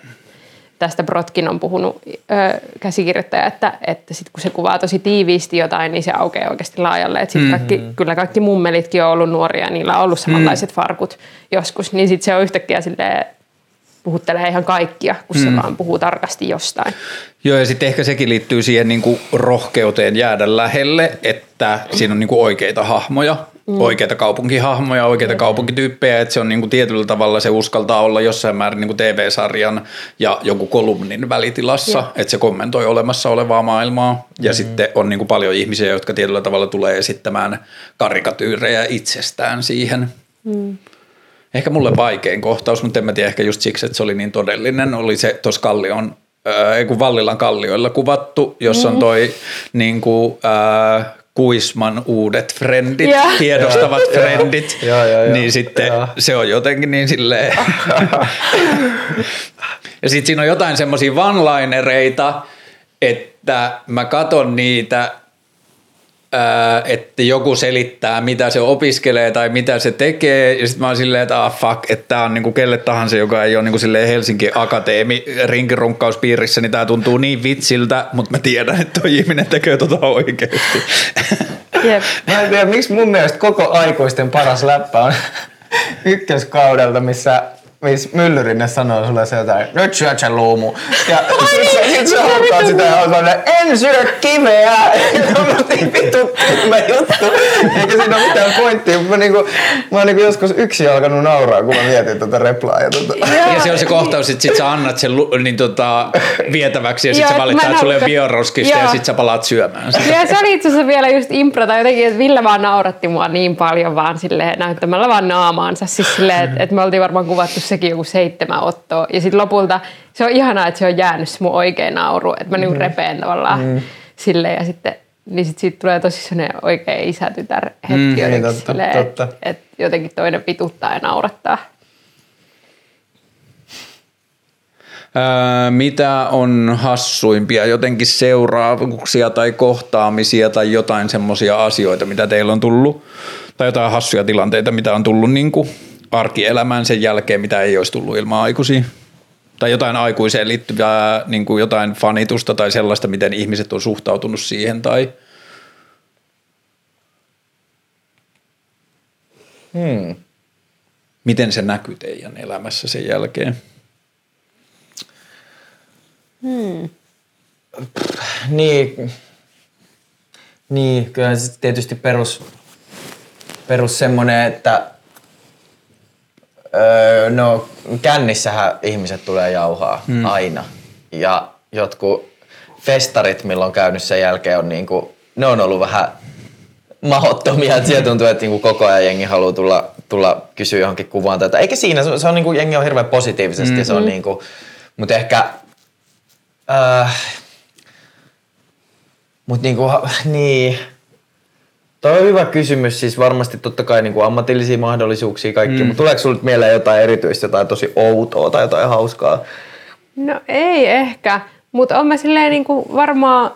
tästä Brotkin on puhunut ö, käsikirjoittaja, että, että sit kun se kuvaa tosi tiiviisti jotain, niin se aukeaa oikeasti laajalle. Et sit mm-hmm. kaikki, kyllä kaikki mummelitkin on ollut nuoria ja niillä on ollut samanlaiset mm. farkut joskus, niin sitten se on yhtäkkiä silleen, puhuttelee ihan kaikkia, kun se mm. vaan puhuu tarkasti jostain. Joo, ja sitten ehkä sekin liittyy siihen niin kuin rohkeuteen jäädä lähelle, että siinä on niin kuin oikeita hahmoja, mm. oikeita kaupunkihahmoja, oikeita mm. kaupunkityyppejä, että se on niin kuin tietyllä tavalla se uskaltaa olla jossain määrin niin kuin TV-sarjan ja joku kolumnin välitilassa, yeah. että se kommentoi olemassa olevaa maailmaa ja mm. sitten on niin kuin paljon ihmisiä, jotka tietyllä tavalla tulee esittämään karikatyyrejä itsestään siihen. Mm. Ehkä mulle vaikein kohtaus, mutta en mä tiedä, ehkä just siksi, että se oli niin todellinen, oli se tuossa Kallion ei kun Vallilan kallioilla kuvattu, jossa on mm. toi niin kuin, äh, Kuisman uudet frendit, ja. tiedostavat ja, frendit, ja, ja, ja, niin sitten ja. se on jotenkin niin silleen. ja sitten siinä on jotain semmoisia one-linereita, että mä katon niitä että joku selittää, mitä se opiskelee tai mitä se tekee, ja sitten mä oon silleen, että ah fuck, että tää on niinku kelle tahansa, joka ei ole niinku silleen Helsinki Akateemi rinkirunkkauspiirissä, niin tää tuntuu niin vitsiltä, mutta mä tiedän, että toi ihminen tekee tota oikeasti. Jep. Mä en tiedä, miksi mun mielestä koko aikuisten paras läppä on ykköskaudelta, missä missä Myllyrinen sanoo sulle se jotain, nyt syöt sen luumu. Ja sit, se, sit se haluaa sitä ja on sellainen, en syö niin vittu tyhmä juttu. Eikä siinä ole mitään pointtia. Mä, niinku, mä oon niinku joskus yksi alkanut nauraa, kun mä mietin tota replaa. Ja, tota. ja se on se kohtaus, että sit sä annat sen niin tota, vietäväksi ja sit Joo, sä valittaa, että sulle on bioroskista ja sit sä palaat syömään sitä. Ja se oli itse asiassa vielä just impro tai jotenkin, että Ville vaan nauratti mua niin paljon vaan silleen näyttämällä vaan naamaansa. Siis silleen, että, että me oltiin varmaan kuvattu sekin joku seitsemän ottoa. Ja sitten lopulta se on ihanaa, että se on jäänyt se mun oikea nauru. Että mä niinku mm. repeen tavallaan mm. silleen ja sitten niin sit siitä tulee tosi sellainen oikea isä-tytär hetki mm, niin, totta, silleen, totta. Että et jotenkin toinen pituttaa ja naurattaa. Mitä on hassuimpia jotenkin seuraavuksia tai kohtaamisia tai jotain semmoisia asioita, mitä teillä on tullut, tai jotain hassuja tilanteita, mitä on tullut niin kuin arkielämään sen jälkeen, mitä ei olisi tullut ilman aikuisia? Tai jotain aikuiseen liittyvää, niin kuin jotain fanitusta tai sellaista, miten ihmiset on suhtautunut siihen tai... Hmm. Miten se näkyy teidän elämässä sen jälkeen? Hmm. Niin, niin, kyllä se tietysti perus, perus semmoinen, että Öö, no kännissähän ihmiset tulee jauhaa hmm. aina. Ja jotkut festarit, milloin on käynyt sen jälkeen, on niinku, ne on ollut vähän mahottomia, että siellä tuntuu, että niinku koko ajan jengi haluaa tulla, tulla kysyä johonkin kuvaan tätä. Eikä siinä, se on, se on niinku, jengi on hirveän positiivisesti, mm. se on niinku, mutta ehkä, äh, mutta niinku, niin, Toi on hyvä kysymys, siis varmasti totta kai niin kuin ammatillisia mahdollisuuksia kaikki, mm. mutta tuleeko sinulle mieleen jotain erityistä, jotain tosi outoa tai jotain hauskaa? No ei ehkä, mutta on mä silleen niinku varmaan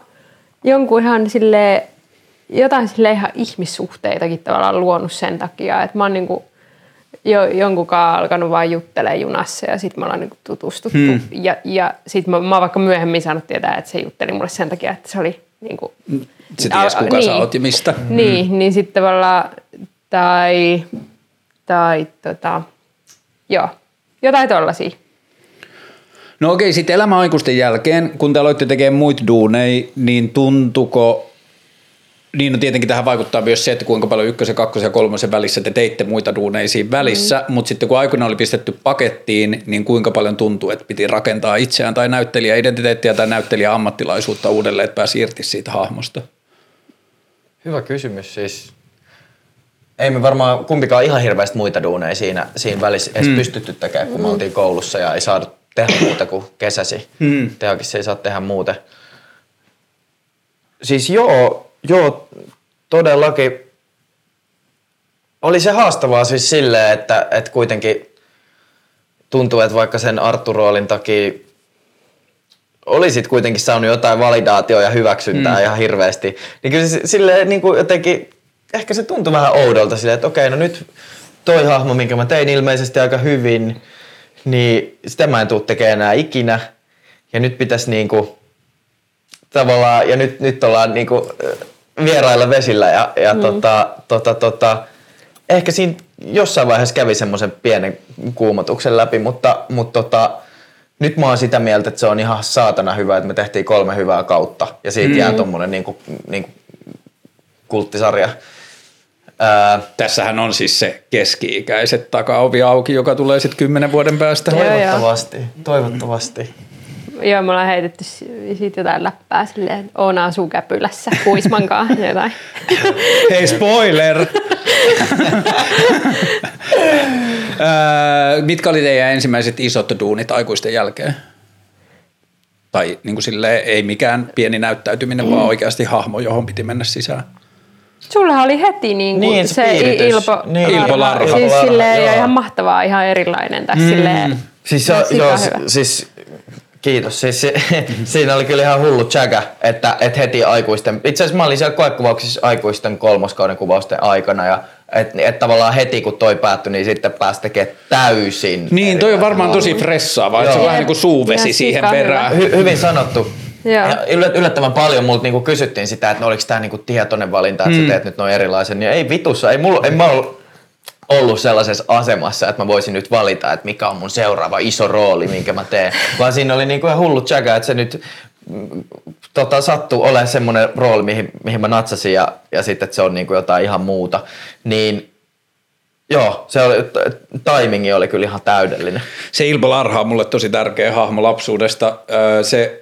jonkun ihan silleen, jotain silleen ihan ihmissuhteitakin tavallaan luonut sen takia, että mä oon niinku jo, jonkun kanssa alkanut vaan juttelemaan junassa ja sitten me ollaan niinku tutustuttu. Hmm. Ja, ja sitten mä, mä vaikka myöhemmin saanut tietää, että se jutteli mulle sen takia, että se oli niinku, Se ties kuka niin. sä oot ja mistä. Niin, niin sitten tavallaan, tai, tai tota, joo, jotain tollasia. No okei, sitten elämäaikuisten jälkeen, kun te aloitte tekemään muita duuneja, niin tuntuko, niin no tietenkin tähän vaikuttaa myös se, että kuinka paljon ykkösen, kakkosen ja kolmosen välissä te teitte muita duuneja siinä välissä, mm. mutta sitten kun aikoina oli pistetty pakettiin, niin kuinka paljon tuntuu, että piti rakentaa itseään tai näyttelijäidentiteettiä tai näyttelijäammattilaisuutta uudelleen, että pääsi irti siitä hahmosta? Hyvä kysymys siis. Ei me varmaan kumpikaan ihan hirveästi muita duuneja siinä, siinä välissä edes hmm. pystytty tekemään, kun me oltiin koulussa ja ei saatu tehdä muuta kuin kesäsi. Hmm. Tehakin ei saa tehdä muuten. Siis joo, joo, todellakin. Oli se haastavaa siis silleen, että, että kuitenkin tuntuu, että vaikka sen Arttu-roolin takia olisit kuitenkin saanut jotain validaatioa ja hyväksyntää mm. ihan hirveästi, niin kyllä se silleen niin kuin jotenkin, ehkä se tuntui vähän oudolta silleen, että okei, no nyt toi hahmo, minkä mä tein ilmeisesti aika hyvin, niin sitä mä en tuu tekemään enää ikinä. Ja nyt pitäisi niinku, tavallaan, ja nyt, nyt ollaan niinku vierailla vesillä ja, ja mm. tota, tota, tota, ehkä siinä jossain vaiheessa kävi semmoisen pienen kuumotuksen läpi, mutta, mutta tota, nyt mä oon sitä mieltä, että se on ihan saatana hyvä, että me tehtiin kolme hyvää kautta ja siitä mm. jää tommonen niinku, niinku kulttisarja. Ää, Tässähän on siis se keski-ikäiset takaovi auki, joka tulee sitten kymmenen vuoden päästä. Toivottavasti, toivottavasti. Joo, me ollaan heitetty si- siitä jotain läppää silleen, että Oona asuu Käpylässä Kuismankaan jotain. Hei, spoiler! Öö, Mitkä oli teidän ensimmäiset isot duunit aikuisten jälkeen? Tai niin kuin silleen, ei mikään pieni näyttäytyminen, vaan oikeasti hahmo, johon piti mennä sisään. Sulla oli heti niin kuin Niin, se se. Ilpo, Niin. Ilpo Larha. Siis silleen, ja joo. ihan mahtavaa, ihan erilainen tässä mm. silleen. Siis, se, joo, hyvä. siis kiitos. Siis, se, siinä oli kyllä ihan hullu tsäkä, että, että heti aikuisten, itse asiassa mä olin siellä koekuvauksissa aikuisten kolmoskauden kuvausten aikana ja että et tavallaan heti kun toi päättyi, niin sitten pääsi tekemään täysin. Niin, toi on varmaan tosi fressaa, vaan se on vähän niin kuin suuvesi Ihan siihen perään. Hy, hyvin sanottu. Joo. Ja yllät- yllättävän paljon multa niinku kysyttiin sitä, että no, oliko tämä niinku tietoinen valinta, että mm. sä teet nyt noin erilaisen. Ja ei vitussa, ei mulla, en mä ollut ollut sellaisessa asemassa, että mä voisin nyt valita, että mikä on mun seuraava iso rooli, minkä mä teen. Vaan siinä oli niinku ihan hullu tsäkä, että se nyt mm, tota, sattuu olemaan semmoinen rooli, mihin, mihin mä natsasin ja, ja sitten, että se on niinku jotain ihan muuta. Niin joo, se oli, timingi oli kyllä ihan täydellinen. Se Ilpo Larha on mulle tosi tärkeä hahmo lapsuudesta. Se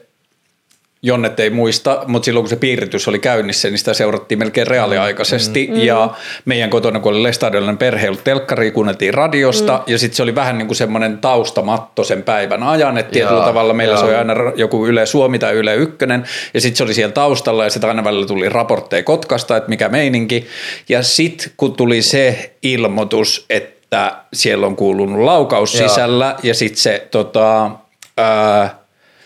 Jonnet ei muista, mutta silloin kun se piiritys oli käynnissä, niin sitä seurattiin melkein reaaliaikaisesti. Mm. Ja meidän kotona, kun oli lestadiolainen perhe, ollut telkkaria, kuunneltiin radiosta. Mm. Ja sitten se oli vähän niin kuin semmoinen taustamatto sen päivän ajan. Että tietyllä Joo, tavalla meillä joo. se oli aina joku Yle Suomi tai Yle Ykkönen. Ja sitten se oli siellä taustalla ja sitten aina välillä tuli raportteja Kotkasta, että mikä meininki. Ja sitten kun tuli se ilmoitus, että siellä on kuulunut laukaus Joo. sisällä ja sitten se tota, ää,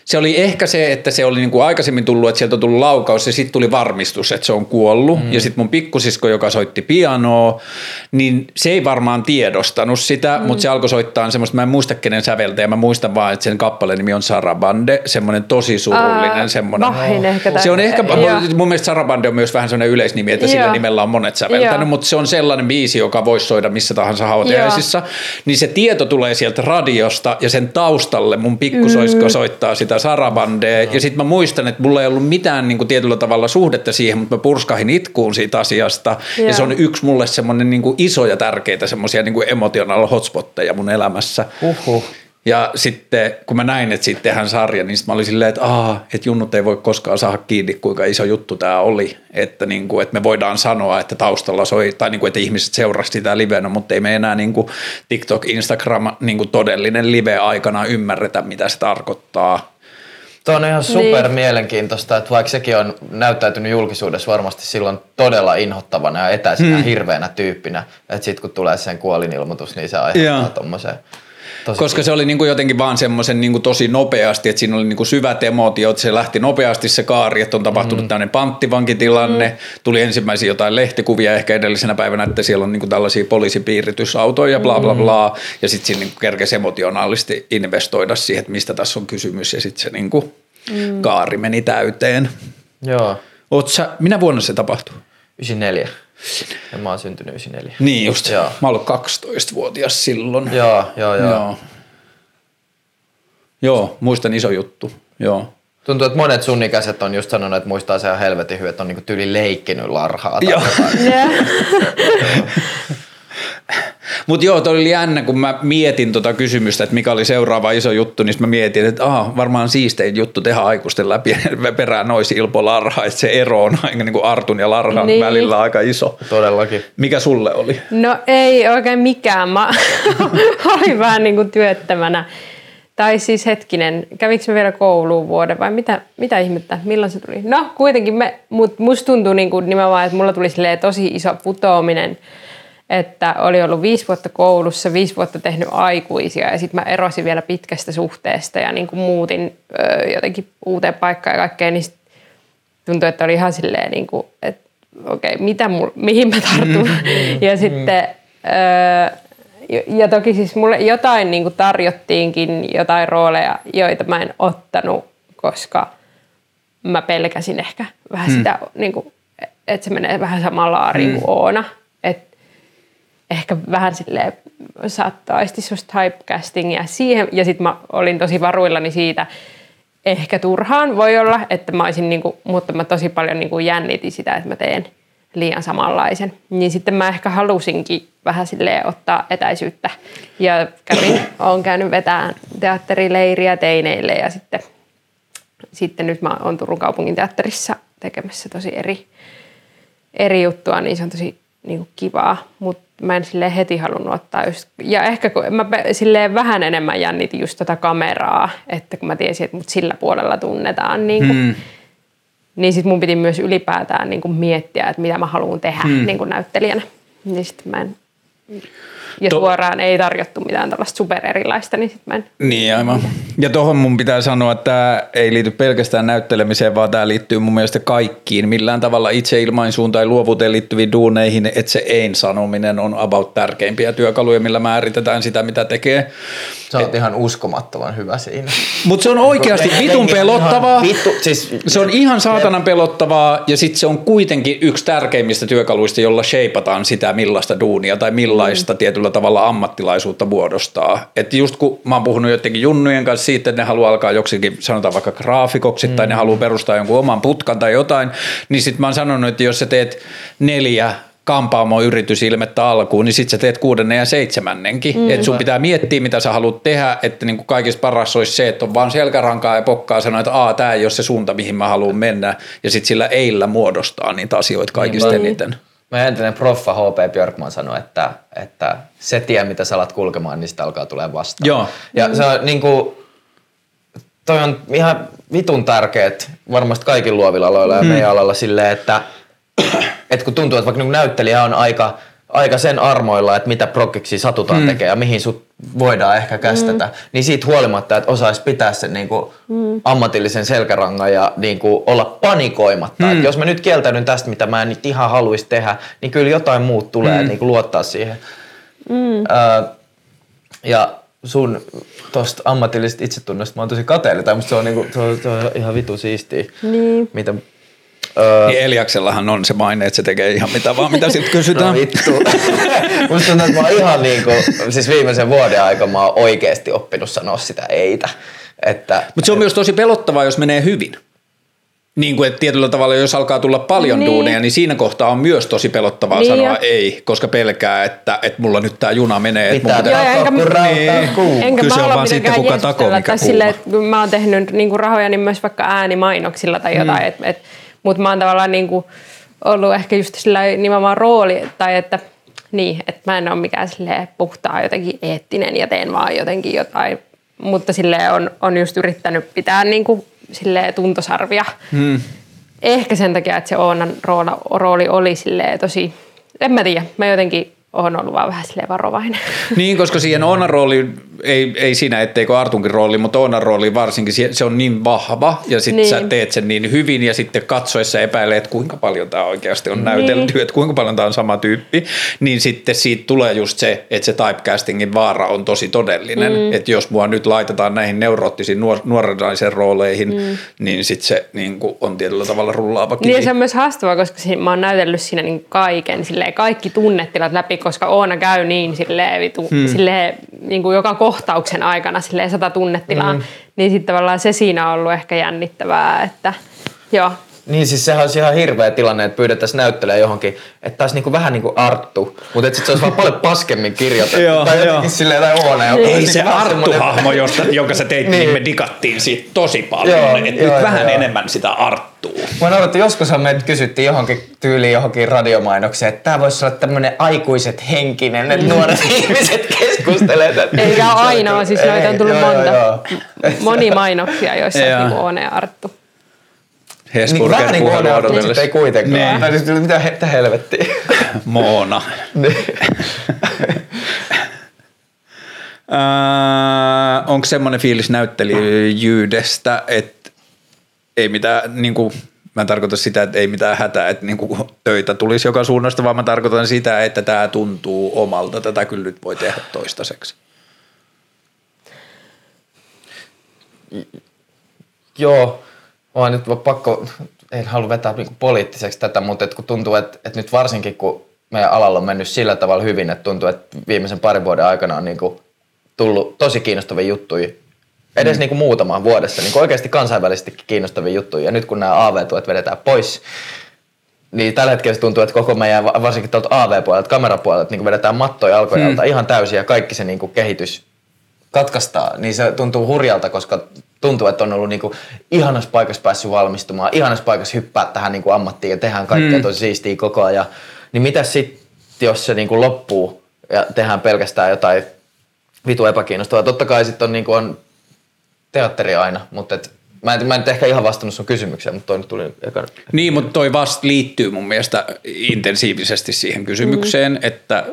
se oli ehkä se, että se oli niin kuin aikaisemmin tullut, että sieltä on tullut laukaus ja sitten tuli varmistus, että se on kuollut. Mm. Ja sitten mun pikkusisko, joka soitti pianoa, niin se ei varmaan tiedostanut sitä, mm. mutta se alkoi soittaa semmoista, mä en muista kenen säveltäjä, mä muistan vaan, että sen kappaleen nimi on Sarabande, semmoinen tosi surullinen Aa, semmoinen. Bachin ehkä Se on ehkä, Joo. mun mielestä Sarabande on myös vähän semmoinen yleisnimi, että sillä Joo. nimellä on monet säveltänyt, Joo. mutta se on sellainen biisi, joka voisi soida missä tahansa hautajaisissa. Niin se tieto tulee sieltä radiosta ja sen taustalle mun pikkusoisko mm. soittaa sitä Sarabandea. Ja sitten mä muistan, että mulla ei ollut mitään niin kuin tietyllä tavalla suhdetta siihen, mutta mä purskahin itkuun siitä asiasta. Joo. Ja se on yksi mulle semmoinen niin iso ja tärkeitä semmoisia niin emotional hotspotteja mun elämässä. Uhuh. Ja sitten kun mä näin, että siitä tehdään sarja, niin sit mä olin silleen, että, Aa, että junnut ei voi koskaan saada kiinni, kuinka iso juttu tämä oli. Että, niin kuin, että me voidaan sanoa, että taustalla soi, tai niin kuin, että ihmiset seurasivat sitä livenä, mutta ei me enää niin kuin TikTok, Instagram, niin kuin todellinen live aikana ymmärretä, mitä se tarkoittaa. Tuo on ihan super niin. mielenkiintoista, että vaikka sekin on näyttäytynyt julkisuudessa varmasti silloin todella inhottavana ja etäisenä hmm. hirveänä tyyppinä, että sitten kun tulee sen kuolinilmoitus, niin se aiheuttaa tuommoisen Tosi Koska se oli niin kuin jotenkin vaan semmoisen niin kuin tosi nopeasti, että siinä oli niin kuin syvät emotiot, se lähti nopeasti se kaari, että on tapahtunut mm. tämmöinen panttivankitilanne, mm. tuli ensimmäisiä jotain lehtikuvia ehkä edellisenä päivänä, että siellä on niin kuin tällaisia poliisipiiritysautoja ja bla bla mm. bla, ja sitten siinä niin kerkesi emotionaalisesti investoida siihen, että mistä tässä on kysymys, ja sitten se niin kuin mm. kaari meni täyteen. Joo. Oot sä, minä vuonna se tapahtui? 94. Ja mä oon syntynyt 94. Niin just. Joo. Mä ollut 12-vuotias silloin. Joo, joo, joo. Joo, joo muistan iso juttu. Joo. Tuntuu, että monet sun ikäiset on just sanonut, että muistaa se ihan helvetin hyvin, että on niinku tyyli leikkinyt larhaa. Joo. Mutta joo, toi oli jännä, kun mä mietin tota kysymystä, että mikä oli seuraava iso juttu, niin mä mietin, että ah, varmaan siistein juttu tehdä aikuisten läpi perään nois Ilpo Larha, että se ero on aika niin kuin Artun ja Larhan niin. välillä aika iso. Todellakin. Mikä sulle oli? No ei oikein mikään. Mä olin vähän niin kuin työttömänä. Tai siis hetkinen, kävikö me vielä kouluun vuoden vai mitä, mitä ihmettä, milloin se tuli? No kuitenkin, me, mut musta tuntuu niin kuin nimenomaan, että mulla tuli tosi iso putoaminen – että oli ollut viisi vuotta koulussa, viisi vuotta tehnyt aikuisia ja sitten mä erosin vielä pitkästä suhteesta ja niin kuin muutin ö, jotenkin uuteen paikkaan ja kaikkeen, niin tuntui, että oli ihan silleen, niin kuin, että okei, okay, mitä mul, mihin mä tartun. Mm-hmm. ja sitten, ö, ja toki siis mulle jotain niin kuin tarjottiinkin, jotain rooleja, joita mä en ottanut, koska mä pelkäsin ehkä vähän mm. sitä, niin kuin, että se menee vähän samalla laariin mm. kuin Oona ehkä vähän silleen saattaisi sellaista typecastingia siihen. Ja sitten mä olin tosi varuillani siitä, ehkä turhaan voi olla, että mä olisin, niinku, mutta mä tosi paljon niinku jännitin sitä, että mä teen liian samanlaisen. Niin sitten mä ehkä halusinkin vähän sille ottaa etäisyyttä. Ja kävin, olen käynyt vetämään teatterileiriä teineille ja sitten, sitten nyt mä oon Turun kaupungin teatterissa tekemässä tosi eri, eri juttua, niin se on tosi niin kuin kivaa, mutta mä en sille heti halunnut ottaa just, ja ehkä kun mä silleen vähän enemmän jännitin just tota kameraa, että kun mä tiesin, että mut sillä puolella tunnetaan, niin, kuin, hmm. niin sit mun piti myös ylipäätään niin kuin miettiä, että mitä mä haluan tehdä hmm. niin kuin näyttelijänä. Niin sit mä en ja to- suoraan ei tarjottu mitään tällaista supererilaista, niin sitten mä en... Niin aivan. Ja tuohon mun pitää sanoa, että tämä ei liity pelkästään näyttelemiseen, vaan tämä liittyy mun mielestä kaikkiin millään tavalla itseilmaisuun tai luovuuteen liittyviin duuneihin, että se ei-sanominen on about tärkeimpiä työkaluja, millä määritetään sitä, mitä tekee. Sä oot ihan uskomattoman hyvä siinä. Mutta se on oikeasti vitun pelottavaa. Vittu, siis... Se on ihan saatanan pelottavaa ja sitten se on kuitenkin yksi tärkeimmistä työkaluista, jolla shapeataan sitä millaista duunia tai millaista mm. tietyllä tavalla ammattilaisuutta muodostaa. Että just kun mä oon puhunut jotenkin junnujen kanssa siitä, että ne haluaa alkaa joksikin, sanotaan vaikka graafikoksi mm. tai ne mm. haluaa perustaa jonkun oman putkan tai jotain, niin sitten mä oon sanonut, että jos sä teet neljä kampaamo-yritysilmettä alkuun, niin sitten sä teet kuudennen ja seitsemännenkin. Mm. Että sun pitää miettiä, mitä sä haluat tehdä, että niin kuin kaikista paras olisi se, että on vaan selkärankaa ja pokkaa sanoa, että Aa, tämä ei ole se suunta, mihin mä haluan mennä. Ja sitten sillä eillä muodostaa niitä asioita kaikista niin, eniten. Mä entinen proffa H.P. Björkman sanoi, että, että se tie, mitä sä alat kulkemaan, niin sitä alkaa tulee vastaan. Joo. Ja mm. se on niin kuin, toi on ihan vitun tärkeät varmasti kaikilla luovilla aloilla ja mm. meidän alalla silleen, että – et kun tuntuu, että vaikka niin näyttelijä on aika, aika sen armoilla, että mitä prokkiksi satutaan mm. tekemään ja mihin sut voidaan ehkä kästetä, mm. niin siitä huolimatta, että osaisi pitää sen niin kuin mm. ammatillisen selkärangan ja niin kuin olla panikoimatta. Mm. jos mä nyt kieltäydyn tästä, mitä mä en nyt ihan haluaisi tehdä, niin kyllä jotain muut tulee, mm. niin kuin luottaa siihen. Mm. Öö, ja sun tuosta ammatillisesta itsetunnosta mä oon tosi kateellinen, tai se on, niinku, se on, se on ihan vitu siistiä, niin. mitä Öö, niin Eliaksellahan on se maine, että se tekee ihan mitä vaan, mitä siltä kysytään. No vittu. Musta tuntuu, että mä oon ihan niinku, siis viimeisen vuoden aikana mä oon oikeasti oppinut sanoa sitä eitä. Että, Mutta se on et... myös tosi pelottavaa, jos menee hyvin. Niin kuin, että tietyllä tavalla, jos alkaa tulla paljon Niin. niin. duuneja, niin siinä kohtaa on myös tosi pelottavaa Niin niin sanoa jo. ei, koska pelkää, että, että mulla nyt tämä juna menee. Että mun Pitää pitää... Joo, enkä- Niin. Enkä Kyse mä on vaan mitenkään kuka takoo, mikä kuuma. että kun mä oon tehnyt niin rahoja niin myös vaikka äänimainoksilla tai jotain, mm. et, et, mutta mä oon tavallaan niin kuin ollut ehkä just sillä nimenomaan rooli, tai että niin, että mä en ole mikään puhtaa jotenkin eettinen ja teen vaan jotenkin jotain, mutta sille on, on just yrittänyt pitää niin kuin silleen tuntosarvia. Mm. Ehkä sen takia, että se Oonan rooli, rooli oli silleen tosi, en mä tiedä, mä jotenkin oon ollut vaan vähän silleen varovainen. Niin, koska siihen Oonan rooli, ei, ei siinä etteikö Artunkin rooli, mutta Oonan rooli varsinkin, se- on niin vahva ja sitten Niin. sä teet sen niin hyvin ja sitten katsoessa epäilee, että kuinka paljon tämä oikeasti on näytelty, Niin. että kuinka paljon tämä on sama tyyppi, niin sitten siitä tulee just se, että se typecastingin vaara on tosi todellinen, mm. että jos mua nyt laitetaan näihin neuroottisiin nuor- nuoren naisen rooleihin, mm. niin sitten se niin kuin, on tietyllä tavalla rullaava kivi. Niin se on myös haastavaa, koska mä oon näytellyt siinä niin kaiken, silleen, kaikki tunnetilat läpi, koska Oona käy niin silleen, vitu, hmm. silleen, niin kuin joka kohtauksen aikana silleen sata tunnetilaa. Hmm. Niin sitten tavallaan se siinä on ollut ehkä jännittävää, että joo. Niin siis sehän olisi ihan hirveä tilanne, että pyydettäisiin näyttelemään johonkin, että taas niinku vähän niin kuin Arttu, mutta sitten se olisi vaan paljon paskemmin kirjoitettu. Joo, tai joo. jotenkin silleen tai joka Ei olisi se niinku Arttu-hahmo, josta, jonka sä teit, niin. Niin. me digattiin siitä tosi paljon. Joo, että joo, nyt vähän joo. enemmän sitä Arttua. Mä naurattu, joskus meitä kysyttiin johonkin tyyliin johonkin radiomainokseen, että tämä voisi olla tämmöinen aikuiset henkinen, että nuoret ihmiset keskustelee. Eikä ole ainoa, siis noita on tullut Joo, monta. joo, joo. Moni mainoksia, joissa on niin Oona Arttu. Niin, Hesburger vähän niin kuin sitten ei kuitenkaan. Niin. Tai siis mitä, he- mitä helvettiä. Moona. Niin. Äh, onko semmoinen fiilis näyttelijyydestä, että ei mitään, niin kuin, mä en tarkoita sitä, että ei mitään hätää, että niin kuin töitä tulisi joka suunnasta, vaan mä tarkoitan sitä, että tämä tuntuu omalta, tätä kyllä nyt voi tehdä toistaiseksi. Joo, vaan nyt vaan pakko, en halua vetää niinku poliittiseksi tätä, mutta et kun tuntuu, että et nyt varsinkin kun meidän alalla on mennyt sillä tavalla hyvin, että tuntuu, että viimeisen parin vuoden aikana on niinku tullut tosi kiinnostavia juttuja, edes mm. niinku muutamaan vuodessa, niinku oikeasti kansainvälisestikin kiinnostavia juttuja. Ja nyt kun nämä AV-tuet vedetään pois, niin tällä hetkellä se tuntuu, että koko meidän, varsinkin tuolta AV-puolelta, kamerapuolelta, niin vedetään mattoja alkojalta mm. ihan täysin ja kaikki se niin kuin kehitys katkaistaan, niin se tuntuu hurjalta, koska tuntuu, että on ollut niinku ihanassa paikassa päässyt valmistumaan, ihanassa paikassa hyppää tähän niinku ammattiin ja tehdään kaikkea mm. tosi siistiä koko ajan. Niin mitä sitten, jos se niinku loppuu ja tehdään pelkästään jotain vitu epäkiinnostavaa? Totta kai sitten on, niinku on teatteri aina, mutta et, mä, en, mä en ehkä ihan vastannut sun kysymykseen, mutta toi nyt tuli ekana. Niin, mutta toi vasta liittyy mun mielestä intensiivisesti siihen kysymykseen, mm. että,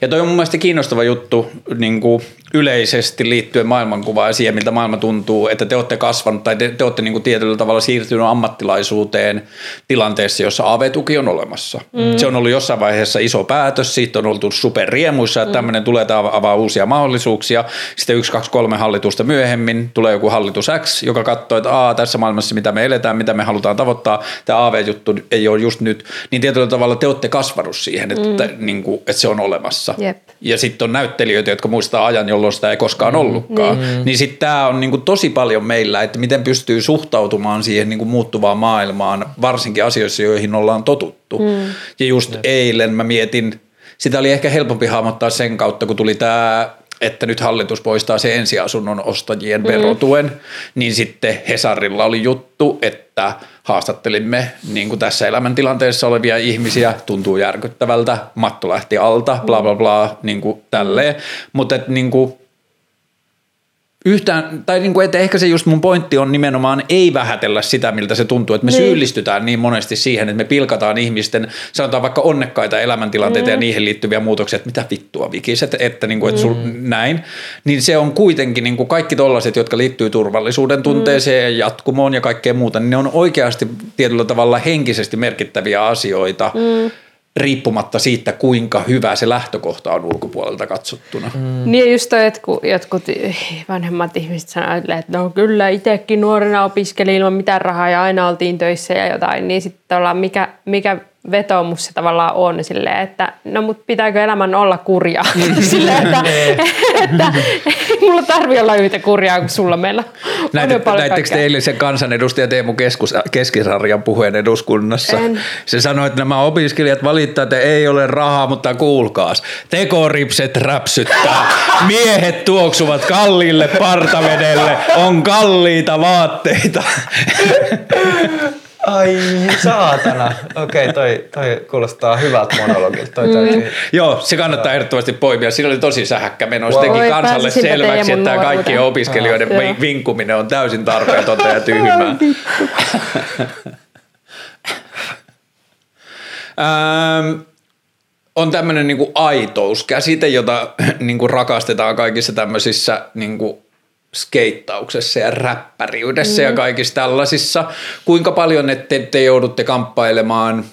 ja toi on mun mielestä kiinnostava juttu niin kuin yleisesti liittyen maailmankuvaan ja siihen, miltä maailma tuntuu, että te olette kasvanut tai te, te olette niin kuin tietyllä tavalla siirtynyt ammattilaisuuteen tilanteessa, jossa AV-tuki on olemassa. Mm. Se on ollut jossain vaiheessa iso päätös, siitä on oltu superriemuissa, että tämmöinen tulee, tämä avaa uusia mahdollisuuksia. Sitten yksi, kaksi, kolme hallitusta myöhemmin tulee joku hallitus X, joka katsoo, että Aa, tässä maailmassa, mitä me eletään, mitä me halutaan tavoittaa, tämä AV-juttu ei ole just nyt, niin tietyllä tavalla te olette kasvanut siihen, että, mm. niin kuin, että se on olemassa. Jep. Ja sitten on näyttelijöitä, jotka muistaa ajan, jolloin sitä ei koskaan ollutkaan. Niin, niin sitten tämä on niinku tosi paljon meillä, että miten pystyy suhtautumaan siihen niinku muuttuvaan maailmaan, varsinkin asioissa, joihin ollaan totuttu. Mm. Ja just ja. eilen mä mietin, sitä oli ehkä helpompi hahmottaa sen kautta, kun tuli tämä että nyt hallitus poistaa se ensiasunnon ostajien mm. verotuen, niin sitten Hesarilla oli juttu, että haastattelimme niin kuin tässä elämäntilanteessa olevia ihmisiä, tuntuu järkyttävältä, matto lähti alta, bla bla bla, niin kuin tälleen, mutta että niin kuin, yhtään, tai niin kuin, että ehkä se just mun pointti on nimenomaan ei vähätellä sitä, miltä se tuntuu, että me niin. syyllistytään niin monesti siihen, että me pilkataan ihmisten, sanotaan vaikka onnekkaita elämäntilanteita mm. ja niihin liittyviä muutoksia, että mitä vittua vikiset, että, niin kuin, että sul, näin, niin se on kuitenkin niin kuin kaikki tollaiset, jotka liittyy turvallisuuden tunteeseen mm. ja jatkumoon ja kaikkea muuta, niin ne on oikeasti tietyllä tavalla henkisesti merkittäviä asioita, mm riippumatta siitä, kuinka hyvä se lähtökohta on ulkopuolelta katsottuna. Mm. Niin just toi, että kun jotkut vanhemmat ihmiset sanoo, että no kyllä itsekin nuorena opiskelin ilman mitään rahaa ja aina oltiin töissä ja jotain, niin sitten ollaan mikä, mikä vetoomus se tavallaan on silleen, että no mut pitääkö elämän olla kurjaa? silleen, että, että, ei mulla tarvi olla yhtä kurjaa kuin sulla meillä on paljon näittekö te eilisen kansanedustaja Teemu Keskus, Keskisarjan puheen eduskunnassa? En. Se sanoi, että nämä opiskelijat valittaa, että ei ole rahaa, mutta kuulkaas. Tekoripset räpsyttää, miehet tuoksuvat kalliille partavedelle, on kalliita vaatteita. Ai saatana. Okei, toi, toi kuulostaa hyvältä monologilta. Toi täytyy... Joo, se kannattaa ehdottomasti poimia. Siinä oli tosi sähäkkä meno. Se Wow. teki Oi, kansalle selväksi, että tämä kaikkien opiskelijoiden Ah, vi- joo. vinkkuminen on täysin tarpeetonta ja tyhmää. Ähm, on tämmöinen niinku aitouskäsite, jota niinku rakastetaan kaikissa tämmöisissä niinku skeittauksessa ja räppäriydessä mm. ja kaikissa tällaisissa. Kuinka paljon te, te joudutte kamppailemaan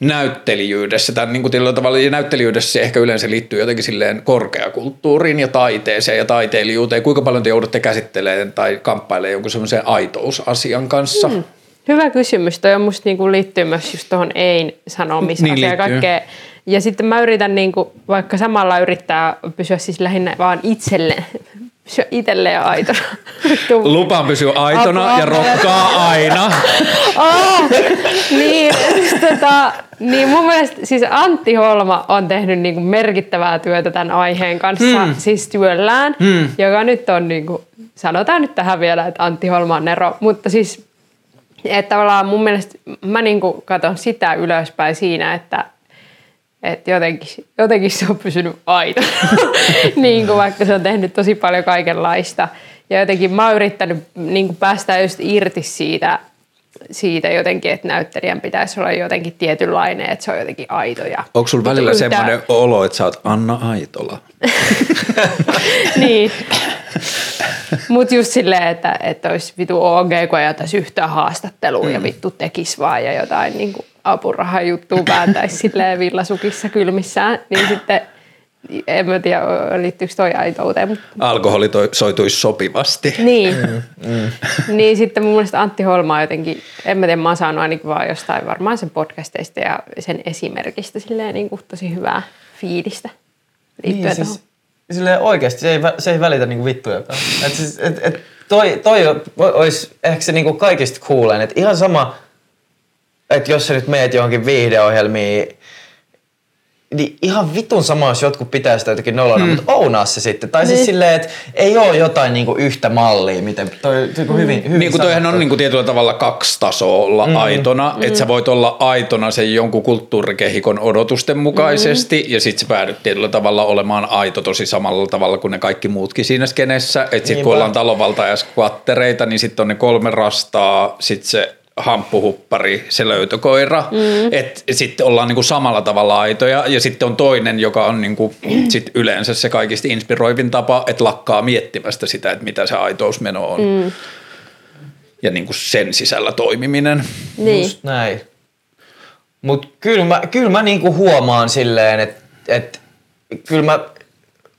näyttelijyydessä, tai niin kuin tavalla ja näyttelijyydessä se ehkä yleensä liittyy jotenkin silleen korkeakulttuuriin ja taiteeseen ja taiteilijuuteen. Kuinka paljon te joudutte käsittelemään tai kamppailemaan jonkun semmoisen aitousasian kanssa? Mm. Hyvä kysymys. Toi on musta niinku liittyy myös just tuohon ein sanomiseen Niin ja liittyy. Ja sitten mä yritän niinku, vaikka samalla yrittää pysyä siis lähinnä vaan itselleen, pysyä itselleen aitona. Lupaan pysyä aitona Apua. ja rokkaa aina. Oh, niin, siis tota, niin mun mielestä siis Antti Holma on tehnyt niinku merkittävää työtä tämän aiheen kanssa, mm. siis työllään, mm. joka nyt on, niinku, sanotaan nyt tähän vielä, että Antti Holma on Nero, mutta siis että tavallaan mun mielestä mä niinku katson sitä ylöspäin siinä, että että jotenkin, jotenkin se on pysynyt aito, niin kuin vaikka se on tehnyt tosi paljon kaikenlaista. Ja jotenkin mä oon yrittänyt niin kuin päästä just irti siitä, siitä jotenkin, että näyttelijän pitäisi olla jotenkin tietynlainen, että se on jotenkin aito. Ja Onko sulla välillä Yhtä- semmoinen olo, että sä oot Anna Aitola? niin. Mutta just silleen, että, että olisi vitu OG, kun ei yhtään haastattelua mm. ja vittu tekisi vaan ja jotain niin apurahajuttua vääntäisi silleen villasukissa kylmissään, niin sitten en mä tiedä, liittyykö toi aitouteen, mutta Alkoholi toi, soituisi sopivasti. niin. Mm, niin sitten mun mielestä Antti Holma on jotenkin, en mä tiedä, mä oon saanut ainakin vaan jostain varmaan sen podcasteista ja sen esimerkistä silleen niin kuin tosi hyvää fiilistä liittyen Niin, siis, silleen oikeasti se ei, se ei välitä niinku vittujakaan. Et siis, et, et toi, toi olisi ehkä se niinku kaikista kuulen, että ihan sama, että jos sä nyt meet johonkin viihdeohjelmiin, niin ihan vitun sama, jos jotkut pitää sitä jotenkin nolona, mm. mutta ounaa se sitten. Tai siis Niin. silleen, että ei ole jotain niinku yhtä mallia, miten toi, toi mm. hyvin, hyvin Niin kuin toihan on niin kuin tietyllä tavalla kaksi tasoa olla mm. aitona. Mm. Että sä voit olla aitona sen jonkun kulttuurikehikon odotusten mukaisesti mm. ja sit sä päädyt tietyllä tavalla olemaan aito tosi samalla tavalla kuin ne kaikki muutkin siinä skenessä. Että sit kun Niinpä. ollaan talonvalta ja skvattereita, niin sitten on ne kolme rastaa, sit se hamppuhuppari, se löytökoira. Mm. Et sitten ollaan niinku samalla tavalla aitoja ja sitten on toinen, joka on niinku sit yleensä se kaikista inspiroivin tapa, että lakkaa miettimästä sitä, että mitä se aitousmeno on. Mm ja niin kuin sen sisällä toimiminen. Niin. Just näin. Mutta kyllä mä, kyllä mä niinku huomaan silleen, että et, kyllä mä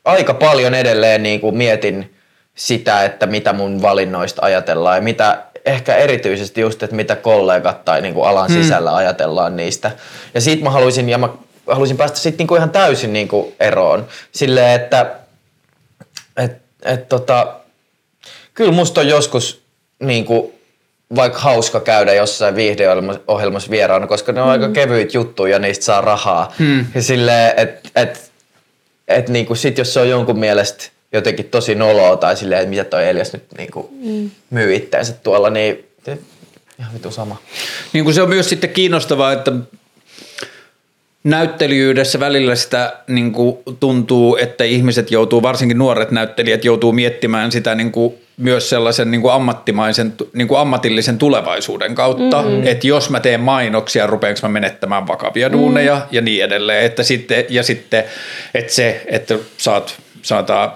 aika paljon edelleen niinku mietin sitä, että mitä mun valinnoista ajatellaan ja mitä ehkä erityisesti just, että mitä kollegat tai niinku alan hmm. sisällä ajatellaan niistä. Ja siitä mä haluaisin, ja mä haluaisin päästä sitten niinku ihan täysin niinku eroon. Silleen, että et, et tota, kyllä musta on joskus niin kuin, vaikka hauska käydä jossain viihdeohjelmassa vieraana, koska ne on mm. aika kevyit juttuja ja niistä saa rahaa. Mm. Ja silleen, että et, et, niin kuin sit jos se on jonkun mielestä jotenkin tosi noloa tai silleen, että mitä toi Elias nyt niin kuin mm. myy itteensä tuolla, niin ihan vitu sama. Niin kuin se on myös sitten kiinnostavaa, että näyttelijöydessä välillä sitä niin kuin tuntuu, että ihmiset joutuu, varsinkin nuoret näyttelijät joutuu miettimään sitä niin kuin myös sellaisen niin kuin ammattimaisen, niin kuin ammatillisen tulevaisuuden kautta, mm. että jos mä teen mainoksia, rupeanko mä menettämään vakavia duuneja mm. ja niin edelleen, että sitten, ja sitten, että se, että saat, saataan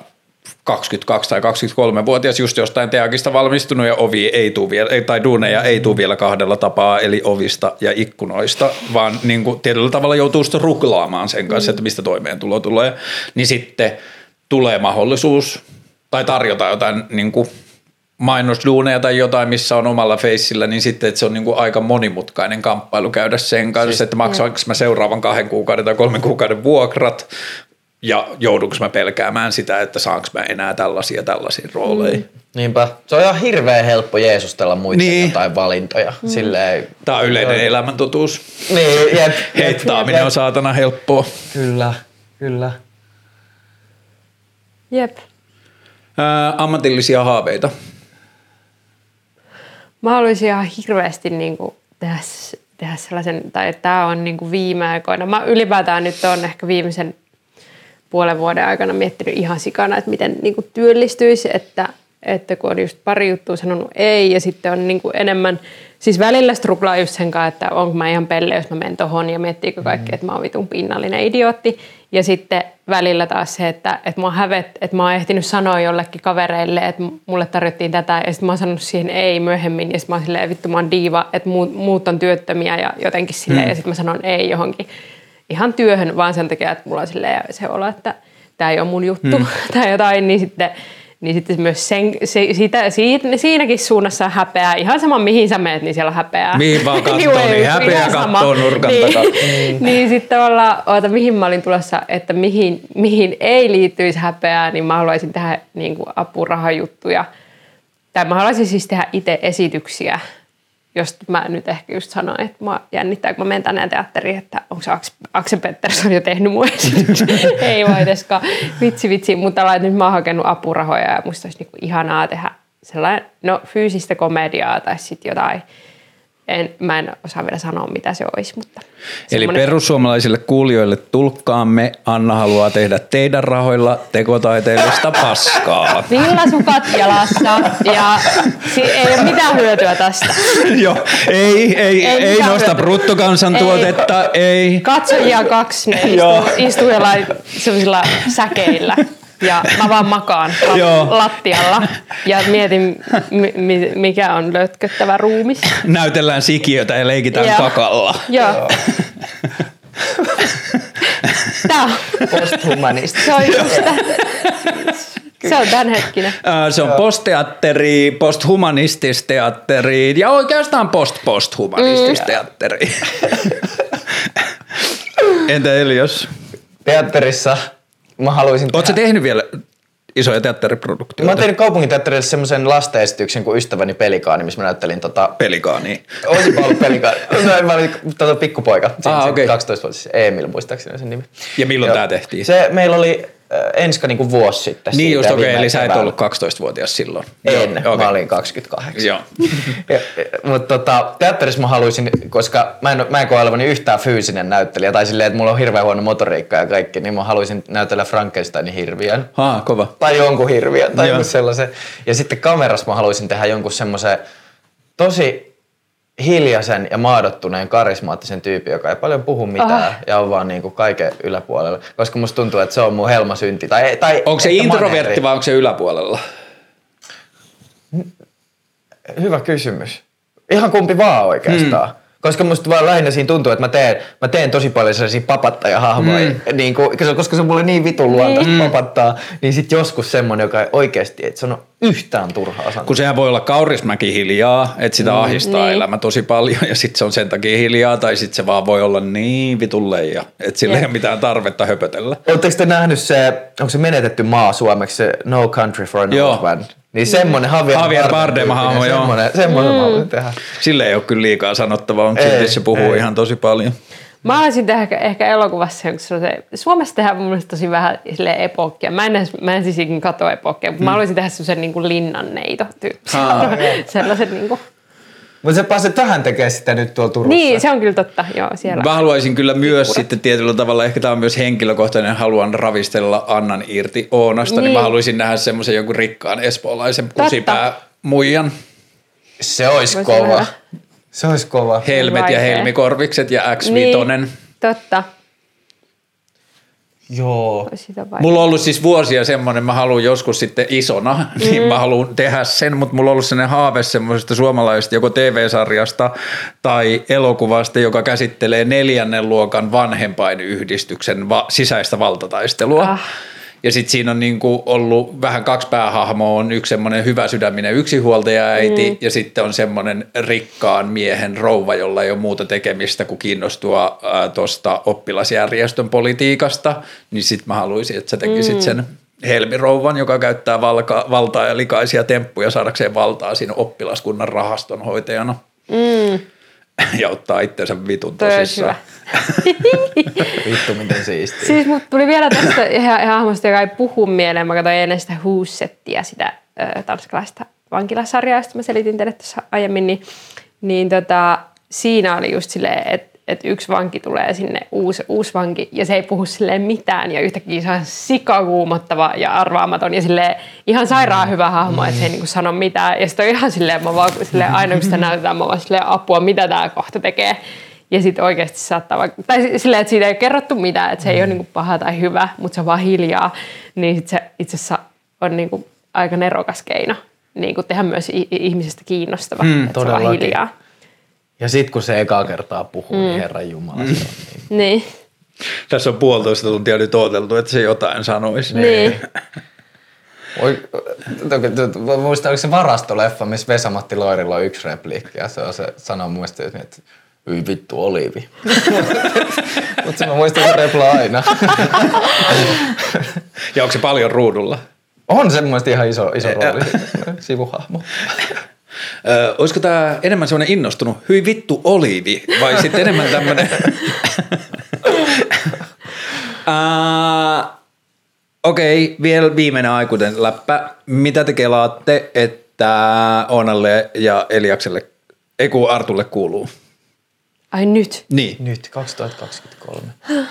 22 tai 23-vuotias just jostain teakista valmistunut ja ovi ei tuu vielä, tai duuneja ei tule vielä kahdella tapaa, eli ovista ja ikkunoista, vaan niin kuin tietyllä tavalla joutuu sitten ruklaamaan sen kanssa, että mistä toimeentulo tulee, niin sitten tulee mahdollisuus tai tarjota jotain niin kuin mainosduuneja tai jotain, missä on omalla feissillä, niin sitten että se on niin kuin aika monimutkainen kamppailu käydä sen kanssa, siis, että maksaanko mä seuraavan kahden kuukauden tai kolmen kuukauden vuokrat ja joudunko mä pelkäämään sitä, että saanko mä enää tällaisia tällaisia rooleja. Mm. Niinpä. Se on ihan hirveän helppo jeesustella muiden Niin. jotain valintoja. Mm. Silleen, Tämä on yleinen elämäntotuus. Niin, jep, Heittaaminen on saatana helppoa. Kyllä, kyllä. Jep. Ää, ammatillisia haaveita. Mä haluaisin ihan hirveästi niin kuin tehdä, tehdä sellaisen, tai tämä on niin kuin viime aikoina. Mä ylipäätään nyt on ehkä viimeisen puolen vuoden aikana miettinyt ihan sikana, että miten niin kuin työllistyisi, että, että kun on just pari juttua sanonut ei ja sitten on niin kuin enemmän, siis välillä struglaa just sen kanssa, että onko mä ihan pelle, jos mä menen tohon ja miettiikö kaikki, että mä oon vitun pinnallinen idiootti. Ja sitten välillä taas se, että, että mä oon hävet, että mä oon ehtinyt sanoa jollekin kavereille, että mulle tarjottiin tätä ja sitten mä oon sanonut siihen ei myöhemmin ja sitten mä oon silleen, vittu mä oon diiva, että muut, muut on työttömiä ja jotenkin silleen. Ja sitten mä sanon ei johonkin ihan työhön vaan sen takia, että mulla on se olo, että tämä ei ole mun juttu hmm. tai jotain, niin sitten, niin sitten myös sen, se, sitä, siitä, siinäkin suunnassa häpeää. Ihan sama, mihin sä meet, niin siellä on häpeää. Mihin vaan kattoo, Anyway, niin häpeä ihan sama. kattoo nurkan niin, takaa. niin sitten tavallaan, oota, mihin mä olin tulossa, että mihin, mihin ei liittyisi häpeää, niin mä haluaisin tehdä niin kuin apurahajuttuja. Tai mä haluaisin siis tehdä itse esityksiä, jos mä nyt ehkä just sanoin, että mä jännittää, kun mä menen tänne teatteriin, että onko se Aks- Akse Pettersson jo tehnyt mun esityksen. ei voiteskaan. Vitsi, vitsi. Mutta nyt mä oon hakenut apurahoja ja musta olisi niinku ihanaa tehdä sellainen, no fyysistä komediaa tai sitten jotain. En, mä en osaa vielä sanoa, mitä se olisi, mutta Eli semmoinen- perussuomalaisille kuulijoille tulkkaamme. Anna haluaa tehdä teidän rahoilla tekotaiteellista paskaa. villasukat jalassa ja si- ei ole mitään hyötyä tästä. Joo, ei, ei, ei, ei nosta hyötyä. bruttokansantuotetta, ei. Katsojia kaksi, ne istuu, istuu jollain säkeillä. Ja mä vaan makaan lattialla ja mietin, mi- mi- mikä on lötköttävä ruumis. Näytellään sikiötä ja leikitään Joo. kakalla. Joo. Tää on, Posthumanista. se on just Se on tämänhetkinen. Se on postteatteri, posthumanistis-teatteri ja oikeastaan post-posthumanistis-teatteri. Entä Elios? Teatterissa mä haluaisin Oletko tehdä... tehnyt vielä isoja Mä teatteriproduktioita? oon tehnyt kaupunginteatterille semmoisen lastenesityksen kuin Ystäväni pelikaani, missä mä näyttelin tota... Pelikaani. Olisinpa ollut pelikaani. No, mä olin tota pikkupoika. Ah, okei. 12-vuotias Emil muistaakseni sen nimi. Ja milloin Joo. tää tehtiin? Se meillä oli enska niinku vuosi sitten. Niin just, okei, viime eli sä et ollut 12-vuotias silloin. En, Joo, mä olin 28. Joo. Mutta tota, teatterissa mä haluaisin, koska mä en, mä en koe olevani yhtään fyysinen näyttelijä, tai silleen, että mulla on hirveän huono motoriikka ja kaikki, niin mä haluaisin näytellä Frankensteinin hirviön. Haa, kova. Tai jonkun hirviön, tai jonkun sellaisen. Ja sitten kamerassa mä haluaisin tehdä jonkun semmoisen tosi hiljaisen ja maadottuneen karismaattisen tyypin, joka ei paljon puhu mitään Ah. ja on vaan niinku kaiken yläpuolella. Koska musta tuntuu, että se on mun helmasynti. Tai, tai Onko se introvertti maneeri. vai onko se yläpuolella? Hyvä kysymys. Ihan kumpi vaan oikeastaan. Mm. Koska musta vaan lähinnä siinä tuntuu, että mä teen, mä teen tosi paljon sellaisia papattajahahmoja. Mm. Niin kuin, koska se on mulle niin vitun luontaista mm. papattaa, niin sit joskus semmonen, joka ei oikeasti, että se on yhtään turhaa sanoa. Kun sehän voi olla kaurismäki hiljaa, että sitä ahistaa Niin. elämä tosi paljon ja sitten se on sen takia hiljaa tai sitten se vaan voi olla niin vitun leija, että sillä ei ole mitään tarvetta höpötellä. Oletteko te nähnyt se, onko se menetetty maa suomeksi, se No Country for an. Old Man? Niin semmonen Javier, Javier Bardem-hahmo, joo. Semmonen, semmonen mm. mä tehdä. Sille ei ole kyllä liikaa sanottavaa, mutta Ei, silti se puhuu ei. ihan tosi paljon. Mä haluaisin tehdä ehkä, ehkä elokuvassa sellaisen, Suomessa tehdään mun mielestä tosi vähän silleen epokkia. Mä en, edes- mä en siis ikin katso epokkia, mutta mm. mä haluaisin tehdä sellaisen niin linnanneito tyyppisen. sellaisen niin kuin. Mutta se pääsee tähän tekemään sitä nyt tuolla Turussa. Niin, se on kyllä totta. Joo, siellä. Mä haluaisin kyllä myös sitten tietyllä tavalla, ehkä tämä on myös henkilökohtainen, haluan ravistella Annan irti Oonasta, niin, niin mä haluaisin nähdä semmoisen jonkun rikkaan espoolaisen kusipää muijan, Se olisi Voisi kova. Se olisi kova. helmet ja Vaikea. helmikorvikset ja X5. Niin, totta. Joo. Mulla on ollut siis vuosia semmoinen, mä haluan joskus sitten isona, niin mä haluan tehdä sen, mutta mulla on ollut sellainen haave semmoisesta suomalaisesta joko TV-sarjasta tai elokuvasta, joka käsittelee neljännen luokan vanhempainyhdistyksen va- sisäistä valtataistelua. Ah. Ja sitten siinä on niinku ollut vähän kaksi päähahmoa, on yksi semmoinen hyvä sydäminen yksinhuoltaja äiti mm. ja sitten on semmoinen rikkaan miehen rouva, jolla ei ole muuta tekemistä kuin kiinnostua tuosta oppilasjärjestön politiikasta, niin sitten mä haluaisin, että sä tekisit mm. sen helmirouvan, joka käyttää valka, valtaa ja likaisia temppuja saadakseen valtaa siinä oppilaskunnan rahastonhoitajana. Mm. ja ottaa itsensä vitun tosissaan. Vittu miten siistiä. Siis mut tuli vielä tästä ihan hahmosta, joka ei puhu mieleen. Mä katsoin ennen sitä Who's-settiä, sitä ö, tanskalaista vankilasarjaa, josta mä selitin teille tuossa aiemmin, niin, niin tota, siinä oli just silleen, että että yksi vanki tulee sinne, uusi, uusi vanki, ja se ei puhu silleen mitään, ja yhtäkkiä se on sikakuumottava ja arvaamaton, ja silleen ihan sairaan hyvä hahmo, että se ei niinku sano mitään, ja sitten on ihan silleen, mä vaan silleen, aina kun sitä näytetään, mä vaan silleen, apua, mitä tämä kohta tekee, ja sitten oikeasti saattaa vaikka, tai silleen, että siitä ei ole kerrottu mitään, että se ei ole niinku paha tai hyvä, mutta se on vaan hiljaa, niin sit se itse asiassa on niinku aika nerokas keino niinku tehdä myös ihmisestä kiinnostava, Hmm, että se on vaan hiljaa. Ja sitten kun se ekaa kertaa puhuu, niin Herran Jumala, se on niin. Niin, Tässä on puolitoista tuntia nyt odoteltu, että se jotain sanoisi. niin. Oi, toki- to- mä muistan, oliko se varastoleffa, missä Vesa-Matti Loirilla on yksi repliikki, ja se on se sanoo mun mielestä, että Hyi vittu oliivi. Mutta mä muistan se repla aina. Ja onko se paljon ruudulla? On se mun mielestä ihan iso, iso rooli, sivuhahmo. Ö, olisiko tämä enemmän semmoinen innostunut, hyi vittu oliivi, vai sitten enemmän tämmöinen... uh, Okei, okay, vielä viimeinen aikuinen läppä. Mitä te kelaatte, että Oonalle ja Eliakselle, ei kun Artulle kuuluu? Ai nyt. Niin. Nyt 2023.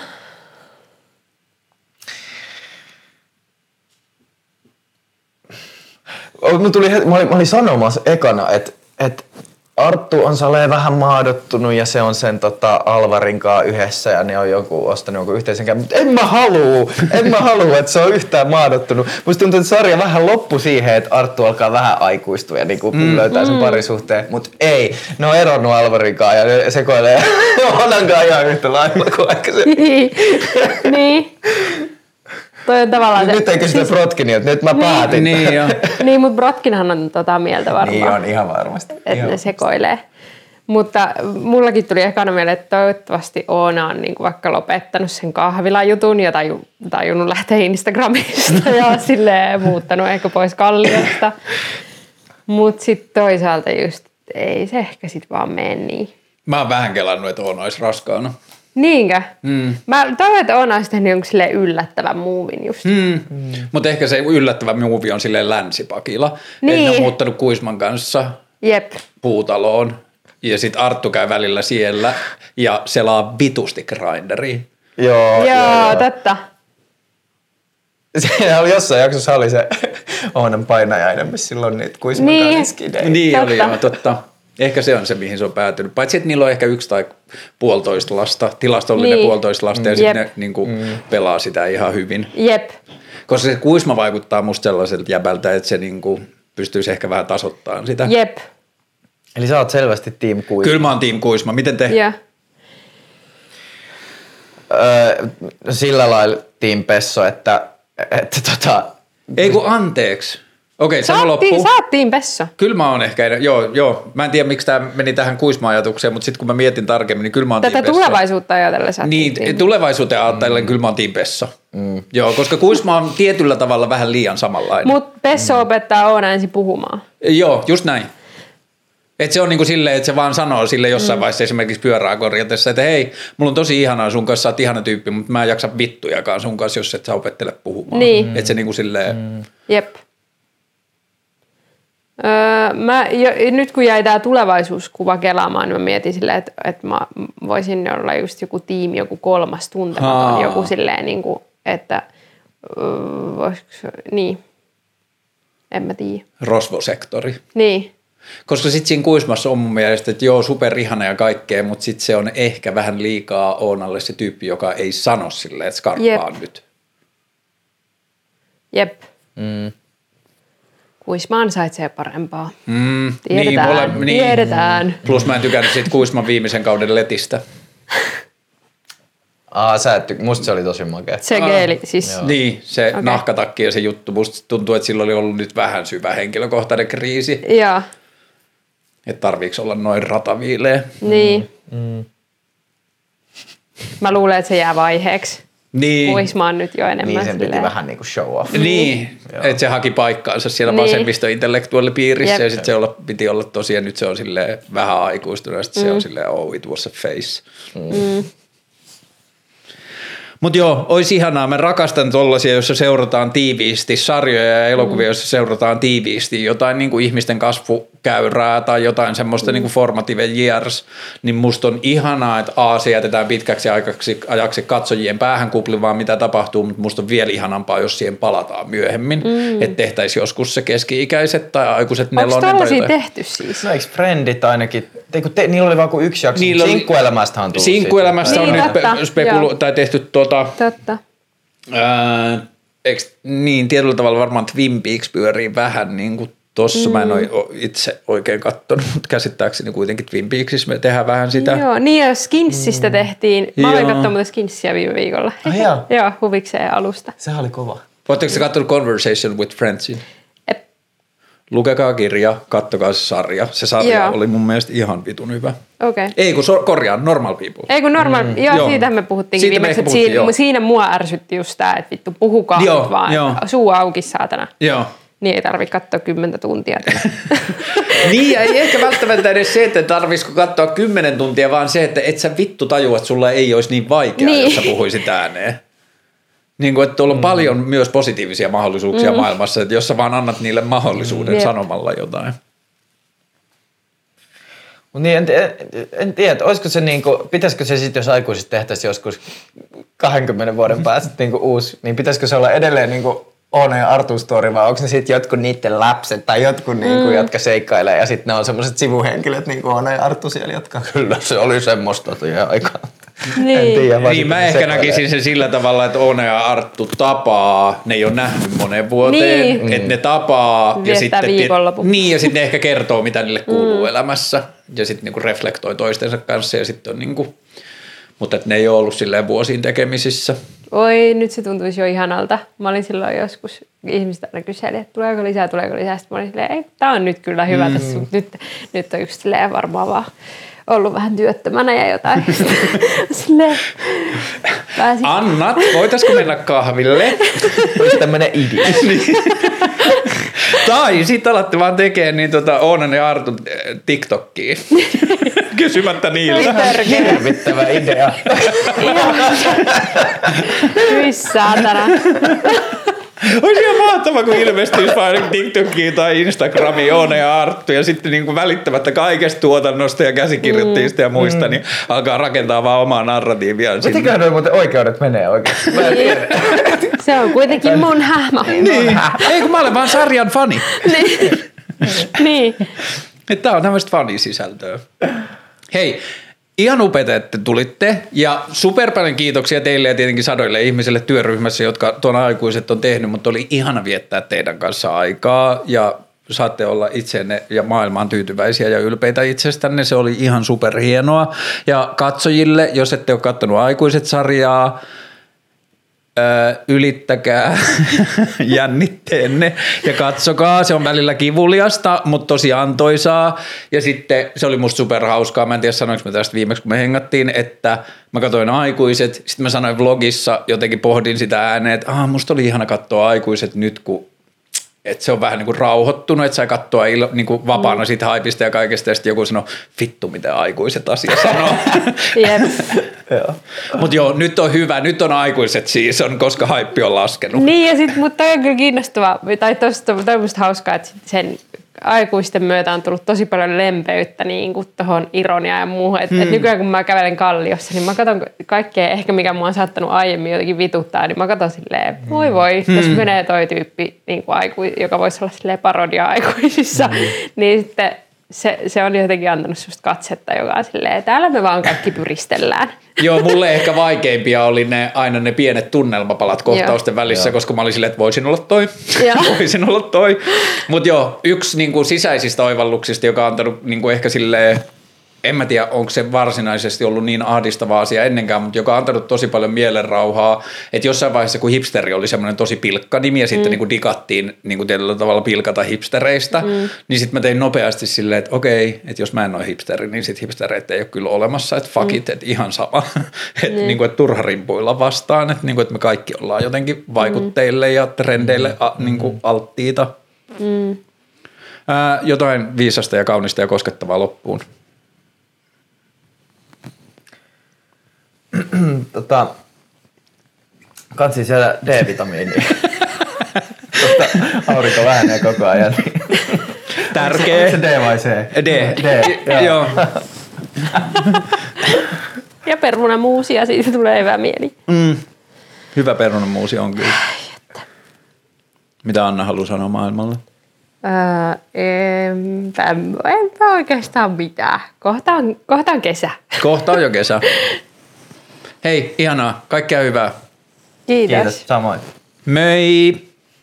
Mä, tuli, mä, olin, mä olin sanomassa ekana, että et Arttu on salee vähän maadottunut ja se on sen tota, Alvarin kanssa yhdessä ja ne on joku ostanut jonkun yhteisen käyn. Mutta en mä haluu, en mä haluu, että se on yhtään maadottunut. Musta tuntuu, että sarja vähän loppu siihen, että Arttu alkaa vähän aikuistua ja niinku mm, löytää sen parisuhteen. Mutta ei, ne on eronnut Alvarin kanssa ja ne sekoilee Onan kanssa ihan yhtä lailla kuin aikaisemmin. niin. Niin. Toi on tavallaan se. Nyt ei kysytä Frotkini, että nyt mä päätin. Niin joo. Niin, mutta Brotkinhan on tota mieltä varmaan. Niin on, ihan varmasti. Että Ihan ne sekoilee. Mutta mullakin tuli ekana mieleen, että toivottavasti Oona on niin vaikka lopettanut sen kahvilajutun ja taju, tajunnut lähteä Instagramista ja silleen muuttanut ehkä pois kalliosta. Mutta sitten toisaalta just ei se ehkä sitten vaan mene niin. Mä oon vähän kelannut, että Oona olisi raskaana. Niinkö? Mm. Mä toivon, että Oona olisi tehnyt jonkun silleen yllättävän muuvin just. Mm. Mm. Mutta ehkä se yllättävä muuvi on silleen länsipakilla. Niin. Että ne on muuttanut Kuisman kanssa Jep. puutaloon. Ja sit Arttu käy välillä siellä ja selaa vitusti grinderiin. Joo, Joo, joo, totta. Siinä oli jossain jaksossa oli se Oonan painajainen, missä silloin niitä kuisman Niin. niin. Niin Totta. oli joo, totta. Ehkä se on se, mihin se on päätynyt. Paitsi, että niillä on ehkä yksi tai puolitoista lasta, tilastollinen Niin. puolitoista lasta, ja Mm. sitten ne niin kuin, pelaa sitä ihan hyvin. Jep. Koska se Kuisma vaikuttaa musta sellaiselta jäbältä, että se niin kuin, pystyisi ehkä vähän tasoittamaan sitä. Jep. Eli sä oot selvästi Team Kuisma. Kyllä mä oon Team Kuisma. Miten te? Ja. Öö, sillä lailla Team Pesso, että, että tota, Ei kun anteeksi. Okei, sano Saattiin, loppuun. saattiin Pessa. Kyllä mä oon ehkä, joo, joo. Mä en tiedä, miksi tämä meni tähän Kuisma-ajatukseen, mutta sitten kun mä mietin tarkemmin, niin kyllä mä oon Tätä tulevaisuutta ajatellen saattiin. Niin, tulevaisuuteen ajatellen mm. kyllä mä oon. Mm. Joo, koska Kuisma on tietyllä tavalla vähän liian samanlainen. Mutta Pesso opettaa Oona ensin puhumaan. Joo, just näin. Et se on niinku silleen, että se vaan sanoo sille jossain mm. vaiheessa esimerkiksi pyörää korjatessa, että hei, mulla on tosi ihanaa sun kanssa, sä oot ihana tyyppi, mutta mä en jaksa vittujakaan sun kanssa, jos et sä opettele puhumaan. Niin. Että se niinku silleen, mm. Jep. Öö, mä, jo, nyt kun jäi tämä tulevaisuuskuva kelaamaan, niin mä mietin silleen, että, että mä voisin olla just joku tiimi, joku kolmas tuntematon, joku silleen, niin kuin, että öö, voisiko, niin, en mä tiedä. rosvosektori. Niin, Koska sitten siinä Kuismassa on mun mielestä, että joo, superihana ja kaikkea, mutta sitten se on ehkä vähän liikaa Oonalle se tyyppi, joka ei sano silleen, että skarppaan Jep. nyt. jep. Mm. Kuisma ansaitsee parempaa. Mm, Tiedetään, mole- niin. tiedetään. Plus mä en tykännyt siitä Kuisman viimeisen kauden letistä. Aa, sä et, ty- musta se oli tosi makea. Se geeli, siis Joo. Niin, se Okei. nahkatakki ja se juttu. Musta tuntuu, että sillä oli ollut nyt vähän syvä henkilökohtainen kriisi. Joo, Että tarviiko olla noin rataviileä. niin. Mä luulen, että se jää vaiheeksi. Niin, oon nyt jo enemmän Niin sen piti silleen- vähän niinku show off. niin että se haki paikkaansa siellä Niin. vasemmistointellektuaalipiirissä Jep. ja sitten se olla, piti olla tosiaan, nyt se on silleen vähän aikuistunut ja sitten se on silleen, oh it was a face. Mm. Mutta joo, olisi ihanaa. Mä rakastan tollasia, joissa seurataan tiiviisti sarjoja ja elokuvia, joissa seurataan tiiviisti jotain niin kuin ihmisten kasvukäyrää tai jotain semmoista niin kuin formative years, niin musta on ihanaa, että A, se jätetään pitkäksi aikaksi, ajaksi katsojien päähän kuplivaan, mitä tapahtuu, mutta musta on vielä ihanampaa, jos siihen palataan myöhemmin, mm. että tehtäisiin joskus se keski-ikäiset tai aikuiset Onko nelonen tai tällaisia jotain. tehty siis? No eikö Friendit ainakin, te, kun te, niillä oli vaan kuin yksi jakso, Niillä Sinkkuelämästähän on tullut Sinkkuelämästä on Niin, nyt totta, pe- spekulu- joo. tai tehty tuota, Totta. Ää, eiks, niin, tietyllä tavalla varmaan Twin Peaks pyörii vähän niin kuin tossa. Mm. Mä en ole itse oikein kattonut, mutta käsittääkseni kuitenkin Twin Peaksissa me tehdään vähän sitä. Joo, niin ja Skinsistä tehtiin. Mä olin Joo. katsonut muuten Skinsia viime viikolla. Ai jaa. Joo, huvikseen alusta. Sehän oli kova. Oletteko te katsonut Conversation with Friendsin? Et, Lukekaa kirja, kattokaa se sarja. Se sarja Joo. oli mun mielestä ihan vitun hyvä. Okei. Okay. Ei kun so, korjaan, Normal People. Ei kun normaali, mm, joo, joo. joo, siitä me puhuttiin Siitä me viimeksi, että puhuttiin, siinä, joo. siinä mua ärsytti just tää, että vittu puhukaa Joo, nyt vaan, joo. suu auki saatana. Joo. Niin ei tarvi katsoa kymmentä tuntia. tätä. niin, ja ei ehkä välttämättä edes se, että tarvisiko katsoa kymmenen tuntia, vaan se, että et sä vittu tajua, että sulla ei olisi niin vaikeaa, niin. Niin. jos sä puhuisit ääneen. Niin kuin, että tuolla on paljon myös positiivisia mahdollisuuksia mm. maailmassa, että jos sä vaan annat niille mahdollisuuden Jep. sanomalla jotain. Niin, en, en, en tiedä, että olisiko se niinku, pitäisikö se sitten, jos aikuiset tehtäisiin joskus 20 vuoden päästä niinku uusi, niin pitäisikö se olla edelleen niinku Oona ja Artun story, vai onko ne sitten jotkut niiden lapset tai jotkut, niinku, jotka seikkailee ja sitten ne on semmoiset sivuhenkilöt, niin kuin Oona ja Arttu siellä, jotka kyllä se oli semmoista siihen aikaan. Niin. En tiedä, Niin sitten mä ehkä näkisin sen sillä tavalla, että Oona ja Arttu tapaa, ne ei ole nähnyt moneen vuoteen, Niin. että ne tapaa ja Viettää sitten, viikonlopun. niin, ja sitten ne ehkä kertoo, mitä niille kuuluu mm. elämässä ja sitten niinku reflektoi toistensa kanssa ja sitten on niinku, mutta ne ei ole ollut silleen vuosiin tekemisissä. Oi, nyt se tuntuisi jo ihanalta. Mä olin silloin joskus, ihmiset aina kyseli, että tuleeko lisää, tuleeko lisää. Sitten mä olin silleen, ei, tää on nyt kyllä hyvä mm. tässä, mutta nyt, nyt on yksi silleen varmaan vaan ollut vähän työttömänä ja jotain. silleen, pääsin. Annat, voitaisiko mennä kahville? Olisi tämmöinen idea. tai sitten alatte vaan tekemään niin tota Oonan ja Artun eh, TikTokia. Kysymättä niiltä. Hirvittävä idea. Hyi saatana. Olisi ihan mahtavaa, kun ilmestyisi vaan TikTokiin tai Instagramiin Oona ja Arttu ja sitten niin kuin välittämättä kaikesta tuotannosta ja käsikirjoittajista ja muista, niin alkaa rakentaa vaan omaa narratiiviaan sinne. Mitenköhän noi muuten oikeudet menee oikeasti? Tiedä. Se on kuitenkin mun hahmo. Niin. Ei kun mä olen vaan sarjan fani. niin. niin. Että Tää on tämmöistä fanisisältöä. Hei, ihan upeita, että tulitte ja super paljon kiitoksia teille ja tietenkin sadoille ihmisille työryhmässä, jotka tuon aikuiset on tehnyt, mutta oli ihana viettää teidän kanssa aikaa ja saatte olla itsenne ja maailmaan tyytyväisiä ja ylpeitä itsestänne. Se oli ihan superhienoa. Ja katsojille, jos ette ole katsonut aikuiset-sarjaa, Öö, ylittäkää jännitteenne ja katsokaa. Se on välillä kivuliasta, mutta tosi antoisaa. Ja sitten se oli musta superhauskaa. Mä en tiedä sanoinko mä tästä viimeksi, kun me hengattiin, että mä katsoin aikuiset. Sitten mä sanoin vlogissa, jotenkin pohdin sitä ääneen, että ah, musta oli ihana katsoa aikuiset nyt, kun että se on vähän niin kuin rauhoittunut, että sai katsoa ilo, niin kuin vapaana mm. siitä haipista ja kaikesta, ja sitten joku sanoo, vittu mitä aikuiset asiat sanoo. Mutta joo, nyt on hyvä, nyt on aikuiset season, koska haippi on laskenut. Niin ja sitten, mutta on kyllä kiinnostavaa, tai tosta, toi on hauskaa, että sen aikuisten myötä on tullut tosi paljon lempeyttä niin kuin tuohon ironiaan ja muuhun. Et, hmm. et nykyään kun mä kävelen kalliossa, niin mä katson kaikkea ehkä mikä mua on saattanut aiemmin jotenkin vituttaa, niin mä katson silleen, voi voi, hmm. jos menee toi tyyppi, niin kuin aiku, joka voisi olla silleen parodia aikuisissa, hmm. niin sitten se, se on jotenkin antanut susta katsetta, joka on silleen, täällä me vaan kaikki pyristellään. Joo, mulle ehkä vaikeimpia oli ne, aina ne pienet tunnelmapalat kohtausten Joo. välissä, koska mä olin silleen, että voisin olla toi, Joo. voisin olla toi. Mutta joo, yksi niin kuin sisäisistä oivalluksista, joka on antanut niin kuin ehkä silleen en mä tiedä, onko se varsinaisesti ollut niin ahdistava asia ennenkään, mutta joka on antanut tosi paljon mielenrauhaa. Että jossain vaiheessa, kun hipsteri oli semmoinen tosi pilkka nimi ja sitten mm. niin digattiin niin kuin tietyllä tavalla pilkata hipstereistä, mm. niin sitten mä tein nopeasti silleen, että okei, että jos mä en ole hipsteri, niin sitten hipstereitä ei ole kyllä olemassa, että fuck mm. it, että ihan sama. että niin. niin kuin, että turha rimpuilla vastaan, että, niin kuin, että me kaikki ollaan jotenkin vaikutteille ja trendeille a, niin kuin alttiita. Mm. Ää, jotain viisasta ja kaunista ja koskettavaa loppuun. tota, kansi siellä D-vitamiinia. Totta, aurinko vähenee koko ajan. Tärkeä. Onko se D vai C? D. D, joo. joo. Ja perunamuusia, siitä tulee hyvä mieli. Mm. Hyvä perunamuusi on kyllä. Mitä Anna haluaa sanoa maailmalle? Öö, enpä, enpä oikeastaan mitään. Kohta on, kohta on kesä. Kohta on jo kesä. Hei, ihanaa. Kaikkea hyvää. Kiitos. Kiitos, samoin. Möi!